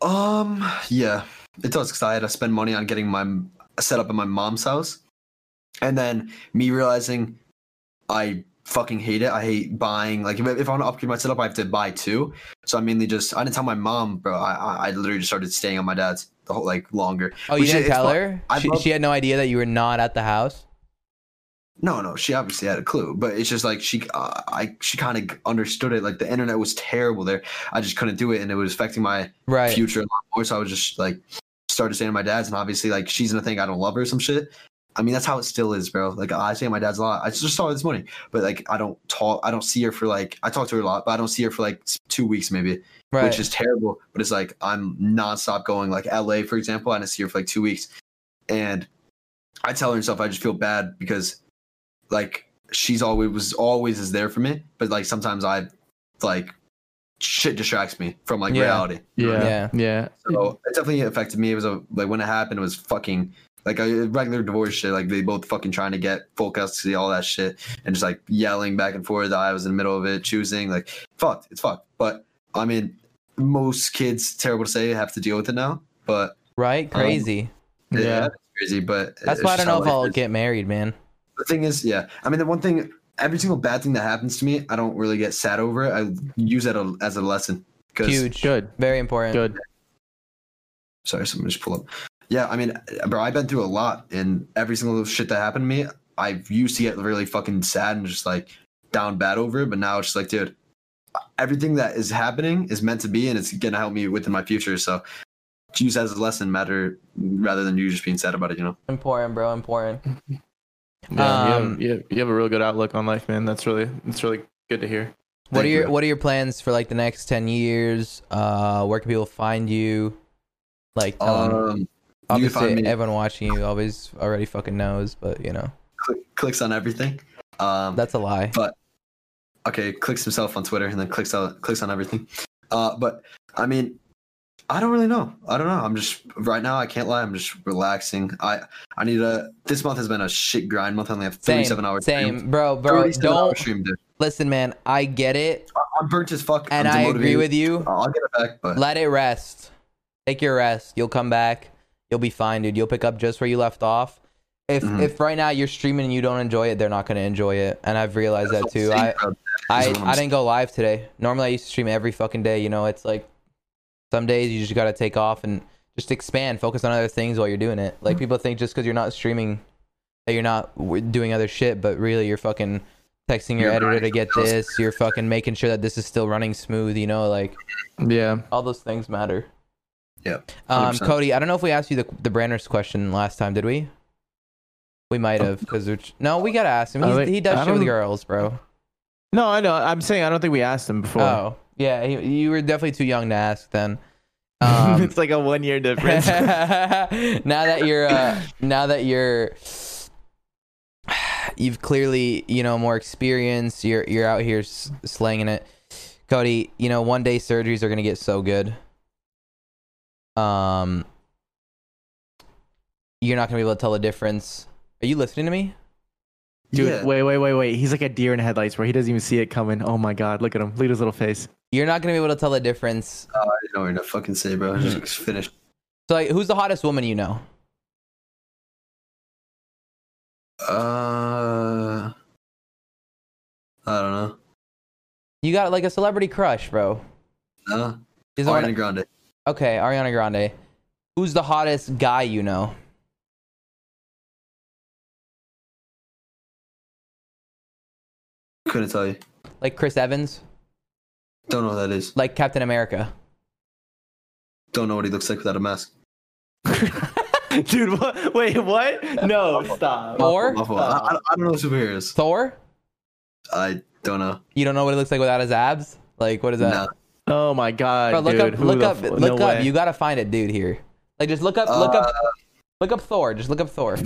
Um, yeah, it does because I had to spend money on getting my set up at my mom's house, and then me realizing I fucking hate it. I hate buying. Like if, if I want to upgrade my setup, I have to buy two. So I mainly just I didn't tell my mom, bro. I I, I literally just started staying on my dad's the whole like longer. Oh, you Which didn't is tell her? She, love- she had no idea that you were not at the house. No, no, she obviously had a clue, but it's just like she, uh, I, she kind of understood it. Like the internet was terrible there. I just couldn't do it, and it was affecting my Right. future a lot more. So I was just like started staying at my dad's, and obviously like she's gonna think I don't love her or some shit. I mean that's how it still is, bro. Like I stay at my dad's a lot. I just saw her this morning, but like I don't talk. I don't see her for like I talk to her a lot, but I don't see her for like two weeks maybe, Right. which is terrible. But it's like I'm nonstop going. Like LA, for example, I didn't see her for like two weeks, and I tell her and stuff. I just feel bad because like she's always was always is there for me, but like sometimes I like shit distracts me from like Yeah. reality. Yeah. Yeah. Yeah. So it definitely affected me. It was a like when it happened, it was fucking like a regular divorce shit. Like they both fucking trying to get full custody, all that shit, and just like yelling back and forth. I was in the middle of it, choosing like fucked. It's fucked. But I mean, most kids, terrible to say, have to deal with it now. But right. Um, crazy. yeah, Yeah. crazy. But That's why I don't know if I'll is. get married, man. The thing is, yeah. I mean, the one thing, every single bad thing that happens to me, I don't really get sad over it. I use that as a lesson. Huge. Good. Very important. Good. Sorry, someone just pull up. Yeah, I mean, bro, I've been through a lot, and every single shit that happened to me, I used to get really fucking sad and just like down bad over it. But now it's just like, dude, everything that is happening is meant to be, and it's gonna help me within my future. So use that as a lesson, matter rather than you just being sad about it. You know? Important, bro. Important. <laughs> Yeah, Um, you, have, you, have, you have a real good outlook on life, man. That's really it's really good to hear. What are your you. What are your plans for like the next ten years? Uh, where can people find you? Like, tell 'em. Um, you can obviously, find me. everyone watching you always already fucking knows, but you know Click, Clix on everything. Um, that's a lie. But okay, Clix himself on Twitter and then clicks out Clix on everything. Uh, but I mean, I don't really know. I don't know. I'm just right now. I can't lie. I'm just relaxing. I I need a. This month has been a shit grind month. I only have Same, 37 hours. same, streamed. bro, bro. Don't streamed, dude. listen, man. I get it, I- I'm burnt as fuck. and I'm agree with you. I'll get it back, but Let it rest. Take your rest. You'll come back. You'll be fine, dude. You'll pick up just where you left off. If Mhm. if right now you're streaming and you don't enjoy it, they're not gonna enjoy it, and I've realized that too. I. I, I didn't go live today. Normally I used to stream every fucking day. You know, it's like some days you just gotta take off and just expand, focus on other things while you're doing it. Like people think just because you're not streaming that you're not doing other shit, but really you're fucking texting your editor to get this. You're fucking making sure that this is still running smooth. You know, like Yeah. all those things matter. Yeah, Um, 100%. Cody, I don't know if we asked you the the Branders question last time. Did we? We might have because no, we gotta ask him. He's, he does shit with girls, bro. No, I know. I'm saying I don't think we asked him before. Oh, yeah, you were definitely too young to ask then. <laughs> Um, it's like a one year difference. <laughs> now that you're, uh, now that you're, you've clearly, you know, more experience. You're you're out here s- slanging it, Cody. You know, one day surgeries are gonna get so good. Um, you're not gonna be able to tell the difference. Are you listening to me? Dude, yeah. wait, wait, wait, wait. He's like a deer in headlights where he doesn't even see it coming. Oh my god, look at him. Look at his little face. You're not gonna be able to tell the difference. Oh, I didn't know what gonna fucking say, bro. Just finished. So, like, who's the hottest woman you know? Uh, I don't know. You got like a celebrity crush, bro. No, Is the one- Ariana Grande. Okay, Ariana Grande. Who's the hottest guy you know? Couldn't tell you. Like Chris Evans? Don't know who that is. Like Captain America? Don't know what he looks like without a mask. <laughs> Dude, what? Wait, what? No, stop. Thor? My fault. I, I, I don't know superheroes. Thor? I don't know. You don't know what it looks like without his abs? Like what is that? Nah. Oh my god, Bro, look dude. up Who look up f- look no up. way. You gotta find it, dude here. Like just look up look up Uh, look up Thor. Just look up Thor.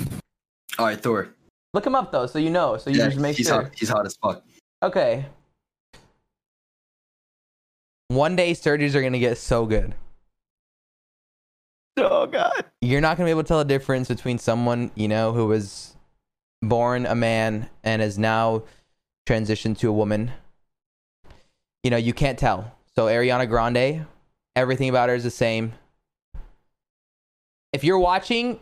All right, Thor. Look him up though, so you know. So you Yeah, just make he's sure. hot. He's hot as fuck. Okay. One day surgeries are gonna get so good. Oh god. you're not going to be able to tell the difference between someone you know who was born a man and is now transitioned to a woman. You know you can't tell. So ariana grande everything about her is the same. If you're watching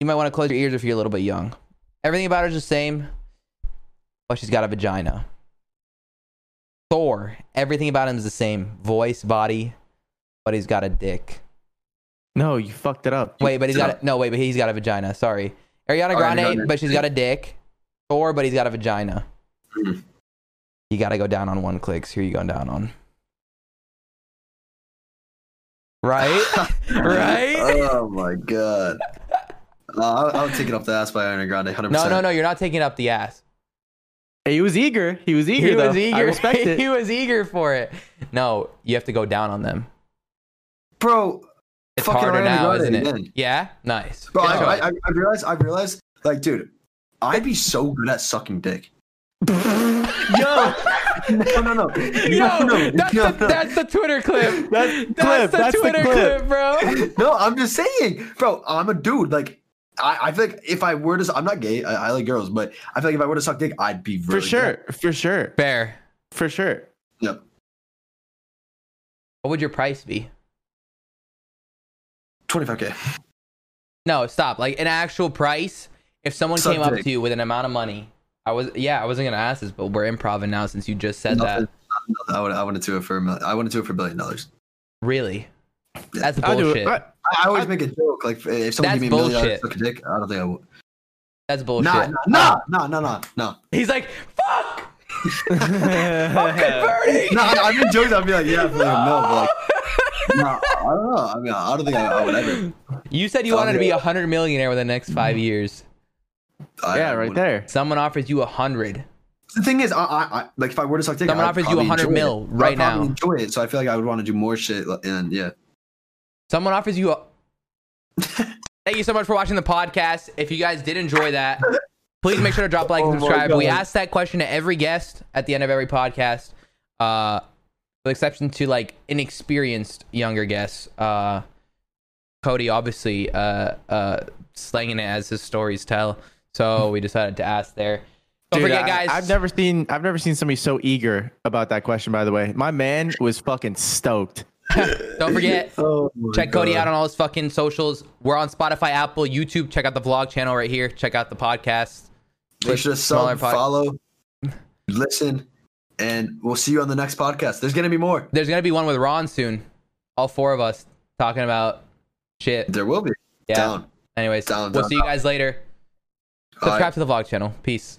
you might want to close your ears if you're a little bit young. Everything about her is the same but she's got a vagina thor everything about him is the same voice body but he's got a dick No, you fucked it up. Wait, but he's got a, no. Wait, but he's got a vagina. Sorry, Ariana Ariana Grande, Grande. but she's got a dick. Thor, but he's got a vagina. Mhm. You got to go down on one Clix. Who are you going down on? Right, <laughs> right. Oh my god. Uh, I'll, I'll take it off the ass by Ariana Grande. 100%. No, no, no. You're not taking up the ass. He was eager. He was eager. He though. was eager. I respect <laughs> it. he was eager for it. No, you have to go down on them. Bro, It's Fucking harder now, isn't it? again. Yeah, nice. bro, Good I. I, I realized, I realized, like, dude, I'd be so good at sucking dick. <laughs> Yo, No, no, no. Yo, no, no, that's, no, the, no. that's the Twitter clip. That's That's clip. the That's the Twitter clip. clip, bro. No, I'm just saying, bro. I'm a dude. Like, I, I feel like if I were to, I'm not gay. I, I like girls, but I feel like if I were to suck dick, I'd be very. For really sure. For sure. Fair. For sure. Good. Yep. What would your price be? 25k. No, stop. Like an actual price. If someone Suck came up to you with an amount of money, I was yeah, I wasn't gonna ask this, but we're improv now since you just said Nothing. that. I would, I wouldn't do it for a million. I wanted to it for a billion dollars. Really? That's I do bullshit. I- I always make a joke. Like, if someone That's gave me a million bullshit. dollars to suck a dick, I don't think I would. That's bullshit. Nah, nah, uh, nah, nah, nah, nah. He's like, fuck. <laughs> I'm converting. No, I, I mean jokes. I'd be like, yeah, for like a mil, but like, no, I don't know. I mean, I don't think I, I would ever. You said you wanted to be a hundred millionaire within the next five years. I, yeah, right there. Someone offers you a hundred. The thing is, I, I, I like if I were to suck dick, Someone I'd offers you a 100 mil it. right I'd now. Enjoy it, so I feel like I would want to do more shit. And yeah, Someone offers you a. <laughs> Thank you so much for watching the podcast. If you guys did enjoy that, please make sure to drop a like <laughs> and Oh my subscribe. We ask that question to every guest at the end of every podcast. Uh, with exception to like inexperienced younger guests. Uh, Cody obviously uh, uh, slanging it as his stories tell. So <laughs> we decided to ask there. Don't Dude, forget, I- guys. I've never seen I've never seen somebody so eager about that question. By the way, my man was fucking stoked. <laughs> don't forget. <laughs> Oh Check Cody out on all his fucking socials. We're on Spotify, Apple, YouTube. Check out the vlog channel right here. Check out the podcast. Make sure to sub, pod- follow, <laughs> listen, and we'll see you on the next podcast. There's gonna be more. There's gonna be one with Ron soon. All four of us talking about shit. There will be. Yeah. Down. Anyways, Down, we'll down, see you guys later. All right. Subscribe to the vlog channel. Peace.